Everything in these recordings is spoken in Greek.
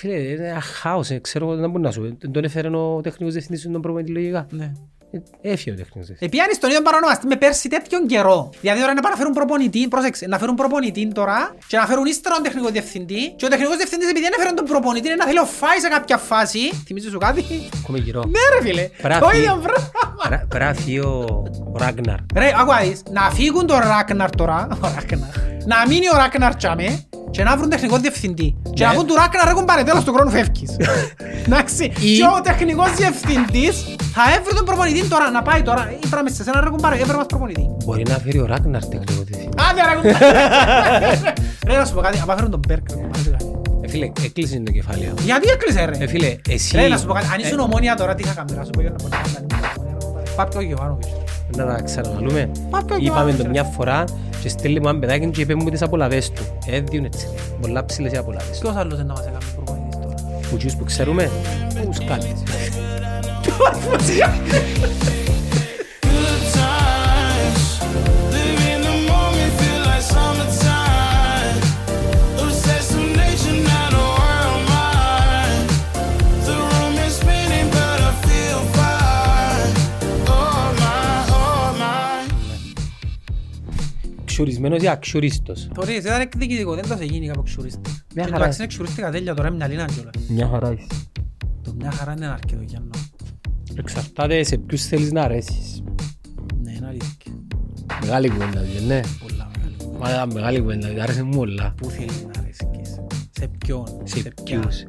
Φίλε, είναι ένα χάος, ε, ξέρω εγώ, δεν μπορεί να σου. Τον έφερε ο τεχνικός διευθυντής τον προπονητή λογικά. Ναι. Ε, Έφυγε ο τεχνικός διευθυντής. Επιάνει στον ίδιο παρονομαστή με πέρσι τέτοιον καιρό. Δηλαδή τώρα είναι να φέρουν προπονητή, πρόσεξε, να φέρουν προπονητή τώρα και να φέρουν ύστερα τον τεχνικό διευθυντή και ο τεχνικός διευθυντής επειδή δεν έφεραν τον προπονητή είναι να θέλει ο Φάις σε κάποια φάση. Θυμίζεις σου κάτι; Ακόμα γυρό. Ναι ρε φίλε, Πρέπει το να φύγει. ίδιο πράγμα. Πρά- Πρέπει να φύγει ο ο Ράγναρ. Ρε, άκουα δεις, να φύγουν τον Ράκναρ τώρα, ο Ράκναρ, να μείνει ο Ράκναρ τσάμε και να βρουν τεχνικό διευθυντή. Και να Ναι. πούν του Ράκναρ έχουν πάρει τέλος του χρόνου φεύγεις. Εντάξει, Ή- και ο τεχνικός διευθυντής θα έβρει τον προπονητή τώρα, να πάει τώρα, ή πράγμα σε σένα ρε κουμπάρε, έβρε μας προπονητή. Μπορεί να φέρει ο Ράγναρ τεχνικό διευθυντή. Άντε ρε κουμπάρε. Ρε, να σου πω κάτι, άμα φέρουν τον Μπέρκ, ρε κουμπάρε. Ε, φίλε, έκλεισε το κεφάλαιο. Γιατί έκλεισε Ε, ρε. φίλε, εσύ... Ρε, να σου πω κάτι, αν ε, ήσουν ομόνια τώρα, τι θα κάνουμε, να σου πω για να πω να κάνουμε. Πάει πιο Γιωβάνοβιτς. Να τα ξαναλούμε. Μα ποιο Είπαμε γιορτάζει, το ρε. μια φορά και στέλνει μου ένα παιδάκι και είπε μου τις απολαβές του. Ε, διούν έτσι. Πολλά ψηλές οι απολαβές του. Ποιος άλλος δεν να μας έκανε προπονητής τώρα; Που τσιούς που ξέρουμε, τους Ξουρισμένος ή αξιουρίστος. Τώρα ήταν εκδικητικό, δεν θα σε γίνει κάποιο ξουρίστης. Μια Και χαρά. εντάξει είναι ξουρίστηκα τέλεια τώρα, μια λίνα κιόλας. Μια χαρά είσαι. Το μια χαρά είναι αρκετό για να... Εξαρτάται σε ποιους θέλεις να αρέσεις. Ναι, είναι αλήθεια. Μεγάλη κουβέντα, δηλαδή, ναι. Πολλά μεγάλη. Μα μεγάλη κουβέντα, δηλαδή, άρεσε μου όλα. Πού θέλεις να αρέσκεις, σε ποιον, Σε ποια. ποιους.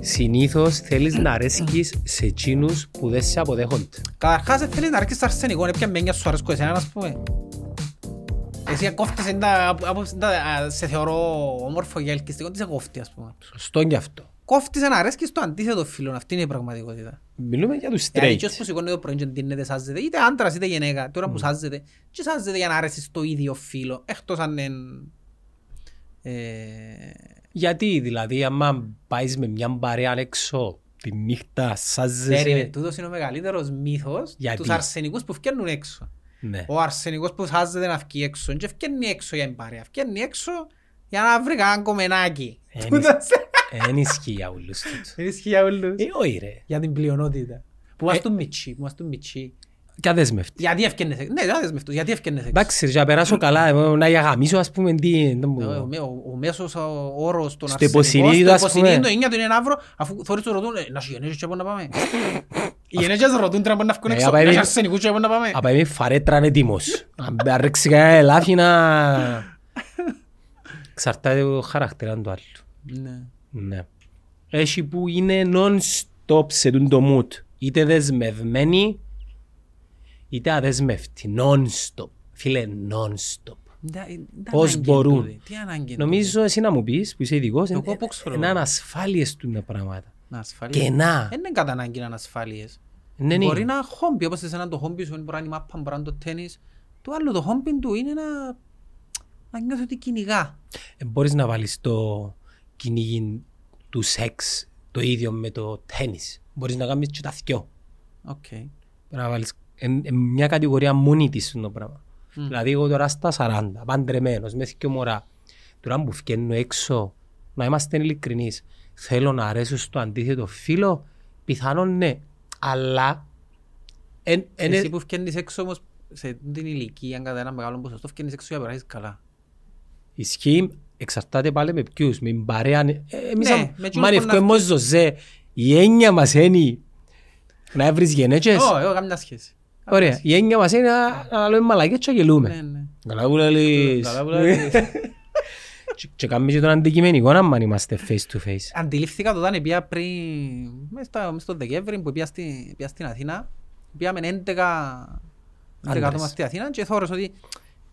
Συνήθως θέλεις να αρέσκεις σε εκείνους που δεν σε αποδέχονται. Καταρχάς δεν θέλεις να αρέσκεις στο αρσενικό, είναι πια μένια σου αρέσκω εσένα, ας πούμε. Εσύ κόφτεις εν τα- από- από- εν τα- α, σε θεωρώ όμορφο και ελκυστικό, τι σε κόφτει, ας πούμε. Σωστό και αυτό. Κόφτεις να αρέσκεις στο αντίθετο φίλο, αυτή είναι η πραγματικότητα. Μιλούμε για τους Δηλαδή, straight. ποιος που σηκώνει το πρωί και ντύνεται, σάζεται, είτε άντρας είτε γυναίκα, τώρα που σάζεται, και σάζεται για να αρέσει στο ίδιο φίλο, εκτός αν είναι... Ε, Γιατί δηλαδή άμα πάεις με μια παρέα έξω τη νύχτα Περίμενε, σάζεσαι. τούτος είναι ο μεγαλύτερος μύθος Γιατί; τους αρσενικούς που φκαίνουν έξω. Ναι. Ο αρσενικός που σάζεται να φκεί έξω και φκένει έξω για την παρέα. Φκένει έξω για να βρει κανένα κομμενάκι. Ε, Τούτος Εν ισχύει για όλους τούτους. είναι ισχύει για όλους. Ε, όχι ρε. Για την πλειονότητα. Που μας Ε. του μητσί, που μας του μητσί. Και αδέσμευτη. Γιατί έφκαινες έξω. Ναι, δεν δεσμευτούς. Γιατί έφκαινες έξω. Εντάξει ρε, για να περάσω καλά, εγώ να γαμίσω ας πούμε τι... δεν Ο, μπορώ. ο, ο μέσος ο, όρος των Στο αρσενικών, υποσυνείδητο, στο ας πούμε. υποσυνείδητο είναι το είναι ένα αύριο, αφού θωρείς το ρωτούν, «Ε, να σου γεννήσεις και πού να πάμε. Οι γεννήσεις ρωτούν τώρα πού να βγουν Ε, έξω, απ' να εμείς- έχει αρσενικούς και πού να πάμε. Απ' εμείς φαρέτρα είναι έτοιμος. Αν ρίξει κανένα ελάφι να... Εξαρτάται το χαρακτήρας του άλλου. Ναι. Ναι. Έχει που είναι non-stop σε τούν το mood. Είτε δεσμευμένη, είτε αδεσμευτή. Non-stop. Φίλε, non-stop. Ντα- ντα Πώς ανάγκη μπορούν. τούτη. Τι ανάγκη είναι Νομίζω εσύ να μου πεις, που είσαι ειδικός, Εγώ είναι πώς ξέρω. είναι ανασφάλειες του τα πράγματα. τούτη. Να ασφαλείς. Κενά. Δεν είναι κατά ανάγκη να είναι ασφάλειες. Ναι, ναι. Μπορεί να χόμπι, όπως εσένα το χόμπι σου, μπορεί να είναι η μάπα, μπορεί να είναι το τένις. Το άλλο το χόμπι του είναι να, να νιώθει ότι κυνηγά. Ε, Μπορείς να βάλεις το κυνήγι του σεξ το ίδιο με το τένις. Μπορείς να κάνεις και τα δυο. Οκ. Πρέπει να βάλεις εν, εν μια κατηγορία μόνη της το πράγμα. Μμ. Δηλαδή εγώ τώρα στα 40, παντρεμένος, με δυο μωρά. Τώρα που φκαίνω έξω, να είμαστε ειλικρινείς, θέλω να αρέσω στο αντίθετο φίλο, πιθανόν ναι. Αλλά εν, εν, Εσύ που φκένεις έξω όμως, σε την ηλικία, κατά ένα μεγάλο ποσοστό, φκένεις έξω για να περάσεις καλά. ισχύει, εξαρτάται πάλι με ποιους, με την παρέα. Ε, εμείς Ναι, αν- με εκείνους μα που αν να ευκαιρμός ζωζέ, η έννοια μας είναι να βρεις γενέτσες. Ω, εγώ καμιά σχέση. Ωραία, η έννοια μας είναι να- να λέμε μαλακές και να Ναι, γελούμε. ναι. Καλά που λαλείς. Καλά που λαλείς. Και- Και κάνουμε και τον αντικειμενικό να μην είμαστε face to face. Αντιλήφθηκα το όταν πήγα πριν, μες στα- μες στο Δεκέμβρη που πήγα στη- πήγα στην Αθήνα, πήγαμε 11 Άντρες. άτομα στην Αθήνα και θόρες ότι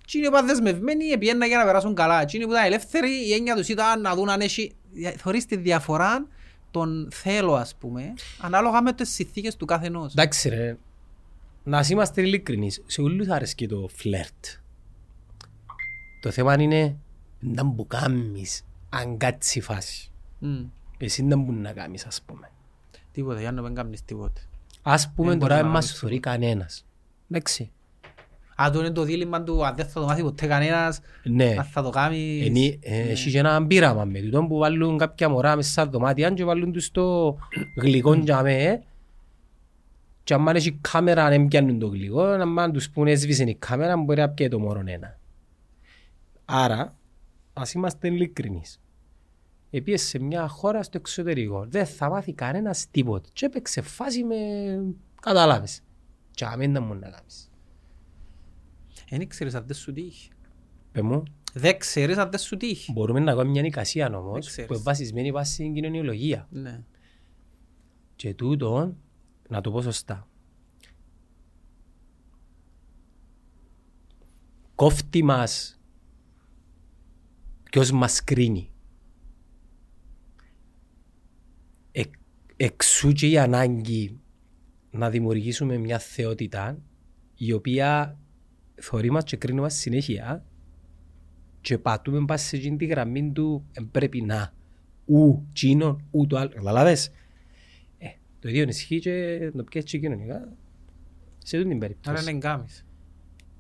εκείνοι που ήταν δεσμευμένοι πήγαιναν για να περάσουν καλά. Εκείνοι που ήταν ελεύθεροι, η έννοια τους ήταν να δουν αν έχει... Θωρείς τη διαφορά των θέλω ας πούμε, ανάλογα με τις συνθήκες του καθενός. Εντάξει ρε, να είμαστε ειλικρινείς, σε όλους αρέσκει το φλερτ. Το θέμα είναι να που κάνεις αν κάτσει η φάση. Μμ. Εσύ δεν μπορεί να κάνεις ας πούμε. Τίποτε, για να μην κάνεις τίποτε. Ας πούμε Δεν τώρα μπορεί δεν να μας κάνεις θωρεί κανένας. Εντάξει. Α, το είναι το δίλημμα του, αν δεν θα το μάθει ποτέ κανένας, Ναι. αν θα το κάνει... Ενή- ε, Έχει και ένα πείραμα με τούτο που βάλουν κάποια μωρά μέσα στα δωμάτια και βάλουν τους το γλυκό για με. Και αν έχει κάμερα δεν πιάνουν το γλυκό, αν τους πούνε έσβησε η κάμερα μπορεί να πιέει το μωρό ένα. Άρα, ας είμαστε ειλικρινείς. Επίσης σε μια χώρα στο εξωτερικό δεν θα μάθει κανένας τίποτα και έπαιξε φάση με καταλάβες. Και αμέντα μου να κάνεις. Δεν ξέρεις αν δεν σου τύχει. Πε μου, Δεν ξέρεις αν δεν σου τύχει. μπορούμε να κάνουμε μια εικασία Δεν όμως ξέρεις. που είναι βασισμένη βάσει στην κοινωνιολογία. Ναι. Και τούτο, να το πω σωστά, κόφτει μας ποιος μας κρίνει. Ε, εξού και η ανάγκη να δημιουργήσουμε μια θεότητα η οποία θωρεί μας και κρίνει μας συνέχεια και πατούμε πας σε εκείνη τη γραμμή του «Ε, πρέπει να ου τσίνον ου το άλλο. Καταλάβες. Ε, το ίδιο ισχύει και το πιέσεις και κοινωνικά. Σε τούτη την Άρα περίπτωση. είναι εγκάμις.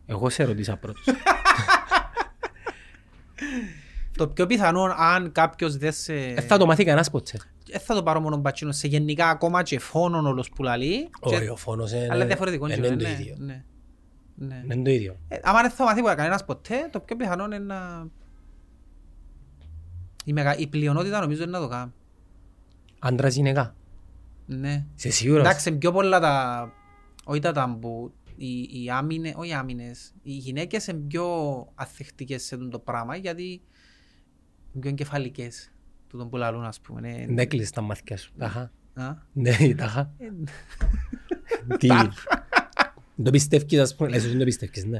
Εγώ σε ρωτήσα πρώτος. Το πιο πιθανό αν κάποιος δεν σε... Ε, θα το μάθει κανένας ποτέ. Δεν θα το πάρω μόνο μπατσίνο. Σε γενικά ακόμα και φόνον όλος που λαλεί. και- Όχι, ο φόνος είναι Αλλά διαφορετικό. είναι είναι, το ναι, ίδιο. ναι. Ναι. Είναι το ίδιο. Ε, άμα δεν θα μάθει κανένας ποτέ, το πιο πιθανό είναι να... Η, μεγα... η πλειονότητα νομίζω είναι να το κάνει. Άντρας γυναικά. Ναι. Είσαι σίγουρος. Εντάξει, πιο πολλά τα... Όχι τα ταμπού. Οι, οι άμυνες, όχι οι άμυνες. Οι γυναίκες είναι πιο αθεκτικές σε αυτό το πράγμα γιατί είναι πιο εγκεφαλικές. Του τον που λαλούν, ας πούμε. Ναι, Δεν έκλεισες τα μάτια σου. Τάχα. Α; Ναι, τάχα. Ε, Τι; Το πιστεύεις, ας πούμε. Λες ότι δεν το πιστεύεις, ναι.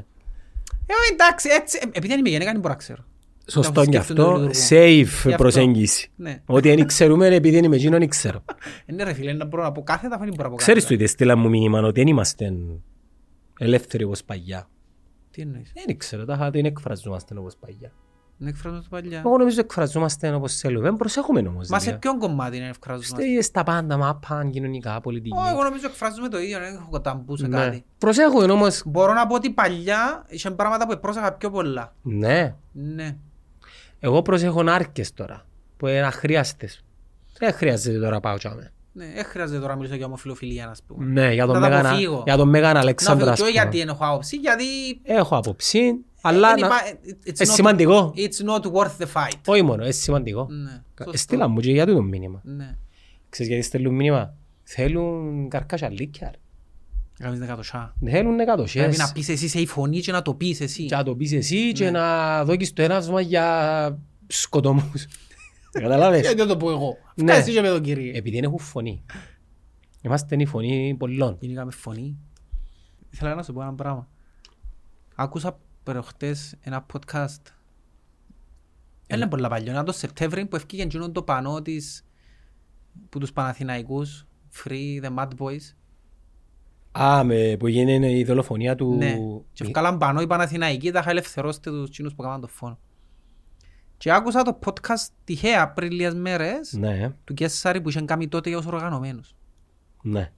Ε, όχι, εντάξει, έτσι, ε, επειδή δεν είμαι γυναίκα, δεν μπορώ να ξέρω. Σωστό Να και σκεφτούν το αυτό. λειτουργό. Safe αυτό. προσέγγιση. Ναι. Ότι δεν ξέρουμε επειδή είναι με εκείνον, δεν ξέρω. Ε, Ναι ρε φίλε, να μπορώ να πω κάθετα, αφού δεν μπορώ να πω Ξέρεις το κάθετα. ότι στείλα μου μήνυμα ότι δεν είμαστε ελεύθεροι όπως παλιά. Τι εννοείς; Δεν ξέρω, τα δεν εκφραζόμαστε όπως παλιά. Δεν εκφράζω το παλιά. Εγώ νομίζω εκφραζόμαστε όπως θέλουμε. Προσέχουμε όμως. Μα σε δηλαδή. ποιον κομμάτι είναι εκφράζουμε. Είστε στα πάντα, μάπαν, κοινωνικά, πολιτική. Ω, Εγώ νομίζω εκφράζουμε το ίδιο, δεν έχω ταμπού σε Ναι. κάτι. Προσέχουμε όμως. Μπορώ να πω ότι παλιά είχε πράγματα που πρόσεχα πιο πολλά. Ναι. Ναι. Εγώ προσέχω άρκες τώρα. Που είναι αχρίαστες. Δεν χρειάζεται τώρα να πάω τσάμε. Ναι, δεν χρειάζεται τώρα να μιλήσω για ομοφιλοφιλία, ας πούμε. Ναι, για τον Να τα Μέγανα, αποφύγω. για τον Μέγανα Να Αλεξάνδρα. φύγω ας και όχι πούμε. γιατί δεν έχω άποψη, γιατί... Έχω άποψη, αλλά δεν να... υπά- it's είναι not- σημαντικό. It's not worth the fight. Όχι μόνο, είναι σημαντικό. Ναι, σωστό. Στείλα μου και για το μήνυμα. Ναι. Ξέρεις γιατί στέλνουν μήνυμα; Θέλουν καρκάσια λίκια. Ρε. Κάνεις δεκατοσιά. Δεν θέλουν Πρέπει εκατοσιές. να πεις εσύ σε η φωνή και να το πεις εσύ. Και να το πεις εσύ και Ναι. να δώκεις το έναυσμα για σκοτωμούς. Καταλάβες. Γιατί δεν το πω εγώ. Ναι. Φτάσεις και με τον κύριε. Επειδή δεν έχουν φωνή. Είμαστε η φωνή πολλών. Γενικά με φωνή. Ήθελα να σου πω ένα πράγμα. Άκουσα προχτές ένα podcast. Δεν είναι πολλά παλιό. Είναι το Σεπτέμβρη που ευκήγε εκείνο το πανό της που τους Παναθηναϊκούς Free the Mad Boys. Α, με, που γίνεται η δολοφονία του... Ναι. Και βγάλαν πανό οι Παναθηναϊκοί τα είχα ελευθερώστε τους εκείνους που έκαναν το φόνο. Και άκουσα το podcast τυχαία πριν λίγες μέρες Ναι, του Κέσσαρη που είχαν κάνει τότε για τους οργανωμένους. ναι.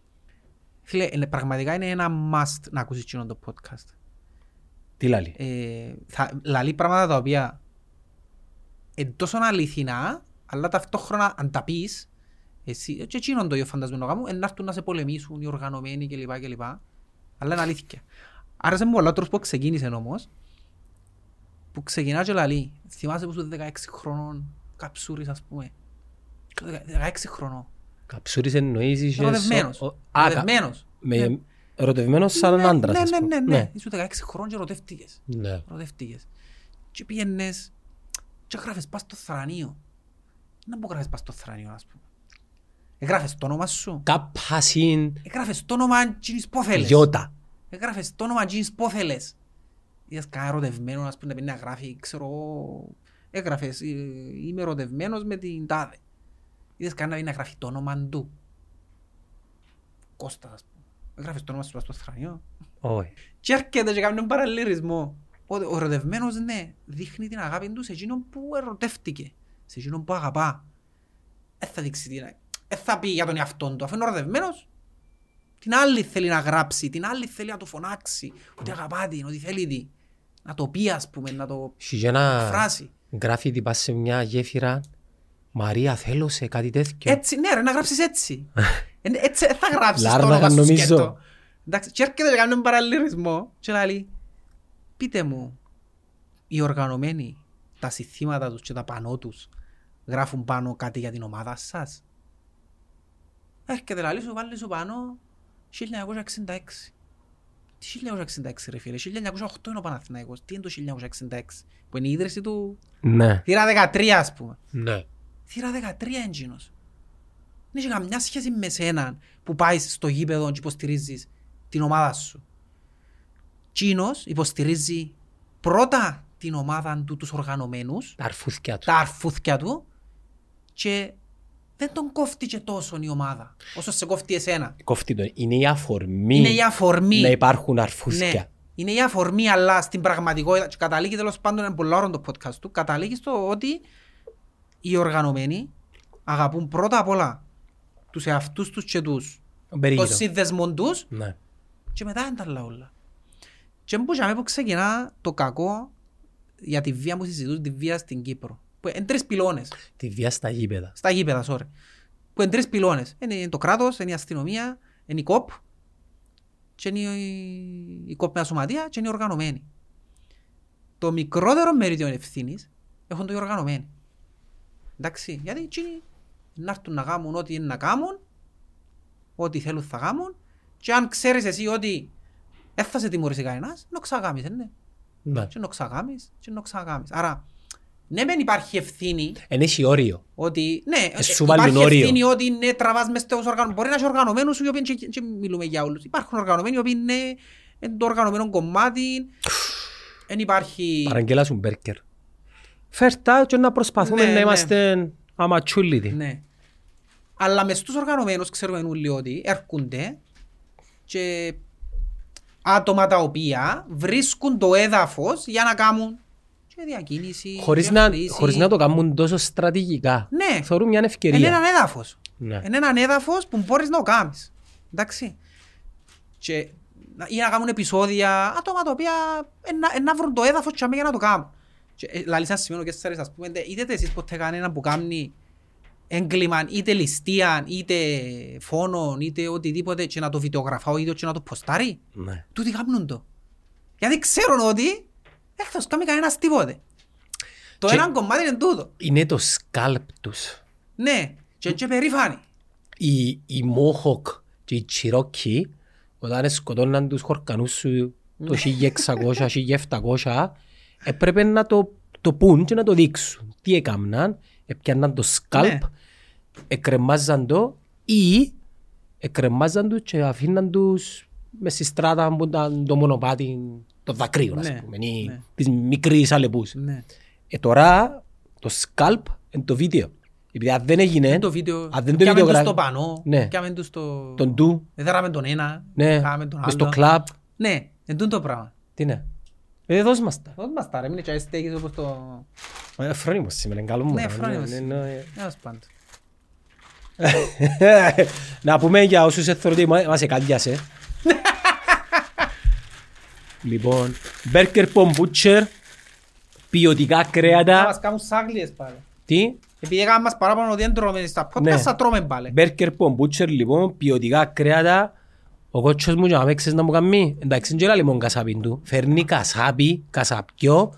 Φίλε, είναι- πραγματικά είναι ένα must να ακούσεις εκείνο το podcast. Τι λάλη. ε, θα, λαλεί πράγματα τα οποία είναι τόσο αληθινά, αλλά ταυτόχρονα αν τα πεις, εσύ, και εκείνον το ίδιο φαντασμένο γάμου, να έρθουν να σε πολεμήσουν οι οργανωμένοι κλπ. κλπ. Αλλά είναι αλήθεια. Άρεσε μου πολλά ο τρόπος που ξεκίνησε όμως, που ξεκινά και λαλεί, θυμάσαι που σου 16 χρονών, καψούρης ας πούμε, 16 χρονών, Καψούρης εννοείς είχες... ερωτευμένος, ο- ο- Α, κα- ερωτευμένος. με- ερωτευμένος σαν Ναι, άντρας, ναι, ας ναι, πούμε. ναι, ναι, ήσουν 16 χρόνων και ερωτεύτηκες. Ναι. Ρωτεύτηκες. Και πήγαινες και γράφες πας στο θρανείο. Να πω γράφες πας στο θρανείο, ας πούμε. Εγγράφες το όνομα σου. Κάπασιν Εγγράφες το όνομα τζινις πόθελες. γιώτα. Εγγράφες το όνομα τζινις πόθελες. Είδες κανένα ερωτευμένος, ας πούμε, να πει να γράφει, ξέρω εγώ. Έγραφες, ε, είμαι ερωτευμένος με την τάδε. Είδες κανένα να πει να γράφει το όνομα του. Κώστας, ας πούμε. Εγγράφες το όνομα σου πας στο θρανείο. Όχι. Και έρχεται και κάνει έναν παραλληλισμό. Ότι ο ερωτευμένος, ναι, δείχνει την αγάπη του σε εκείνον που ερωτεύτηκε. Σε εκείνον που αγαπά. Δεν θα δείξει την... Δεν θα πει για τον εαυτόν του. Αφού είναι ερωτευμένος, Την άλλη θέλει να γράψει, την άλλη θέλει να το φωνάξει, ότι αγαπά την, ότι θέλει την. Να το πει ας πούμε, να το Έχει και ένα φράσει. γράφει πας σε μια γέφυρα Μαρία θέλω σε κάτι τέτοιο. Έτσι, ναι ρε, να γράψεις έτσι. Ε, έτσι ε, θα γράψεις το Λάρναγα, όνομα σου νομίζω. σκέτο. Εντάξει, και έρχεται και κάνει έναν παραλληλισμό και λέει, πείτε μου, οι οργανωμένοι, τα συστήματα τους και τα πανό τους γράφουν πάνω κάτι για την ομάδα σας; Έρχεται λέει σου, βάλει σου πάνω 1966. Τι 1966 ρε φίλε, 1908 είναι ο Παναθηναϊκός. Τι είναι το 1966, που είναι η ίδρυση του... Ναι. Θύρα 13 ας πούμε. Ναι. Θύρα 13 έντζινος. Δεν έχει καμιά σχέση με σένα που πάεις στο γήπεδο και υποστηρίζεις την ομάδα σου. Τσίνος υποστηρίζει πρώτα την ομάδα του, τους οργανωμένους, Τα αρφούθκια του. τα αρφούθκια του και δεν τον κόφτει και τόσο η ομάδα όσο σε κόφτει εσένα. Κόφτει τον. Είναι η αφορμή Είναι η αφορμή. να υπάρχουν Ναι. αρφούθκια. Είναι η αφορμή, αλλά στην πραγματικότητα, και καταλήγει τέλος πάντων, είναι πολύ ωραίο το podcast του, καταλήγει στο ότι οι οργανωμένοι αγαπούν πρώτα απ' όλα τους εαυτούς τους και τους, Τον τον περίγυρο. σύνδεσμον τους Ναι. και μετά είναι τα άλλα όλα. Και που για μένα που ξεκινά το κακό για τη βία που συζητούν, τη βία στην Κύπρο. Που είναι τρεις πυλώνες, Τη βία στα γήπεδα. στα γήπεδα, sorry. Που είναι τρεις πυλώνες. Είναι το κράτος, είναι η αστυνομία, είναι η κοπ και είναι η, η κοπ με ασωματεία και είναι οι οργανωμένοι. Το μικρότερο μερίδιο ευθύνης έχουν το οι οργανωμένοι. Εντάξει, γιατί εκείνοι να έρθουν να κάνουν ό,τι είναι να κάνουν, ό,τι θέλουν θα κάνουν και αν ξέρεις εσύ ότι δεν θα σε τιμωρήσει κανένας, να ξαγάμεις, ναι. Ναι. Και να ξαγάμεις και να ξαγάμεις. Άρα, ναι μεν υπάρχει ευθύνη Εν έχει όριο. ότι ναι, Ε, σου βάλουν υπάρχει όριο. ευθύνη ότι ναι, τραβάς μες στους οργανωμένους. Μπορεί να είσαι οργανωμένος οι οποίοι και, και μιλούμε για όλους. Υπάρχουν οργανωμένοι οι οποίοι είναι εν το οργανωμένο κομμάτι. Δεν υπάρχει... Παραγγέλα σου μπέρκερ. Φέρτα και να προσπαθούμε Ναι, να ναι. είμαστε αματσούλιδοι. Ναι. Αλλά μες στους οργανωμένους ξέρουμε όλοι ότι έρχονται και άτομα τα οποία βρίσκουν το έδαφος για να κάνουν και διακίνηση, Χωρίς και να, χρήση. χωρίς να το κάνουν τόσο στρατηγικά. Ναι. Θεωρούν μια Είναι ευκαιρία. έναν έδαφος. Ναι. Είναι έναν έδαφος που μπορείς να το κάνεις. Εντάξει. Και, να- ή να κάνουν επεισόδια άτομα τα οποία ε, να, ε, να βρουν το έδαφος και για να το κάνουν. Και, ε, λαλείς ένα σημείο και σας ας πούμε, είτε εσείς ποτέ κανέναν που κάνει έγκλημα, είτε ληστεία, είτε φόνο, είτε οτιδήποτε και να το βιντεογραφάω ή και να το ποστάρει; Ναι. Τούτοι κάνουν το. Γιατί ξέρουν ότι δεν θα σου κάνει κανένας τίποτε. Το Και- ένα κομμάτι είναι τούτο. Είναι το σκάλπ τους. Ναι, και και περήφανοι. Οι, οι Μόχοκ και οι Τσιρόκοι όταν σκοτώναν τους χορκανούς σου το 1600-1700 έπρεπε να το, το πούν και να το δείξουν. Τι έκαναν, έπιαναν το σκάλπ, Ναι. εκρεμάζαν το ή εκρεμάζαν τους και αφήναν τους μες στη στράτα που ήταν το μονοπάτι των δακρύων, ας Ναι, πούμε, ή ναι. της μικρής αλεπούς. Ναι. Ε, τώρα το σκάλπ είναι το βίντεο. Επειδή αν δεν έγινε, Το βίντεο, αν δεν το πιάμε τους βιντεογρα- στο πανό, Ναι. πιάμε τους στο... τον του, Έδεραμε τον ένα, ναι, κάναμε τον μες στο άλλο. κλαμπ, Ναι, εν τούτο το πράγμα. τι είναι; Ε, δώσ' μας τα. Δώσ' μας τα ρε, μην είναι και στέκεις όπως το... Ε, Φρόνιμος σήμερα, είναι καλό μου. Ναι, ε, φρόνιμος. ναι, ναι, ναι. Έως πάντων. Να πούμε για όσους εθώρουν ότι μα- μας εκάντιασε. Λοιπόν, Μπέρκερ Πομπούτσερ, ποιοτικά Να κρέατα. μας κάνουν σάγλιες πάλι. Τι; Επειδή έκαναν μας παράπονο ότι δεν τρώμε στα podcast, Ναι. θα τρώμε πάλι. Μπέρκερ Πομπούτσερ, λοιπόν, ποιοτικά κρέατα. Ο κότσος μου και να με ξέρεις να μου κάνει. Εντάξει, δεν λέει μόνο κασάπιν του. Φέρνει κασάπι, κασαπιό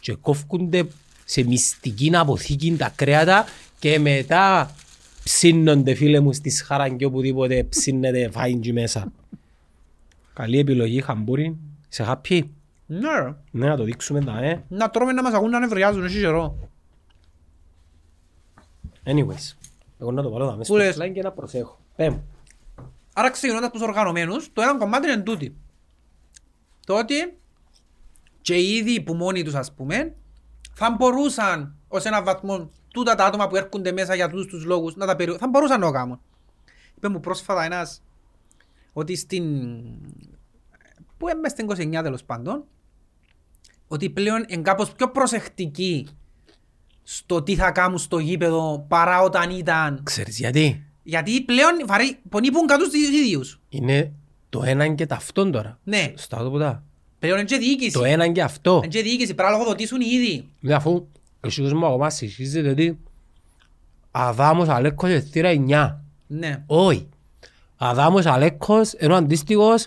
και κόφκονται σε μυστική αποθήκη τα κρέατα και μετά ψήνονται φίλε μου στη σχαραν και οπουδήποτε ψήνεται φάιν εκεί μέσα. Καλή επιλογή, χαμπούρι. Σε happy. Ναι ρε. Ναι, να το δείξουμε τα, ε. Να τρώμε να μας ακούν να νευριάζουν, έχει καιρό. Anyways. Εγώ να το βάλω δάμε στο Πού λες; slide και να προσέχω. Πέμ. Άρα ξεκινώντας τους οργανωμένους, το ένα κομμάτι είναι τούτη. Το ότι και οι ίδιοι που μόνοι τους ας πούμε, θα μπορούσαν ως έναν βαθμό τούτα τα άτομα που έρχονται μέσα για τούτους τους λόγους να τα περι... θα μπορούσαν να το κάνουν. Είπε μου πρόσφατα ένας ότι στην... που είμαι στην 29 τέλος πάντων, ότι πλέον είναι κάπως πιο προσεκτικοί στο τι θα κάνουν στο γήπεδο παρά όταν ήταν Ξέρεις γιατί; Γιατί πλέον βαρύ, πονείπουν κάτω στους ίδιους. Είναι το έναν και ταυτόν τώρα. Ναι. Στα autopota. Πλέον είναι και διοίκηση. Το έναν και αυτό. Είναι και διοίκηση. Πρέπει να λογοδοτήσουν οι ίδιοι. Ναι, αφού ο σύγκος μου ακόμα συγχύζεται ότι Αδάμος Αλέκος ευθύρα 9. Ναι. Όχι. Αδάμος Αλέκος ενώ αντίστοιχος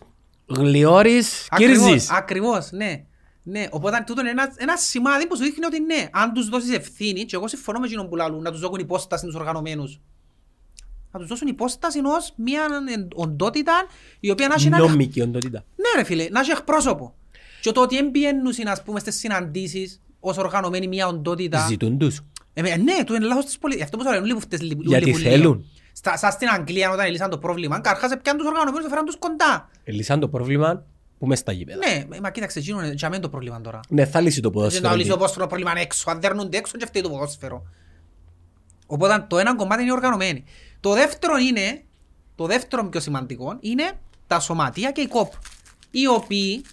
Γλιόρης Κύρζης. Ακριβώς, ακριβώς, ναι. Ναι, οπότε τούτο είναι ένας, ένας σημάδι που σου δείχνει ότι ναι, αν τους δώσεις ευθύνη, και εγώ συμφωνώ με εκείνον που λαλούν, να τους δώσουν υπόσταση στους οργανωμένους. Να τους δώσουν υπόσταση ως μια οντότητα η οποία να έχει ένα... Νομική οντότητα. Ναι ρε φίλε, να έχει εκπρόσωπο. Και το ότι εμπιένουσιν ας πούμε στις συναντήσεις ως οργανωμένη μια οντότητα. Ζητούν τους. Ε, με- ναι, του είναι λάθος της πολιτικής. Αυτό που σου λένε, λίγο φτες λίγο. Γιατί λίγο. Θέλουν. Στα, σαν στην Αγγλία όταν έλυσαν το πρόβλημα, καρχάς έπιαν τους οργανωμένους και φέραν τους κοντά. Λύσαν το πρόβλημα που μες στα γήπεδα. Ναι, μα κοίταξε, εκείνο είναι για μένα το πρόβλημα τώρα. Ναι, θα λύσει το Δεν να ποδόσφαιρο. λύσει το ποδόσφαιρο πρόβλημα είναι έξω. Αν δέρνονται έξω και φταίει το ποδόσφαιρο. Οπότε το ένα κομμάτι είναι οργανωμένοι. Το δεύτερο είναι, το δεύτερο πιο σημαντικό, είναι τα σωματεία και οι κόπ. Οι οποίοι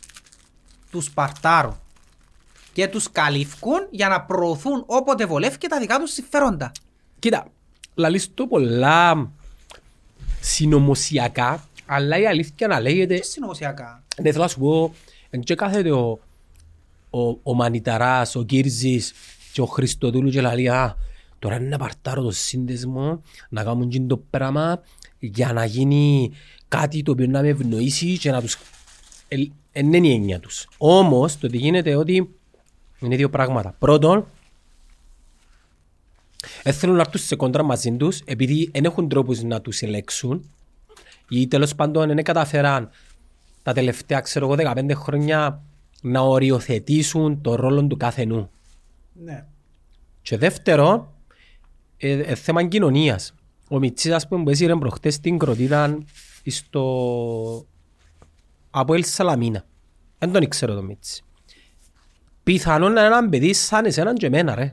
τους παρτάρουν και τους καλύφκουν για να προωθούν όποτε βολεύει και τα δικά τους συμφέροντα. Κοίτα, λαλείς το πολλά συνωμοσιακά, αλλά η αλήθεια να λέγεται Και συνωμοσιακά. Ναι, θέλω να σου πω, εν και κάθεται ο, ο, ο Μανιταράς, ο Κύρζης και ο Χριστοδούλου και λέει «Α, τώρα είναι να παρτάρω το σύνδεσμο, να κάνουν και το πράγμα για να γίνει κάτι το οποίο να με ευνοήσει και να τους... Ε, εν είναι η έννοια τους. Όμως, το ότι γίνεται ότι είναι δύο πράγματα. Πρώτον, δεν θέλουν να έρθουν σε κόντρα μαζί τους επειδή δεν έχουν τρόπους να τους ελέξουν ή τέλος πάντων δεν καταφέραν τα τελευταία ξέρω εγώ 15 χρόνια να οριοθετήσουν το ρόλο του κάθε νου. Ναι. Και δεύτερον, ε, ε, θέμα κοινωνίας. Ο Μιτσής ας πούμε που έσυρε προχτές στην Κροτίδα στο από Ελ Σαλαμίνα. Δεν τον ήξερα το Μιτσί. Πιθανόν να είναι ένα παιδί σαν εσένα και εμένα ρε.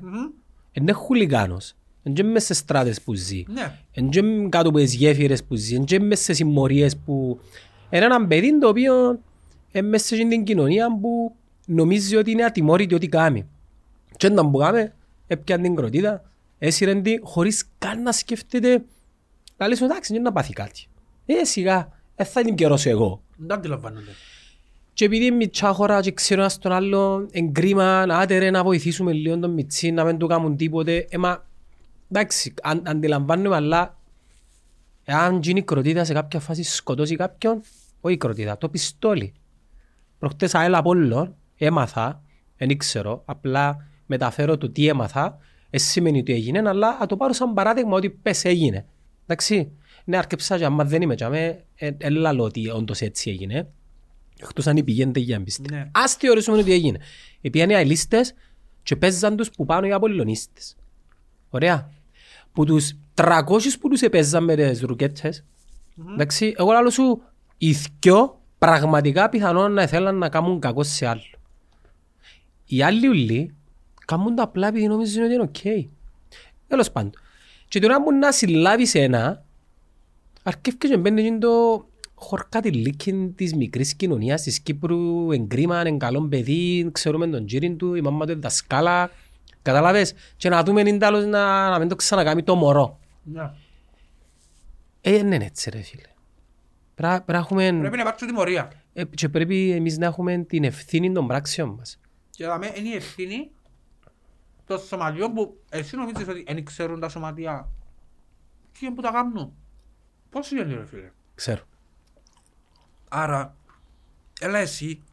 Είναι χουλικάνος. Είναι μέσα σε στράτες που ζει. Ναι. Εν και κάτω από τις γέφυρες που ζει, εν και μέσα σε συμμορίες που... Είναι ένα παιδί το οποίο είναι μέσα σε την κοινωνία που νομίζει ότι είναι ατιμόρυτη ό,τι κάνει. Και όταν που κάμε, έπιαν την κροτίδα, έσυρεν τη χωρίς καν να σκέφτεται να λες εντάξει, δεν να πάθει κάτι. Ε, σιγά, ε, θα την καιρώσω εγώ. Δεν αντιλαμβάνονται. Και επειδή είναι μητσά χώρα και ξέρω ένας τον άλλο εγκρίμα, άντε ρε να βοηθήσουμε λίγο τον μητσί, να μην του κάνουν τίποτε. Ε, μα, εντάξει, αν, αντιλαμβάνομαι, αλλά εάν γίνει η κροτίδα σε κάποια φάση σκοτώσει κάποιον, όχι η κροτίδα, το πιστόλι. Προχτές αέλα Απόλλων, έμαθα, δεν ήξερα, απλά μεταφέρω το τι έμαθα, δεν σημαίνει ότι έγινε, αλλά θα το πάρω σαν παράδειγμα ότι πες έγινε. Εντάξει, ναι, αρκεψά και άμα δεν είμαι και αμέ, έλα λέω ότι όντως έτσι έγινε. Εκτός αν πηγαίνετε για να πιστεύω. Ναι. Ας θεωρήσουμε ότι έγινε. Επίαν οι αελίστες και παίζαν τους που πάνω οι απολυλονίστες. Ωραία. Που τους 300 που τους επέζαν με τις ρουκέτσες. Εντάξει, εγώ λέω σου, οι δυο πραγματικά πιθανόν να θέλαν να κάνουν κακό σε άλλο. Οι άλλοι ούλλοι κάνουν τα απλά επειδή νομίζουν ότι είναι οκ. Τέλος πάντων. Και τώρα που να συλλάβεις ένα, αρκεύει και μπαίνει και το χωρκατιλίκιν της μικρής κοινωνίας της Κύπρου, εν κρίμα, εν καλό παιδί, ξέρουμε τον τζύρην του, η μάμα του είναι δασκάλα. Καταλάβες, και να δούμε είναι τέλος να, να μην το ξανακάμει το μωρό. Ναι. Ε, ναι, είναι έτσι ρε φίλε. Πρέπει πρέπει να έχουμε, Πρέπει να υπάρξει τιμωρία. ε, και πρέπει εμείς να έχουμε την ευθύνη των πράξεων μας. Και δαμε είναι η ευθύνη των σωματιών που εσύ νομίζεις ότι δεν ξέρουν τα σωματεία. Τι είναι που τα κάνουν; Πώς είναι ρε φίλε; Ξέρω. Άρα, έλα εσύ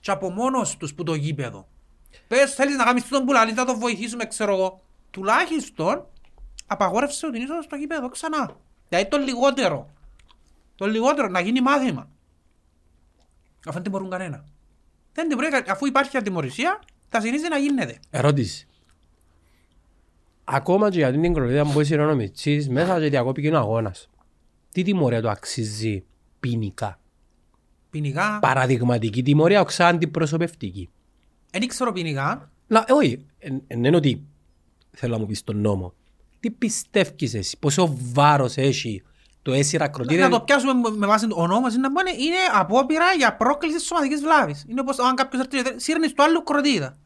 και από μόνος τους που το γήπεδο. Πες θέλεις να κάνεις τον πουλαλή, θα το βοηθήσουμε ξέρω εγώ. Τουλάχιστον απαγόρευσε την είσοδο στο γήπεδο ξανά. Δηλαδή το λιγότερο. Το λιγότερο να γίνει μάθημα. Αφού δεν τιμωρούν κανένα. Δεν τιμωρεί, κα- αφού υπάρχει ατιμωρησία, θα συνήθιζε να γίνεται. Ερώτηση. Ακόμα και για την κροτίδα που είσαι ο Μιτσής, μέσα και διακόπηκε ο αγώνας. Τι τιμωρία του αξίζει ποινικά; Ποινικά, Παραδειγματική τιμωρία, οξά αντιπροσωπευτική. δεν ήξερα ποινικά, Να, ε, όχι, εν- εν είναι ότι θέλω να μου πεις τον νόμο. Τι πιστεύεις εσύ, πόσο βάρος έχει το έσυρα να κροτίδα. το πιάσουμε με- με βάση ο νόμος είναι, να πούμε, είναι απόπειρα για πρόκληση σωματικής βλάβης. Είναι όπως αν κάποιος έρθει σύρνει στο άλλο κροτίδα.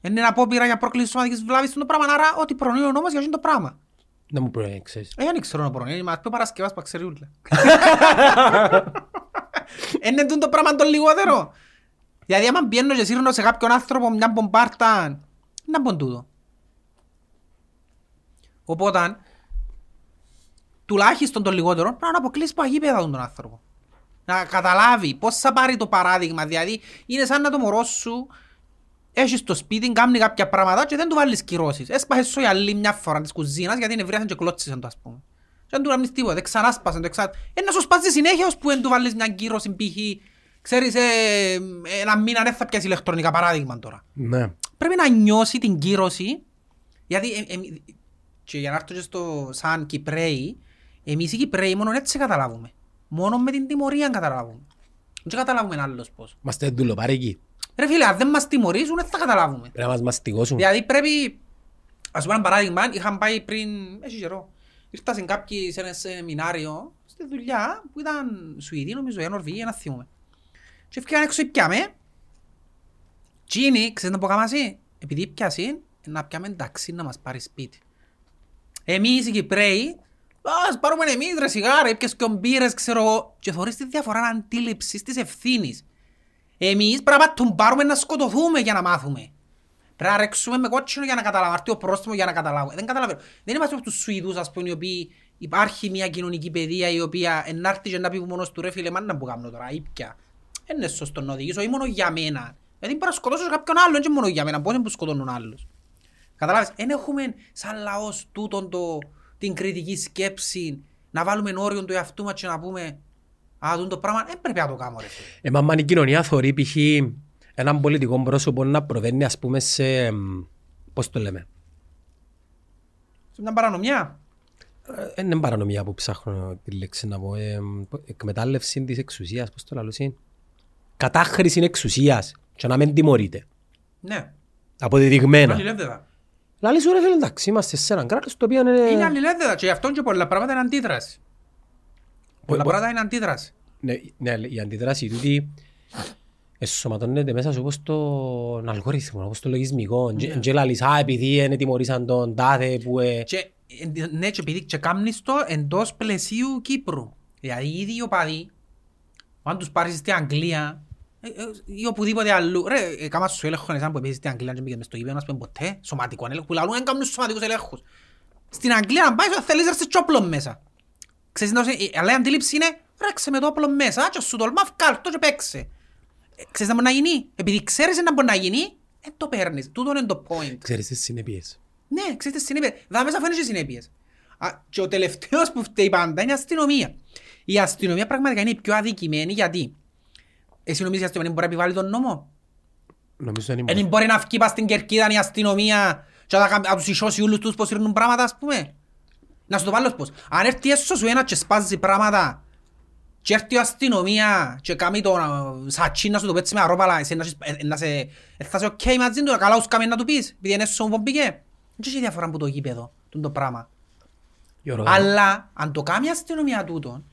Είναι απόπειρα για πρόκληση σωματικής βλάβης το πράγμα, άρα ό,τι προνοεί ο νόμος για αυτό το πράγμα. Δεν μου πρέπει να ξέρεις. Ε, δεν ξέρω να μπορώ, είναι μας πει ο Παρασκευάς που ξέρει ούλα. Είναι τούτο το πράγμα το λιγότερο. Δηλαδή άμα πιένω και σύρνω σε κάποιον άνθρωπο μια μπομπάρτα, να μπουν τούτο. Οπότε, τουλάχιστον το λιγότερο, πρέπει να αποκλείσει παγίπεδα τον άνθρωπο. Να καταλάβει πώς θα πάρει το παράδειγμα. Δηλαδή, είναι σαν να το μωρό σου έχεις στο σπίτι, κάνει κάποια πράγματα και δεν του βάλεις κυρώσεις. Έσπασες σου η άλλη μια φορά της κουζίνας γιατί νευρίασαν και κλώτσισαν το ας πούμε. Και δεν του κάνεις τίποτα, δεν ξανάσπασαν το εξά... Ε, να σου σπάσει συνέχεια ώσπου δεν του βάλεις μια κύρωση π.χ. Ξέρεις, ε, ένα μήνα δεν θα πιάσει ηλεκτρονικά παράδειγμα τώρα. Ναι. Πρέπει να νιώσει την κύρωση, γιατί ε, ε, και για να έρθω και στο σαν Κυπρέοι, εμείς οι Κυπρέοι μόνο έτσι καταλάβουμε. Μόνο με την τιμωρία καταλάβουμε. Δεν καταλάβουμε άλλος πώς. Είμαστε δουλοπάρικοι. Ρε φίλε, αν δεν μας τιμωρήσουν, δεν θα καταλάβουμε. Πρέπει να μας μαστιγώσουν. Δηλαδή πρέπει, ας πούμε ένα παράδειγμα, είχαν πάει πριν, έχει καιρό, ήρθα σε κάποιοι σε ένα σεμινάριο στη δουλειά που ήταν Σουηδή νομίζω, ή Νορβηγία, να θυμούμε. Και έφυγαν έξω πιάμε. Τσίνη, ξέρεις να πω καμάσι, επειδή πιάσει, να πιάμε ταξί να μας πάρει σπίτι. Εμείς οι Κυπρέοι, ας πάρουμε εμείς ρε σιγάρα, έπιες και ομπύρες, ξέρω εγώ, και θωρείς τη διαφορά αντίληψης της ευθύνης. Εμείς πρέπει να τον πάρουμε να σκοτωθούμε για να μάθουμε. Πρέπει να ρέξουμε με κότσινο για να καταλάβουμε, αρτίο πρόστιμος για να καταλάβουμε. Δεν καταλαβαίνω. Δεν είμαστε από τους Σουηδούς, ας πούμε, οι οποίοι υπάρχει μια κοινωνική παιδεία η οποία ενάρτη και να πει μόνος του ρε φίλε, μάνα που κάνω τώρα, ήπια. Δεν είναι σωστό να οδηγήσω, ή μόνο για μένα. Γιατί μπορεί να σκοτώσω κάποιον άλλον, και μόνο για μένα, πώς είναι που σκοτώνουν άλλους. Καταλάβεις, δεν έχουμε σαν λαός τούτον το, την κριτική σκέψη, να βάλουμε όριο του εαυτού μας και να πούμε «Α, τούτο το πράγμα δεν πρέπει να το κάνω ρε φίλε». Ε, μα αν η κοινωνία θωρεί π.χ. έναν πολιτικό πρόσωπο να προβαίνει ας πούμε σε... εμ, Πώς το λέμε; Σε μια παρανομιά. Ε, Είναι παρανομία που ψάχνω τη λέξη να πω. Ε, εκμετάλλευση της εξουσίας. Πώς το λαλούς είναι. Κατάχρηση εξουσίας. Και να μην τιμωρείται. Ναι, Αποδεδειγμένα. αλληλεύθερα. Λαλή σου ρε φίλε εντάξει είμαστε σε έναν κράτος το οποίο είναι... Είναι αλληλεύθερα και γι' αυτό και πολλά πράγματα είναι αντίδραση. Πολλά μπο- πράγματα είναι αντίδραση. Ναι, ναι, αλλά η αντιδράση τούτη εσωματώνεται μέσα σου όπως τον αλγόριθμο, όπως το λογισμικό. Ναι. Και λαλείς, α, επειδή είναι τιμωρήσαν τον τάδε που... ε, Και, ε, ναι, και επειδή και κάνεις το εντός πλαισίου Κύπρου. Δηλαδή οι ίδιοι οπαδοί, αν τους πάρεις στην Αγγλία, ε, ε, ή οπουδήποτε αλλού, ρε, ε, κάμα σου έλεγχο εσάν που επίσης στην Αγγλία και πήγαινε μες στο γήπεδο, να σου πούμε ποτέ, σωματικό έλεγχο, που λαλούν, δεν κάνουν σωματικούς ελέγχους. Στην Αγγλία να πάεις, θέλεις να έρθεις και όπλο μέσα. Ξέρεις, να σου- η- αλλά η αντίληψη είναι, ρέξε με το όπλο μέσα και σου τολμά βγάλ' το και παίξε. Ε, Ξέρεις να μπορεί να γίνει; Επειδή ξέρεις να μπορεί να γίνει, δεν το παίρνεις. Τούτο είναι το point. Ξέρεις τις συνέπειες. Ναι, ξέρετε συνέπειες. Δάμε μέσα φαίνεται και συνέπειες. Α, Και ο τελευταίος που φταίει πάντα είναι η αστυνομία. Η αστυνομία πραγματικά είναι η πιο αδικημένη γιατί εσύ νομίζεις η αστυνομία μπορεί να επιβάλλει τον νόμο; Νομίζω είναι... Δεν μπορεί να βγει πας στην κερκίδα η αστυνομία και να, τα- να τους ισώσει όλους τους πως σύρνουν πράγματα ας πούμε. Να σου το βάλω πώς. Αν έρθει έσως σου ένας και σπάζει πράγματα και έρθει η αστυνομία και κάνει το ε, σατσί να σου το πέτσει με αρόπαλα εσύ να, σε- ε, να σε... ε, θα σε οκ μαζί του, καλά ούς κάμε να του πεις επειδή είναι έσω μου μπήκε. Δεν έχει διαφορά που το γήπεδο, τούτο το πράγμα. Η οργάνωση. Αλλά αν το κάνει η αστυνομία τούτον,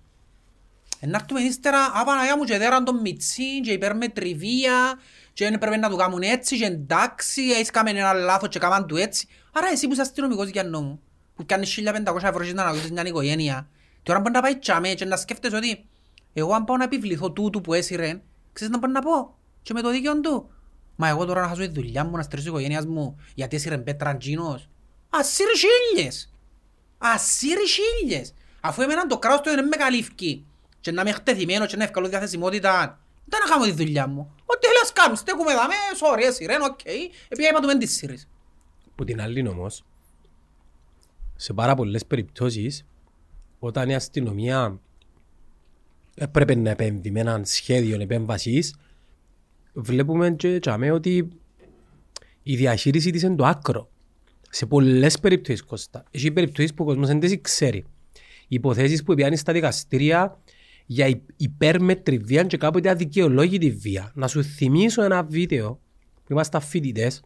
να έρθουμε ύστερα, «Α, Παναγιά μου και δέραν τον Μιτσί και υπερμετριβία και δεν πρέπει να του κάνουν έτσι και εντάξει, έχεις κάνει ένα λάθος και κάμαν του έτσι. Άρα εσύ που είσαι αστυνομικός για νόμου, που κάνεις 1500 ευρώ και να αναγωγήσεις μια οικογένεια, τώρα μπορεί να πάει τσάμε και να σκέφτεσαι ότι εγώ αν πάω να επιβληθώ τούτου που έσυρε, ξέρεις να μπορεί να πω; Και με το δίκαιο του. Μα εγώ τώρα να χάσω τη δουλειά μου, να στρέψω η οικογένεια μου, γιατί έσυρε πέτρα τζίνος. Ασύρει χίλιες. Ασύρει χίλιες. Αφού εμένα το κράτος του δεν με καλύφκει και να είμαι χτεθειμένος και να έχω καλή διαθεσιμότητα, δεν να κάνω τη δουλειά μου. Ό,τι θέλεις κάνεις, στέκουμε εδώ, sorry, εσύ ρε, οκ. Επειδή είπα του μεν τις σύρεις. Που την άλλη όμως, σε πάρα πολλές περιπτώσεις, όταν η αστυνομία έπρεπε να επέμβει με έναν σχέδιο επέμβασης, βλέπουμε και τσάμε ότι η διαχείριση της είναι το άκρο. Σε πολλές περιπτώσεις, Κώστα. Έχει περιπτώσεις που ο κόσμος δεν τις ξέρει. Υποθέσεις που πιάνει στα δικαστήρια για υ- υπέρμετρη βία και κάποτε αδικαιολόγητη βία. Να σου θυμίσω ένα βίντεο που είμαστε φοιτητές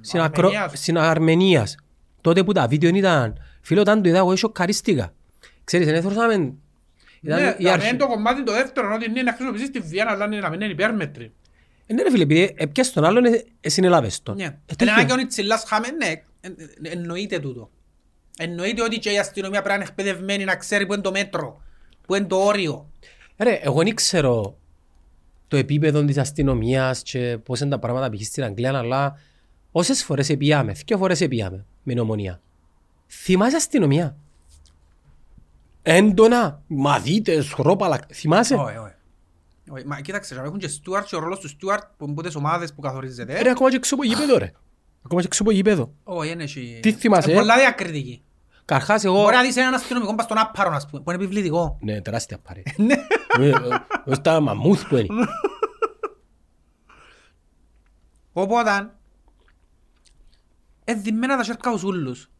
στην, ακρο... στην Αρμενίας. Τότε που τα βίντεο ήταν, φίλο όταν το είδα εγώ σοκαρίστηκα. Ξέρεις, δεν έθωρσαμε... Ήταν Ναι, η αρχή... είναι το κομμάτι το δεύτερο, ότι είναι να χρησιμοποιήσεις τη βία, αλλά είναι να μην είναι υπέρμετρη. Ε, Ναι ρε φίλε, επειδή έπιασες τον άλλον, ε, εσύ είναι λάβες τον. Ναι. Ε, Είναι τέτοιο. ένα και ο Νιτσιλάς χάμε, ναι, εν- εν- εννοείται τούτο. Εννοείται ότι και η αστυνομία πρέπει να είναι εκπαιδευμένη να ξέρει που είναι το μέτρο, που είναι το όριο. Ρε, εγώ δεν ξέρω το επίπεδο της αστυνομίας και πώς είναι τα πράγματα π.χ. στην Αγγλία, αλλά όσες φορές επίαμε, δύο φορές επίαμε με νομονία. Θυμάσαι αστυνομία; Έντονα, μαδίτες, χρόπαλα, θυμάσαι; Όχι, όχι. Όχι, Μα κοίταξε, έχουν και Στούαρτ και ο ρόλος του Στούαρτ που είναι τις ομάδες που καθορίζεται. Ρε, ακόμα και έξω από γήπεδο, ρε. Ακόμα και έξω από γήπεδο. Όχι, είναι εσύ. Τι θυμάσαι, Είναι ε; πολλά διακριτική. Καρχάς εγώ... Μπορεί να δεις έναν αστυνομικό πας στον άπαρο, ας πούμε, που είναι επιβλητικό. Ναι, τεράστια πάρε. Ε, ε, ε, Στα μαμούθ που είναι. Οπότε, εδημένα τα σέρκα τους ούλους.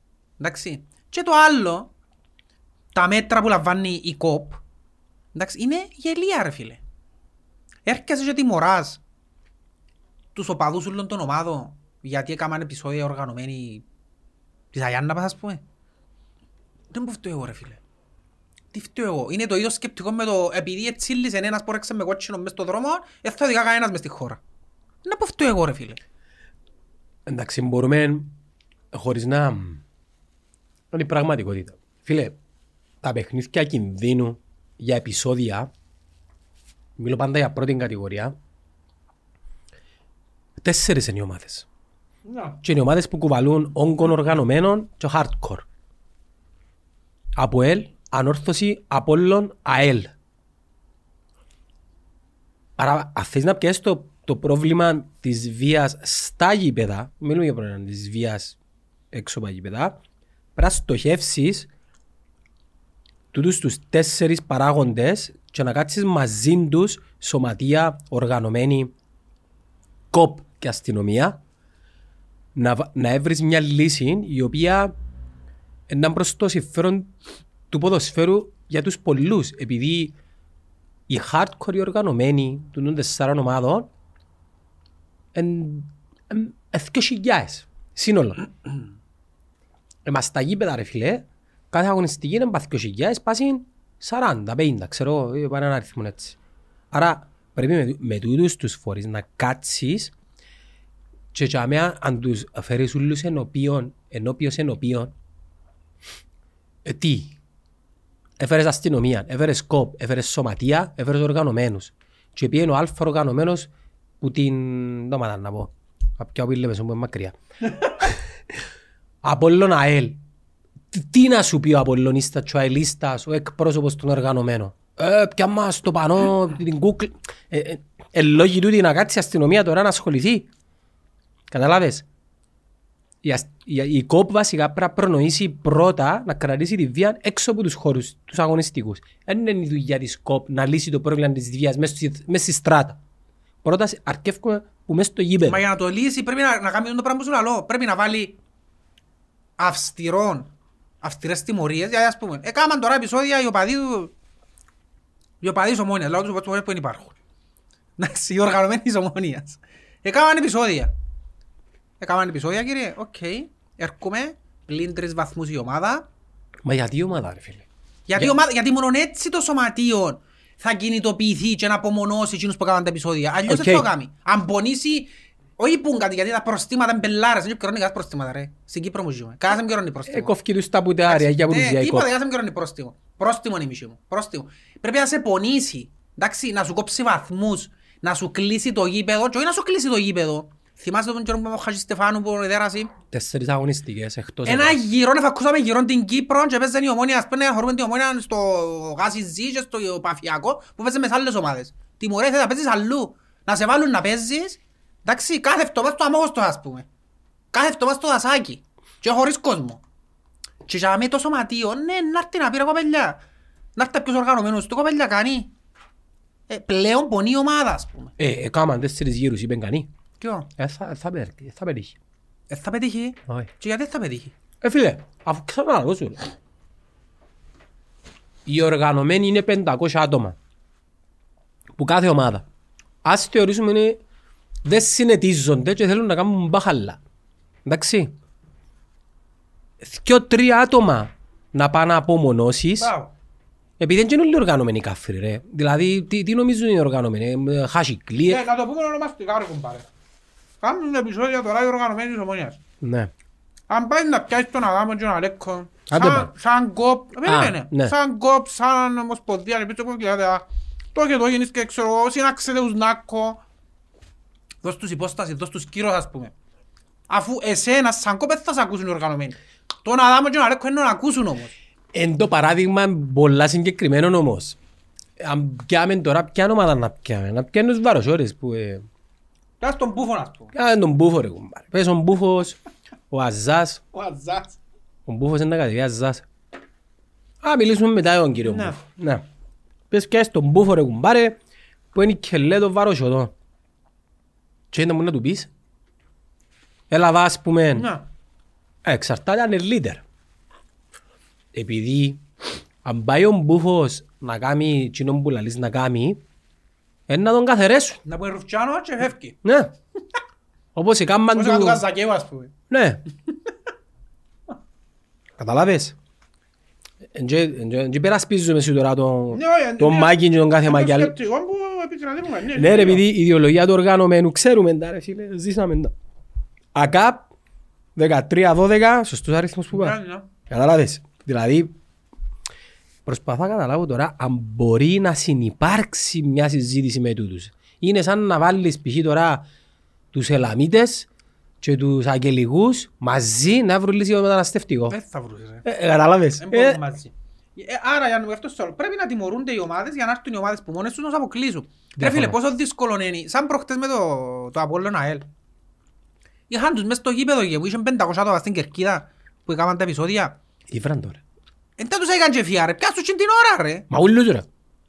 Εντάξει. Και το άλλο, τα μέτρα που λαμβάνει η ΚΟΠ, εντάξει, είναι γελία ρε φίλε. Έρχεσαι και τιμωράς τους οπαδούς ούλων των ομάδων γιατί έκαναν επεισόδια οργανωμένοι της Αγιάνναπας ας πούμε. Δεν που φταίω εγώ ρε φίλε. Τι φταίω εγώ. Είναι το ίδιο σκεπτικό με το επειδή ετσίλησε ένας που ρέξε με κότσινο μες στο δρόμο, δεν θα οδηγά κανένας μες στη χώρα. Να που φταίω εγώ ρε φίλε. Εντάξει, μπορούμε χωρίς να... Είναι η πραγματικότητα. Φίλε, τα παιχνίδια κινδύνου για επεισόδια, μιλώ πάντα για πρώτη κατηγορία, τέσσερις είναι οι ομάδες. Και είναι οι ομάδες που κουβαλούν όγκων οργανωμένων και hardcore. ΑΠΟΕΛ, Ανόρθωση, Απόλλων, ΑΕΛ. Άρα, αν θες να πιέσεις το, το πρόβλημα της βίας στα γήπεδα, μιλούμε για πρόβλημα της βίας έξω από τα γήπεδα, πρέπει να στοχεύσεις τούτους τους τέσσερις παράγοντες και να κάτσεις μαζί τους σωματεία, οργανωμένη, κοπ και αστυνομία να, βα- να έβρεις μια λύση η οποία είναι προς το συμφέρον του ποδοσφαίρου για τους πολλούς επειδή οι hardcore οι οργανωμένοι των τεσσάρων ομάδων είναι χιλιάες σύνολο. Εμάς στα γήπεδα ρε φίλε κάθε αγωνιστική είναι πάθει χιλιάες πάσουν 40, 50 ξέρω εγώ, πάνε ένα αριθμό έτσι. Άρα πρέπει με, με τούτους τους φορείς να κάτσεις και για μένα αν τους φέρεις όλους ενώπιον, ενώπιος ενώπιον ε, τι, έφερες αστυνομία, έφερες κοπ, έφερες σωματεία, έφερες οργανωμένους. Και πήγαινε ο αλφα οργανωμένος που την... Δεν μάτα να πω. Από ποια που λέμε, που είναι μακριά. Απόλλων ΑΕΛ. Τι- Τι να σου πει ο Απολλωνίστας και ο αελίστας, ο εκπρόσωπος των οργανωμένων; Ε, πια μας το πανώ, την κούκλ. Ε, ε, ε, λόγοι τούτοι να κάτσει η αστυνομία τώρα να ασχοληθεί. Καταλάβες; Η, ασ- η, η ΚΟΠ βασικά πρέπει να προνοήσει πρώτα να κρατήσει τη βία έξω από τους χώρους, τους αγωνιστικούς. Δεν είναι η δουλειά της ΚΟΠ να λύσει το πρόβλημα της βίας μέσα στη, μέσα στη στράτα. Πρώτα αρκεύουμε που μέσα στο γήπεδο. Μα για να το λύσει πρέπει να, να κάνει το πράγμα που σου λέω. Πρέπει να βάλει αυστηρών, αυστηρές τιμωρίες. Γιατί ας πούμε, έκαναν τώρα επεισόδια οι οπαδοί του... Οι οπαδοί της ομόνιας, λόγω τους οπαδούς που δεν υπάρχουν. Εντάξει, οι οργανωμένοι της ομόνιας. Έκαναν επεισόδια. Έκαναν επεισόδια κύριε, οκ. Έρχομαι, πλην τρεις βαθμούς η ομάδα. Μα γιατί η ομάδα ρε φίλε. Γιατί, Για- ομάδα, γιατί μόνο έτσι το σωματείο θα κινητοποιηθεί και να απομονώσει εκείνους που έκαναν τα επεισόδια. Αλλιώς Οκ. δεν το κάνει. Αν πονήσει, όχι πουν κάτι, γιατί τα προστήματα είναι πελάρες. Δεν επικαιρώνει κανένας προστήματα ρε. Στην Κύπρο μου ζούμε. Κάθε με καιρώνει Ε, πρόστιμο. κοφκεί τους τα πουτεάρια για Ναι, πουρουσία η τίποτα, ΚΟΠ. κάθε με καιρώνει πρόστιμο. Πρόστιμο είναι η μισή μου. Πρόστιμο. Πρέπει να σε πονήσει. Εντάξει, να σου κόψει βαθμούς, να σου κλείσει το γήπεδο και όχι να σου κλείσει το γήπεδο. Θυμάσαι τον καιρό που είμαι ο Χατζη Στεφάνου που εδέρασε. Τέσσερις αγωνιστικές εκτός Ένα έδρας. γύρο, να φακούσαμε γύρω την Κύπρο και παίζανε η ομόνια, ας πούμε, να χωρούμε την ομόνια στο Γάσι Ζή και στο Παφιακό που παίζε με άλλες ομάδες. Τιμωρέθαι να παίζεις αλλού, να σε βάλουν να παίζεις, εντάξει, κάθε εβδομάδα στο αμόγωστο ας πούμε. Κάθε εβδομάδα στο δασάκι και χωρίς κόσμο. Και για με το σωματείο, ναι, να έρθει να πει ρε κοπέλια, να έρθει ποιος οργανωμένος, το κοπέλια κάνει. Ε, πλέον πονεί η ομάδα, ας πούμε. Ε, έκαναν τέσσερις γύρους, είπεν κανεί. Ποιο, Ε, θα, θα, πε- θα πετύχει. ε, θα πετύχει. Όχι. Και γιατί δεν θα πετύχει; Ε, φίλε, αφού ξαναλώ σου. ρε. Οι οργανωμένοι είναι 500 άτομα. Που κάθε ομάδα. Ας θεωρήσουμε είναι δεν συνετίζονται και θέλουν να κάνουν μπαχαλά. Εντάξει. Δυο-τρία άτομα να πάνε να απομονώσεις Μπράβο. επειδή δεν είναι όλοι οργανωμένοι κάφροι ρε. Δηλαδή τι, τι νομίζουν οι οργανωμένοι; ε, Χασικλίε. Ναι, να το πούμε ονομαστικά ρε κουμπάρε. Κάνουν επεισόδια τώρα οι οργανωμένοι της ομονίας. Ναι. Αν πάει να πιάσεις τον Αδάμο και τον Αλέκο Άντε Σαν- πάμε. Σαν κοπ, περίμενε. ναι. Σαν κοπ, σαν ομοσπονδία, επίσης εγώ δηλαδή, α, το και το γίνεις και ξέρω εγώ, συνάξετε τους νάκο. Δώσ' τους υπόσταση, δώσ' τους κύρος ας πούμε. Αφού εσένα σαν κοπ δεν θα σε ακούσουν οι οργανωμένοι. Τον Αδάμο και τον Αλέκο είναι να ακούσουν όμως. Εν το παράδειγμα πολλά συγκεκριμένο όμως. Αν πιάμε τώρα, ποια ομάδα να πιάμε; Να πιάμε τους βαροσόρες που... Ε, Κάτσε τον Μπούφον ας πούμε. Κάνε τον Μπούφο ρε κουμπάρε. Πες ο Μπούφος, ο Αζάς. Ο Αζάς. Ο Μπούφος είναι να κατεβεί Αζάς. Α, μιλήσουμε μετά για τον κύριο Ναι. Μπούφο. Ναι. Πες πιάσεις τον Μπούφο ρε κουμπάρε που είναι η κελέ των βαροσιωτών. Και είναι μόνο να του πεις. Έλα βά ας πούμε. Ναι. Ε, Εξαρτάται αν είναι leader. Επειδή αν πάει ο Μπούφος να κάνει κοινόν που λαλείς να κάνει, είναι να τον καθαρέσουν. Να πούμε Ρουφτσάνο και φεύγει. Ναι. Όπως έκαναν Πώς έκανα του του... Καζακέου ας πούμε. Ναι. Καταλάβες; Δεν περασπίζουμε εσύ τώρα τον Ναι, όχι, τον ναι. Μάκη και τον κάθε Είναι το Μάκη. σκεπτικό που επικρατούμε. Ναι, Ναι ρε, επειδή η ιδεολογία του οργανωμένου ξέρουμε τα ρε φίλε, ζήσαμε τα. ΑΚΑΠ 13-12, σωστός αριθμός που είπα. Ναι, ναι. Καταλάβες. Δηλαδή, προσπαθώ να καταλάβω τώρα αν μπορεί να συνυπάρξει μια συζήτηση με τούτους. Είναι σαν να βάλεις π.χ. τώρα τους Ελαμίτες και τους Αγγελικούς μαζί να βρουν λύση για το μεταναστευτικό. Δεν θα βρούσες. ρε. Ε, ε, Καταλάβες. Δεν Ε, μπορούν μαζί. Ε, Άρα για να αυτό στο άλλο, πρέπει να τιμωρούνται οι ομάδες για να έρθουν οι ομάδες που μόνες τους να τους αποκλείσουν. Ρε Διαφωνώ. φίλε, πόσο δύσκολο είναι. Σαν προχτές με το, το Απόλλων ΑΕΛ. Είχαν τους μες στο γήπεδο και που είχαν 500 άτομα στην Κερκίδα που έκαναν τα επεισόδια. Τι βραν τώρα. Εν δεν τους έκαν και φιά ρε, πιάσ' τους και την ώρα ρε. Μα ούλους ρε.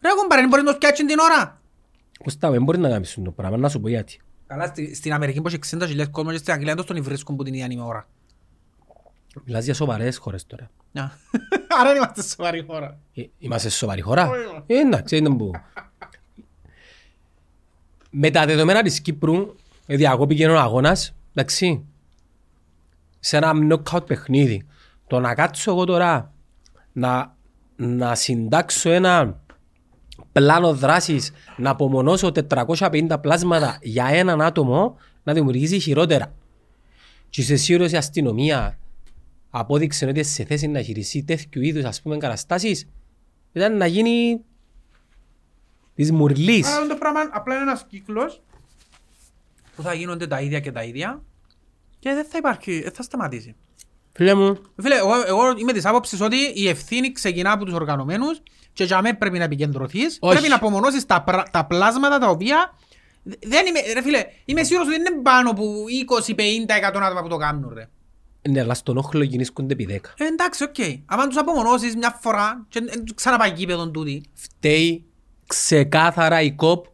Ρε κομπάρε, δεν μπορεί να τους πιάσει την ώρα. Κωστά, δεν μπορεί να κάνεις το πράγμα, να σου πω γιατί. Καλά, στη- στην Αμερική που έχει 60.000 κόσμος και στην Αγγλία δεν τον βρίσκουν που την ίδια ώρα. Μιλάς για σοβαρές χώρες τώρα. Να. Άρα δεν είμαστε σοβαρή χώρα. Ε, Είμαστε σοβαρή χώρα. Όχι, είμαστε. Ε, Εντάξει, είναι που. Με τα δεδομένα της Κύπρου, ε, διακόπηκε έναν αγώνας, εντάξει, σε ένα knockout παιχνίδι. Το να κάτσω εγώ τώρα να, να συντάξω ένα πλάνο δράσης, να απομονώσω 450 πλάσματα για έναν άτομο, να δημιουργήσει χειρότερα. Και σε σίγουρος η αστυνομία απόδειξε ότι είναι σε θέση να χειριστεί τέτοιου είδους ας πούμε καταστάσεις, ήταν να γίνει της μουρλής. Άρα το πράγμα απλά είναι ένας κύκλος που θα γίνονται τα ίδια και τα ίδια και δεν θα υπάρχει, δεν θα σταματήσει. Φίλε μου, Φίλε, εγώ, εγώ είμαι της άποψης ότι η ευθύνη ξεκινά από τους οργανωμένους και για μένα πρέπει να επικεντρωθείς. Όχι. Πρέπει να απομονώσεις τα, πρα- τα πλάσματα τα οποία... δε- Δεν είμαι, ρε φίλε, είμαι σίγουρος ότι δεν είναι πάνω από 20-50 εκατό άτομα που το κάνουν ρε. ναι, αλλά στον όχλο γίνησκονται επί 10. Ε, εντάξει, οκ. Αν τους απομονώσεις μια φορά και ε, ξαναπάει γήπεδον τούτη. Φταίει ξεκάθαρα η ΚΟΠ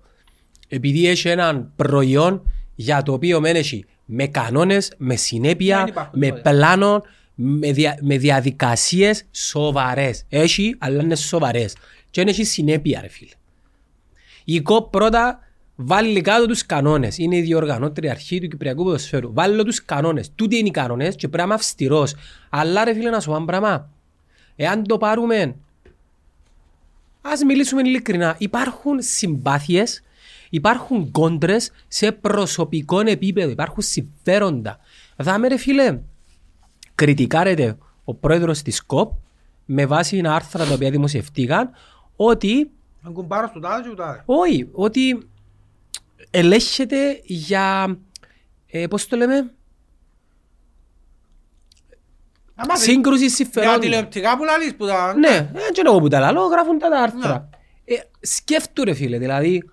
επειδή έχει έναν προϊόν για το οποίο μένει έχει με κανόνες, με Δεν συνέπεια, υπάρχουν με τότε. πλάνο, με, δια, με διαδικασίες σοβαρές. Έχει, αλλά είναι σοβαρές. Και δεν έχει συνέπεια, ρε φίλε. Η ΚΟΠ πρώτα βάλει κάτω τους κανόνες. Είναι η διοργανώτρια αρχή του Κυπριακού Ποδοσφαίρου. Βάλει τους κανόνες. Τούτοι είναι οι κανόνες και πρέπει να είμαι αυστηρός. Αλλά ρε φίλε να σου πω ένα πράγμα. Εάν το πάρουμε Ας μιλήσουμε ειλικρινά. Υπάρχουν συμπάθειες, υπάρχουν κόντρες σε προσωπικό επίπεδο, υπάρχουν συμφέροντα. Δάμε ρε φίλε, κριτικάρεται ο πρόεδρος της ΚΟΠ με βάση ένα άρθρα τα οποία δημοσιευτήκαν ότι, Αν κουμπάρω του τάδε και του τάδε. όχι, ότι ελέγχεται για, ε, πώς το λέμε, Άμα δεν- σύγκρουση Για συμφερόντων. τηλεοπτικά που λαλείς που τα... Ναι, δεν ξέρω εγώ που τα λαλώ, γράφουν τα, τα άρθρα. Ε, σκέφτου ρε φίλε, δηλαδή,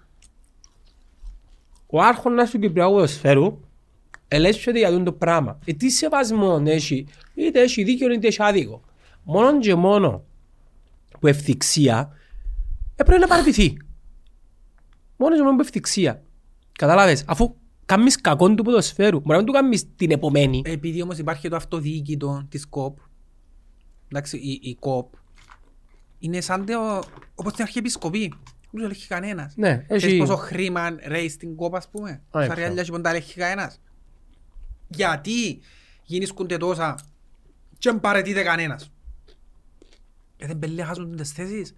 ο άρχονας του Κυπριακού Ποδοσφαίρου ελέγχεται για αυτό το πράγμα. Ε, τι σεβασμό έχει, είτε έχει δίκιο είτε έχει άδικο. Μόνο και μόνο που ευθυξία ε, πρέπει να παραιτηθεί. Μόνος και μόνο που ευθυξία. Καταλάβες, αφού κάνεις κακόν του ποδοσφαίρου, μπορεί να μην του κάνεις την επομένη. Επειδή όμως υπάρχει το αυτοδιοίκητο της ΚΟΠ, εντάξει, η, η ΚΟΠ, είναι σαν το, όπως την αρχιεπισκοπή. Δεν τους ελέγχει κανένας. Ναι, Ξέρεις έχει... πόσο χρήμα ρέει στην ΚΟΠ, ας πούμε. Α, Στα έχω. ριάλια και πόντα ελέγχει κανένας. Γιατί γίνησκονται τόσα και δεν παρετείται κανένας. Ε, δεν πελέχασουν τις θέσεις.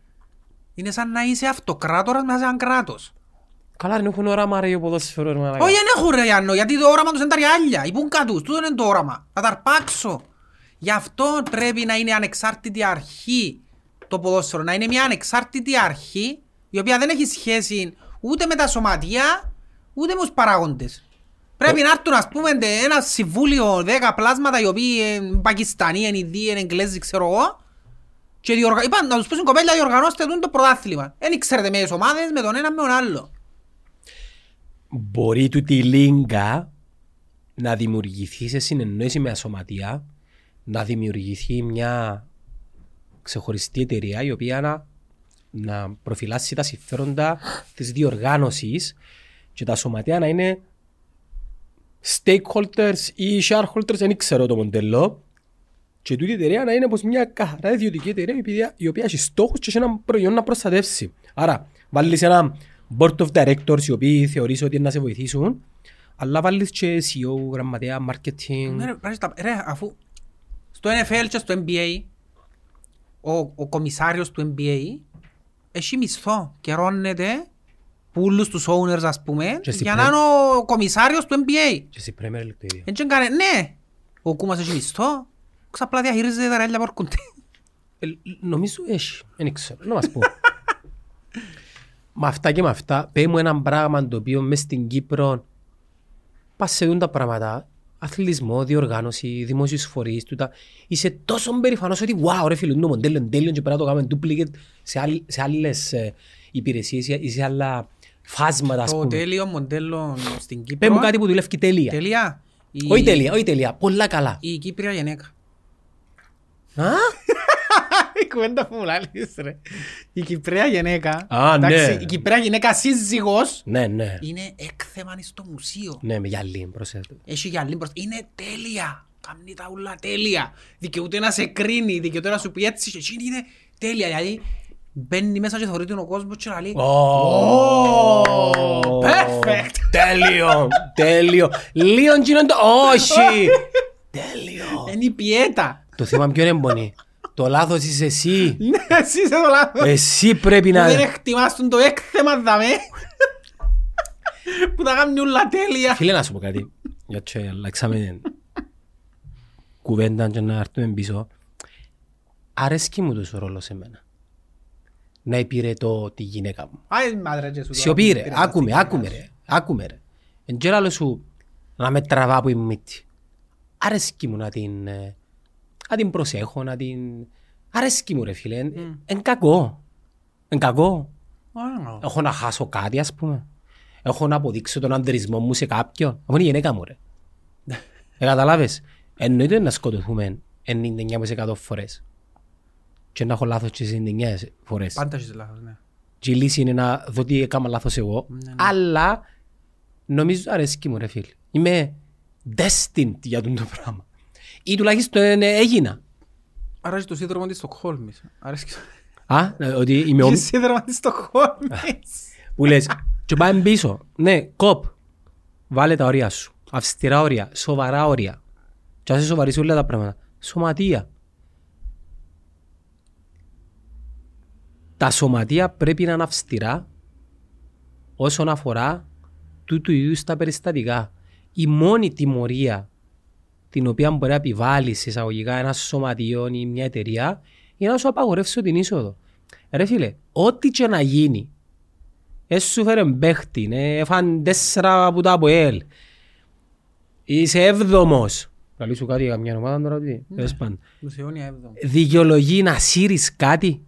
Είναι σαν να είσαι αυτοκράτορας μέσα σε έναν κράτος. Καλά, δεν έχουν όραμα ρε για ποδόσφαιρο. ρε μαλάκα. Όχι, δεν έχουν ρε Γιάννο, γιατί το όραμα τους είναι τα ριάλια. Η πούγκα τους, τούτο είναι το όραμα. Να τα αρπάξω. Γι' αυτό πρέπει να είναι ανεξάρτητη αρχή το ποδόσφαιρο. Να είναι μια ανεξάρτητη αρχή η οποία δεν έχει σχέση ούτε με τα σωματεία ούτε με τους παράγοντες. Πρέπει να έρθουν ας πούμε ένα συμβούλιο 10 πλάσματα οι οποίοι είναι Πακιστανοί, είναι Ινδοί, είναι Εγγλέζοι ξέρω εγώ και διοργα... είπαν να τους πούσουν κοπέλια διοργανώστε τούτο το πρωτάθλημα. Δεν ξέρετε με τις ομάδες με τον ένα με τον άλλο. Μπορεί τούτη η λίγκα να δημιουργηθεί σε συνεννόηση με ασωματεία, να δημιουργηθεί μια ξεχωριστή εταιρεία η οποία να, να προφυλάσει τα συμφέροντα της διοργάνωσης και τα σωματεία να είναι stakeholders ή shareholders, δεν ξέρω το μοντέλο. Και τούτη η εταιρεία να είναι πως μια καθαρά ιδιωτική εταιρεία η οποία, η οποία έχει στόχους και έχει ένα προϊόν να προστατεύσει. Άρα, βάλεις ένα board of directors οι οποίοι θεωρείς ότι είναι να σε βοηθήσουν, αλλά βάλεις και CEO, γραμματέα, marketing. Ναι, ρε, ρε, στα- ρε, αφού στο NFL και στο NBA ο, ο κομισάριος του NBA έχει μισθό και ρώνεται πουλούς τους owners ας πούμε Και στην για να Pre- είναι ο κομισάριος του NBA. Και στην Premier League το ίδιο. Δεν κάνε, ναι, ο Κούμας έχει μισθό, ξαπλά διαχειρίζεται τα ρέλια που έρχονται. Ε, Νομίζω έχει, δεν ξέρω, να μας πω. με αυτά και με αυτά, πέ μου ένα πράγμα το οποίο μες στην Κύπρο πας σε δουν τα πράγματα, αθλητισμό, διοργάνωση, δημόσιους φορείς, τούτα. Είσαι τόσο περηφανός ότι wow ρε φίλε, το μοντέλο είναι τέλειο και πρέπει να το κάνουμε duplicate σε, άλλ, σε άλλες ε, υπηρεσίες ή σε άλλα φάσματα ας Το πούμε. τέλειο μοντέλο στην Πέ Κύπρο. μου κάτι που δουλεύει τέλεια. Τελεία. Η- Όχι τέλεια, όχι τέλεια, πολλά καλά. Η Κύπρια γυναίκα. Α, Η κουβέντα που μου λάλης ρε. Η Κυπρέα γυναίκα. Α, ναι. εντάξει, Η Κυπρέα γυναίκα σύζυγος ναι, ναι. είναι έκθεμα στο μουσείο. Ναι, με γυαλί, προσέξτε. Έχει γυαλί μπροστά. Είναι τέλεια. Κάνει τα ούλα τέλεια. Δικαιούται να σε κρίνει, δικαιούται να σου πει έτσι και εκείνη είναι τέλεια. Δηλαδή μπαίνει μέσα και θεωρεί τον ο κόσμος και να λέει Oh, perfect. Τέλειο, τέλειο. Λίγο γίνον το... Όχι. Τέλειο. είναι η πιέτα. Το θέμα ποιο είναι μπονή. Το λάθος είσαι εσύ. Ναι, εσύ είσαι το λάθος. Εσύ πρέπει Που δεν να... εκτιμάς τον το έκθεμα δαμέ. Που τα κάνουν ούλα τέλεια. Φίλε να σου πω κάτι. Για και αλλάξαμε κουβέντα και να έρθουμε πίσω. Αρέσκει μου τόσος ρόλος σε μένα. Να υπηρετώ τη γυναίκα μου. Άι μάδρα και σου το Σιωπή ρε, πειράζει. άκουμε, άκουμε ρε, άκουμε ρε. Εν και άλλο σου να με τραβά από η μύτη. Αρέσκει μου να την, ε, να την προσέχω, να την... Αρέσκει μου ρε φίλε, εν, εν κακό. Εν κακό. Α, Έχω να χάσω κάτι ας πούμε. Έχω να αποδείξω τον ανδρισμό μου σε κάποιον. Αυτό είναι η γυναίκα μου ρε. ε, καταλάβες. Εννοείται να σκοτωθούμε 99% φορές. Και να έχω λάθος και σε 99 φορές. Πάντα έχεις λάθος, ναι. Και η λύση είναι να δω τι έκανα λάθος εγώ. Ναι, Αλλά νομίζω αρέσκει μου ρε φίλε. Είμαι destined για τον το πράγμα. Ή τουλάχιστον ε, έγινα. Άρα έχει το σύνδρομο της Στοκχόλμης. Αρέσκει. Α, ε, ότι είμαι Έχει ο... σύνδρομο της Στοκχόλμης. που λες και πάμε πίσω. Ναι, κοπ. Βάλε τα όρια σου. Αυστηρά όρια. Σοβαρά όρια. Και ας σοβαρείς όλα τα πράγματα. Σωματεία. Τα σωματεία πρέπει να είναι αυστηρά όσον αφορά τούτου είδους τα περιστατικά. Η μόνη τιμωρία την οποία μπορεί να επιβάλλει σε εισαγωγικά ένας σωματείο ή μια εταιρεία είναι να σου απαγορεύσω την είσοδο. Ρε φίλε, ό,τι και να γίνει, έσου φέρε παίχτη, ε, έφαν τέσσερα από τα ΑΠΟΕΛ, είσαι έβδομος. Καλή σου κάτι για μια ομάδα τώρα, τι, τέλος πάντων. Μουσιόνια έβδομος. Δικαιολογεί να σύρεις κάτι;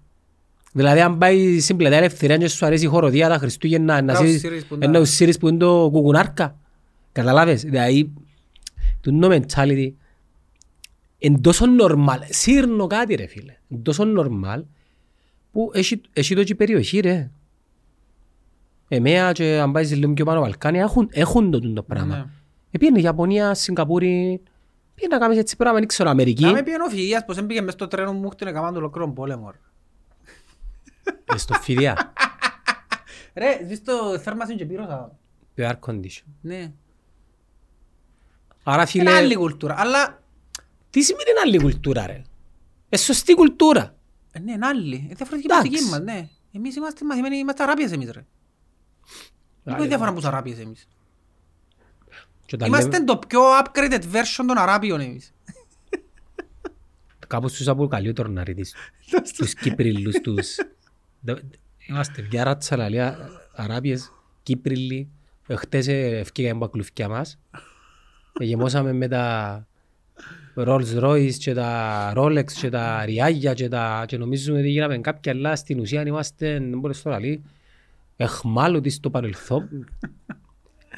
Δηλαδή αν πάει στην πλατεία ελευθερία και σου αρέσει η χοροδία τα Χριστούγεννα να Να σύρεις- σύρεις που είναι να τα- σύρεις που είναι το κουκουνάρκα. Καταλάβες; Δηλαδή το mentality είναι τόσο normal. Σύρνω κάτι ρε φίλε. Είναι τόσο normal που έχει, έχει το και η περιοχή ρε. Εμέα και αν πάει σε λίγο πιο πάνω Βαλκάνια έχουν, έχουν το, το πράγμα. Ναι. Επήγαινε Ιαπωνία, Σιγκαπούρη, πήγαινε να κάνεις έτσι πράγμα, δεν ξέρω, Αμερική. Να με πήγαινε ο Φυγίας πως έμπηκε μες στο τρένο μου χτύνε καμάν το ολόκληρο πόλεμο. Ρε. Ε, στο φιδιά. Ρε, ζεις το θέρμασιν και πύρωσα. Το air condition. Ναι. Άρα Είναι άλλη φίλε, κουλτούρα. Αλλά, τι σημαίνει είναι άλλη κουλτούρα ρε; Ε, σωστή κουλτούρα. ε, ναι, είναι άλλη. Είναι διαφορετική Εντάξει. μαθηκή μας, ναι. Εμείς είμαστε μαθημένοι, είμαστε αράπιες εμείς, ρε. Δεν είναι διαφορά από τους αράπιες εμείς. Και όταν λέμε- Είμαστε το πιο upgraded version των αράπιων εμείς. Κάπως τους αποκαλεί ο τορναρίτης. Τους Κύπριλους, τους... Δε- Είμαστε μια ράτσα λαλία Αράπιες, Κύπριλοι. Ε, Χτες ε, ευκήγαμε από κλουφκιά μας. Ε, Γεμώσαμε με τα Rolls Royce και τα Rolex και τα Ριάγια και, τα... και νομίζουμε ότι γίναμε κάποια αλλά στην ουσία είμαστε, δεν μπορείς τώρα λέει, εχμάλωτοι στο παρελθόν.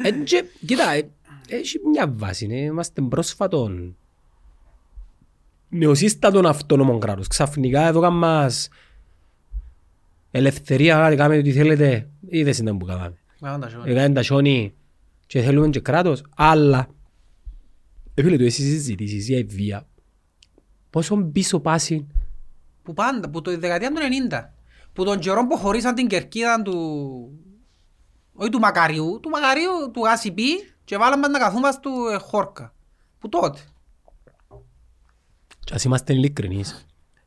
Ε, και, κοίτα, ε, έχει μια βάση, ναι. είμαστε πρόσφατον νεοσύστατον αυτόνομων κράτος. Ξαφνικά εδώ κάνουμε μας ελευθερία, κάνουμε ό,τι θέλετε, είδες είναι που κάναμε. Μα, όντας, όντας. Έκανε τα σιόνι και θέλουμε και κράτος, αλλά ε, φίλε του εσείς συζητήσεις για η βία. Πόσο πίσω πάσει Που πάντα, που το δεκαετία του 90. Που τον καιρό που χωρίσαν την κερκίδα του... Όχι του Μακαριού, του Μακαρίου, του Γασιπί και βάλαμε μας να καθούμαστε του ε, Χόρκα. Που τότε. και ας είμαστε ειλικρινείς.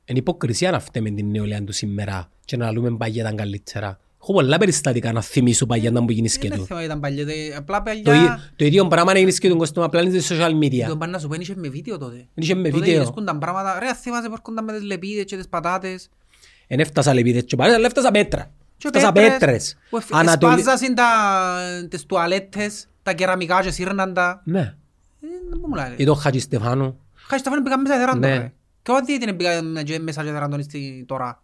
Είναι υποκρισία να φταίμε την νεολαία του σήμερα και να λέμε παγιέταν καλύτερα. Έχω πολλά περιστατικά να θυμίσω παγιέταν που γίνει Δεν σκέτου. είναι θέμα ήταν παλιό, ε, απλά Το, ί- παλιά... το ίδιο πράγμα να γίνει σκέτου κοστόμα απλά είναι στα social media. Τον πάνε να σου πένει είχε με βίντεο τότε. Είχε με Τότε βίντεο. γυρίσκονταν πράγματα. Ρε, θυμάσαι που έρχονταν με τις λεπίδες και τις πατάτες. Εν έφτασα λεπίδες και πάλι, αλλά έφτασα πέτρα. Και Έφτασα πέτρες, πέτρες. που εφ- Ανατολι- Εσπάζασαν τα- τις τουαλέτες, τα κεραμικά και σύρναν τα. Ναι. Ε, δεν μου λέει. Ή το Χατζη Στεφάνου. Χάρη Στεφάνη πήγαν μέσα δεράν Ναι. Τώρα. Και ό,τι την πήγαν και μέσα και δεράν τον στη- τώρα.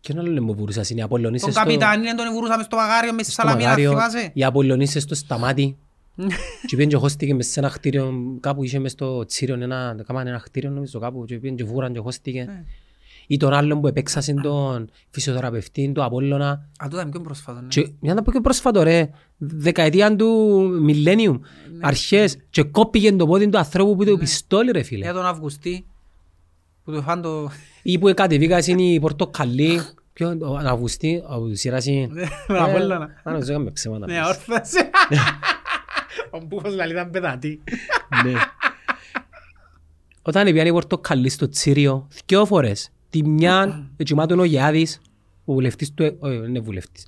Και ένα άλλο μου βουρούσας είναι οι Απολλωνίσες Τον στο- καπιτάνι τον βουρούσαμε στο μαγάριο μες στη στο Σαλαμίνα, μαγάριο. θυμάσαι; Οι Απολλωνίσες στο σταμάτη. Και πήγαινε και χώστηκε μες σε ένα χτίριο, κάπου είχε μες στο Τσίριον ένα, κάμανε ένα χτίριο νομίζω κάπου και πήγαινε και βούραν και χώστηκε. Ναι. Ή τον άλλον που επέξασε τον φυσιοθεραπευτή, τον Απόλλωνα. Α, τούτα είναι πιο πρόσφατο, ναι. Και για να πω και πρόσφατο ρε, δεκαετία του millennium, αρχές και κόπηκε το πόδι του ανθρώπου που το πιστόλι ρε φίλε. Για τον Αυγουστή, που το φάνε το... Ή που κατεβήκα είναι η Πορτοκαλί, ποιο, ο Αυγουστή, ο Σιράς είναι. Ναι, τον Απόλλωνα. Άρα δεν έκαμε ψέματα. Ναι, όρθασε. Ο Μπούφος λαλεί ήταν πετατή. Ναι. Όταν πιάνει η Πορτοκαλί στο Τσίριο, δυο φορές, τη μια ετσιμάτων ο Γιάδης, ο βουλευτής του, Ε- όχι, δεν είναι βουλευτής,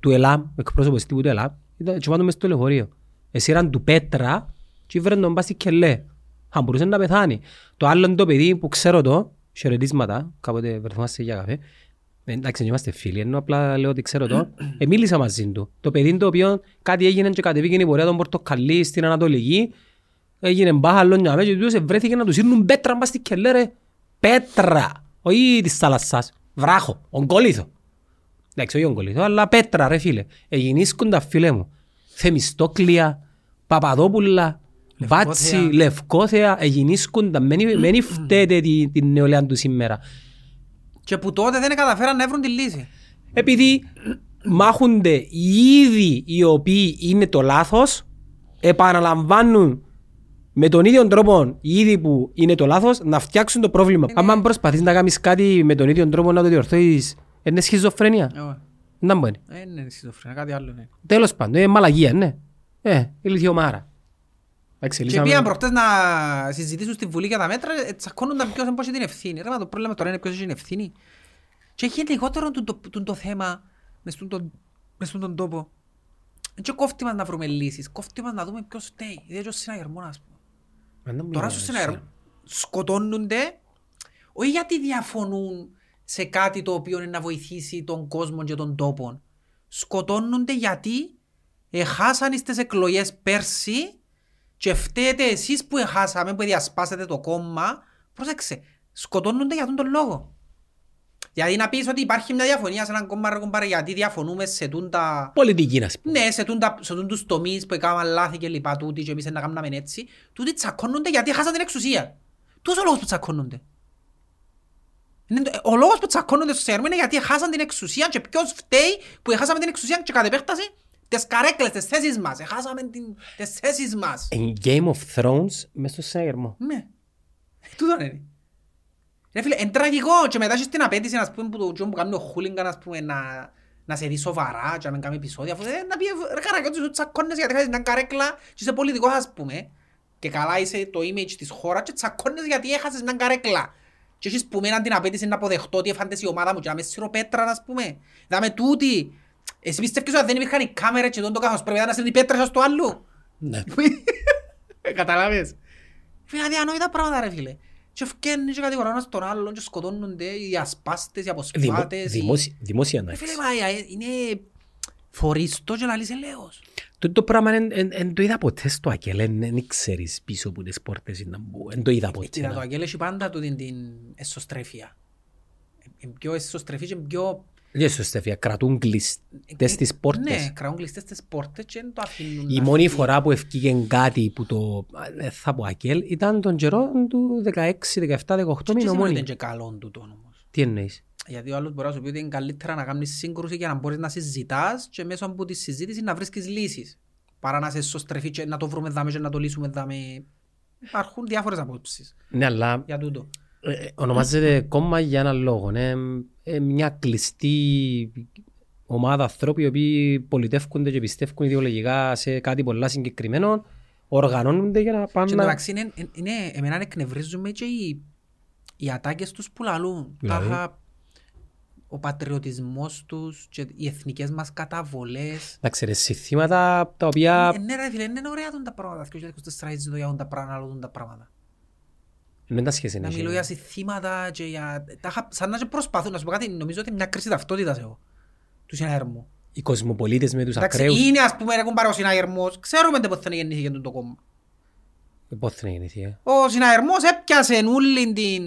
του ΕΛΑΜ, ο εκπρόσωπος τύπου του ΕΛΑΜ, ήταν ετσιμάτων μες στο λεωφορείο. Εσύραν του Πέτρα και ήβραν τον πάση και λέει, αν μπορούσε να πεθάνει. Το άλλο είναι το παιδί που ξέρω το, χαιρετίσματα, κάποτε βρεθούμαστε για καφέ, Ε, εντάξει, δεν είμαστε φίλοι, ενώ απλά λέω ότι ξέρω το. Ε, μίλησα μαζί του. Το παιδί το οποίο κάτι έγινε και κατεβήκε η πορεία των Πορτοκαλί στην Ανατολική Έγινε μπάχαλο μια μέσα και τους βρέθηκε να τους σύρνουν πέτρα μπας στη κελέ ρε. Πέτρα! Όχι της θάλασσας. Βράχο. Ογκολίθο. Εντάξει, όχι ογκολίθο, αλλά πέτρα ρε φίλε. Εγινήσκουν τα φίλε μου. Θεμιστόκλια, Παπαδόπουλα, Βάτσι, Λευκόθεα, εγινήσκουν τα. Μένει μένει φταίτε τη- την νεολαία του σήμερα. Και που τότε δεν καταφέραν να βρουν τη λύση. Επειδή μάχονται οι ίδιοι οι οποίοι είναι το λάθος, επαναλαμβάνουν με τον ίδιο τρόπο οι ίδιοι που είναι το λάθος να φτιάξουν το πρόβλημα. Αν προσπαθείς να κάνεις κάτι με τον ίδιο τρόπο να το διορθώσεις, είναι σχιζοφρένεια. Ε, Να μπορεί. ε, Είναι σχιζοφρενία, κάτι άλλο είναι. Τέλος πάντων, είναι μαλαγία, ναι. Ε, ηλικιωμάρα. Εντάξει, Και λύσαμε- πήγαν προχτές να συζητήσουν στη Βουλή για τα μέτρα, ε, τσακώνονταν ποιος έχει την ευθύνη. Ρε, μα το πρόβλημα τώρα είναι ποιος έχει την ευθύνη. Και έχει λιγότερο το, το, το, το θέμα μες στον τον, μες στον τον τόπο. Και κόφτει μας να βρούμε λύσεις, κόφτει μας να δούμε ποιος φταίει. Δηλαδή ο συναγερμός, ας πούμε. Ε, να μην Τώρα είναι στο έτσι. συναγερμό σκοτώνονται όχι γιατί διαφωνούν σε κάτι το οποίο είναι να βοηθήσει τον κόσμο και τον τόπο. Σκοτώνονται γιατί εχάσαν στις εκλογές πέρσι και φταίτε εσείς που εχάσαμε, που διασπάσετε το κόμμα. Πρόσεξε, σκοτώνονται για τον τον λόγο. Δηλαδή να πεις ότι υπάρχει μια διαφωνία σε έναν κόμμα ρε κομπάρε, γιατί διαφωνούμε σε τούντα... Πολιτική να σου πω. Ναι, σε, τούντα, σε τούντους τομείς που έκαναν λάθη και λοιπά τούτοι και εμείς να κάνουμε έτσι, τούτοι τσακώνονται γιατί χάσαν την εξουσία. Τούτος ο λόγος που τσακώνονται. Είναι το- Ο λόγος που τσακώνονται στο σέρμο είναι γιατί χάσαν την εξουσία και ποιος φταίει που χάσαμε την εξουσία και κατ' επέκταση; Τις καρέκλες, τις θέσεις μας. Χάσαμε την, τις θέσεις μας. In Game of Thrones, μες στο συναγερμό. Ναι. Τούτο είναι. Ρε φίλε, είναι τραγικό και μετά έχεις την απέτηση ας πούμε, που το τζον που κάνει ο Χούλιγκαν ας πούμε, να, να σε δει σοβαρά και να μην κάνει επεισόδια αφού δεν να πει ρε καρακιό τους τσακώνες γιατί χάσεις μια καρέκλα και είσαι πολιτικός ας πούμε και καλά είσαι το image της χώρας και τσακώνες γιατί έχασες μια καρέκλα και έχεις που μέναν την απέτηση να αποδεχτώ ότι έφαντες η ομάδα μου και να με σιροπέτρα ας πούμε δάμε τούτη εσύ πιστεύεις ότι αν δεν υπήρχαν οι κάμερες και τον το καθώς πρέπει να στέλνει πέτρες ως το άλλο; Ναι. Καταλάβες. Φίλε, αδιανόητα πράγματα ρε φίλε. Και ευκαινεί και κατηγορά ένας τον άλλον και σκοτώνονται οι ασπάστες, οι Δημο- αποσπάτες. οι- δημόσια- Δημόσια να Ρε φίλε, έχεις. μα ε, είναι φοριστό και λαλείς ελέος. Το, το πράγμα δεν το είδα ποτέ στο Ακέλ, δεν ξέρεις πίσω από τις πόρτες να μπω. Δεν το είδα ποτέ. Κοίτα, το να- Αγγέλ έχει πάντα του την, την εσωστρέφεια. Είναι πιο εσωστρεφή και πιο... Δεν σου Στέφια, κρατούν κλειστές τις Ναι, πόρτες. κρατούν κλειστές τις πόρτες και δεν το αφήνουν Η να μόνη φύγει. φορά που ευκήγε κάτι που το δεν θα πω Ακέλ ήταν τον καιρό του 16, 17, 18 Και μήνων σημαίνει ότι είναι μόνοι. και καλό τούτο όμως. Τι εννοείς; Γιατί ο άλλος μπορεί να σου πει ότι είναι καλύτερα να κάνεις σύγκρουση για να μπορείς να συζητάς και μέσω από τη συζήτηση να βρίσκεις λύσεις. Παρά να είσαι σωστρεφή και να το βρούμε δάμε και να το λύσουμε δάμε. Υπάρχουν διάφορες απόψεις Ναι, αλλά για τούτο. Ε, ονομάζεται κόμμα για έναν λόγο. Είναι ε, μια κλειστή ομάδα ανθρώπων οι οποίοι πολιτεύκονται και πιστεύουν ιδεολογικά σε κάτι πολλά συγκεκριμένο, οργανώνονται για να Και πάνε να... εντάξει, είναι, είναι, εμένα εκνευρίζουμε και οι, οι ατάκες τους που λαλούν. Δηλαδή; Τάχα, ο πατριωτισμός τους και οι εθνικές μας καταβολές. Εντάξει, ρε, συνθήματα τα οποία Ε, ναι ρε φίλε, είναι ωραία τα πράγματα. Και ο 2024 ζητώ για τα πράγματα, να τα πράγματα. Δεν τα σχέση Να είναι. μιλώ για συνθήματα και για... τάχα, σαν να και προσπαθούν, να σου πω κάτι, νομίζω ότι είναι μια κρίση ταυτότητας εγώ. Τους συναγερμού. Οι κοσμοπολίτες με τους Εντάξει, ακραίους. είναι ας πούμε έχουν πάρει ο συναγερμός, ξέρουμε πότε θα γεννήθηκε το κόμμα. Πώς θα γεννηθεί, ε. Ο συναγερμός έπιασε όλη την...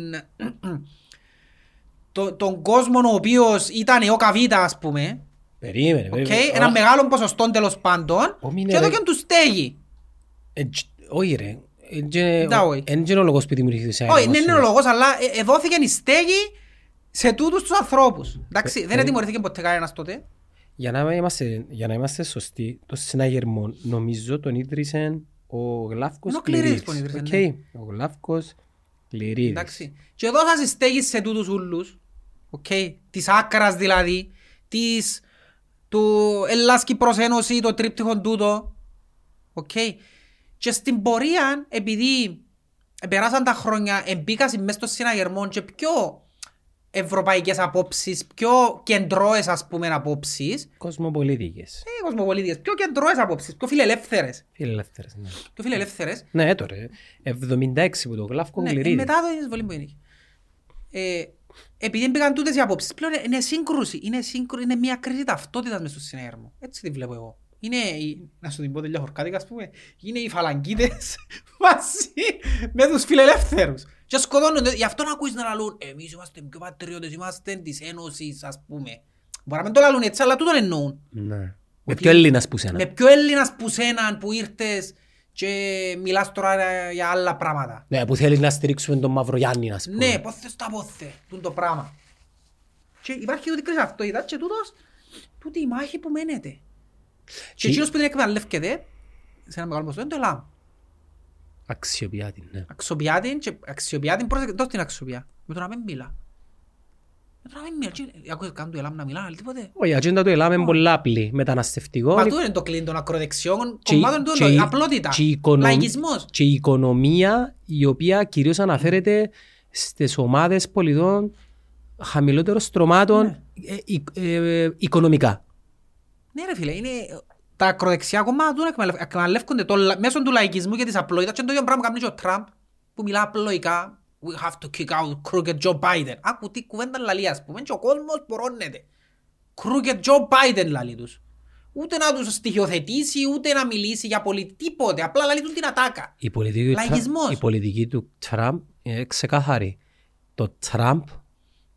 το, τον κόσμο ο οποίος ήταν ΕΟΚΑ Βήτα ας πούμε, Περίμενε, okay, περίμενε. ένα Α, μεγάλο ποσοστό τέλος πάντων Ω, μην και είναι, εδώ ρε. και τους στέγει. ε, τζ- Όχι ρε. Ε, τζε- Τα όχι. Εν είναι ο λόγος που δημιουργήθηκε Όχι, δεν είναι ο λόγος, αλλά ε, ε, δόθηκε η στέγη σε τούτους τους ανθρώπους. Εντάξει, Ε, δεν ε, ετιμωρηθήκε ποτέ κανένας τότε. Για να είμαστε, για να είμαστε σωστοί, το συναγερμό νομίζω τον ίδρυσε ο Γλαύκος Είναι ο Κληρίδης Κληρίδης. που τον ίδρυσε, Οκ, ναι. Ο Γλάφκος Κληρίδης. Εντάξει. Και δώσαν στέγη σε τούτους ούλους, okay, της άκρας δηλαδή, της, του Ελλάς Κύπρος Ένωση, το τρίπτυχον τούτο. Okay. Και στην πορεία, επειδή περάσαν τα χρόνια, εμπίκασαν μέσα στο συναγερμό και πιο ευρωπαϊκές απόψεις, πιο κεντρώες ας πούμε απόψεις, Κοσμοπολίτικες. ε, κοσμοπολίτες, πιο κεντρώες απόψεις, πιο φιλελεύθερες. Φιλελεύθερες, ναι. Πιο φιλελεύθερες. Ναι, έτω ρε. 76 που το Γλάφκο Ναι, ε, Κληρίδης. μετά το εισβολή που είναι. Ε, επειδή μπήκαν τούτες οι απόψεις, πλέον είναι σύγκρουση, είναι, σύγκρου, είναι μια κρίση ταυτότητας μες στο συνέργο. Έτσι τη βλέπω εγώ. Είναι, οι, να σου την πω τελειά χορκάτικας, ας πούμε, είναι οι φαλαγκίτες μαζί με τους φιλελεύθερους. Και σκοτώνονται, γι' αυτό να ακούεις να λαλούν, εμείς είμαστε πιο πατριώτες, είμαστε της Ένωσης, ας πούμε. Μπορεί να μην το λαλούν έτσι, αλλά τούτον εννοούν. Ναι. Με Ότι- πιο Έλληνας που σένα. Με πιο Έλληνας που σέναν, που ήρθες και μιλάς τώρα για άλλα πράγματα. Ναι, που θέλεις να στηρίξουμε τον Μαυρογιάννη, ας πούμε. Ναι, πώς θες τα πόθε, τούν το πράγμα. Και υπάρχει τούτη κρίση αυτοίδα και τούτος, τούτη η μάχη που μένεται. Και Και- εκείνος που την εκμεταλλεύκεται, σε ένα μεγάλο ποσοστό, είναι το ΕΛΑΜ. Αξιοποιιά την, ναι. Αξιοποιά την και αξιοποιά την πρόσεχε, δώσ' την αξιοποιά. Με το να μην μιλά. Με το να μην μιλά. Και Ακούες κάνουν το ΕΛΑΜ να μιλά, αλλά τίποτε. Όχι, η ατζέντα του Ελλάδα είναι πολλά απλή. Μεταναστευτικό. Μα τούτο είναι το κλίν των ακροδεξιών και- κομμάτων του, και η- απλότητα, και η οικονομ- λαϊκισμός. Και η οικονομία η οποία κυρίως αναφέρεται στις ομάδες πολιτών χαμηλότερων στρωμάτων Ναι. ε, ε, ε, οικονομικά. Ναι ρε φίλε, είναι τα ακροδεξιά κομμάτια του εκμεταλλευ- εκμεταλλεύκονται το, λα- μέσω του λαϊκισμού και της απλότητας και είναι το ίδιο πράγμα που κάνει και ο Τραμπ που μιλά απλοϊκά We have to kick out crooked Joe Biden. Άκου τι κουβέντα λαλεί ας πούμε και ο κόσμος πορώνεται. Crooked Joe Biden λαλεί τους. Ούτε να τους στοιχειοθετήσει, ούτε να μιλήσει για πολιτική, τίποτε. Απλά λαλεί τους την ατάκα. Η πολιτική, του Τρα- Λαϊκισμός. η πολιτική του Τραμπ είναι ξεκάθαρη. Το Τραμπ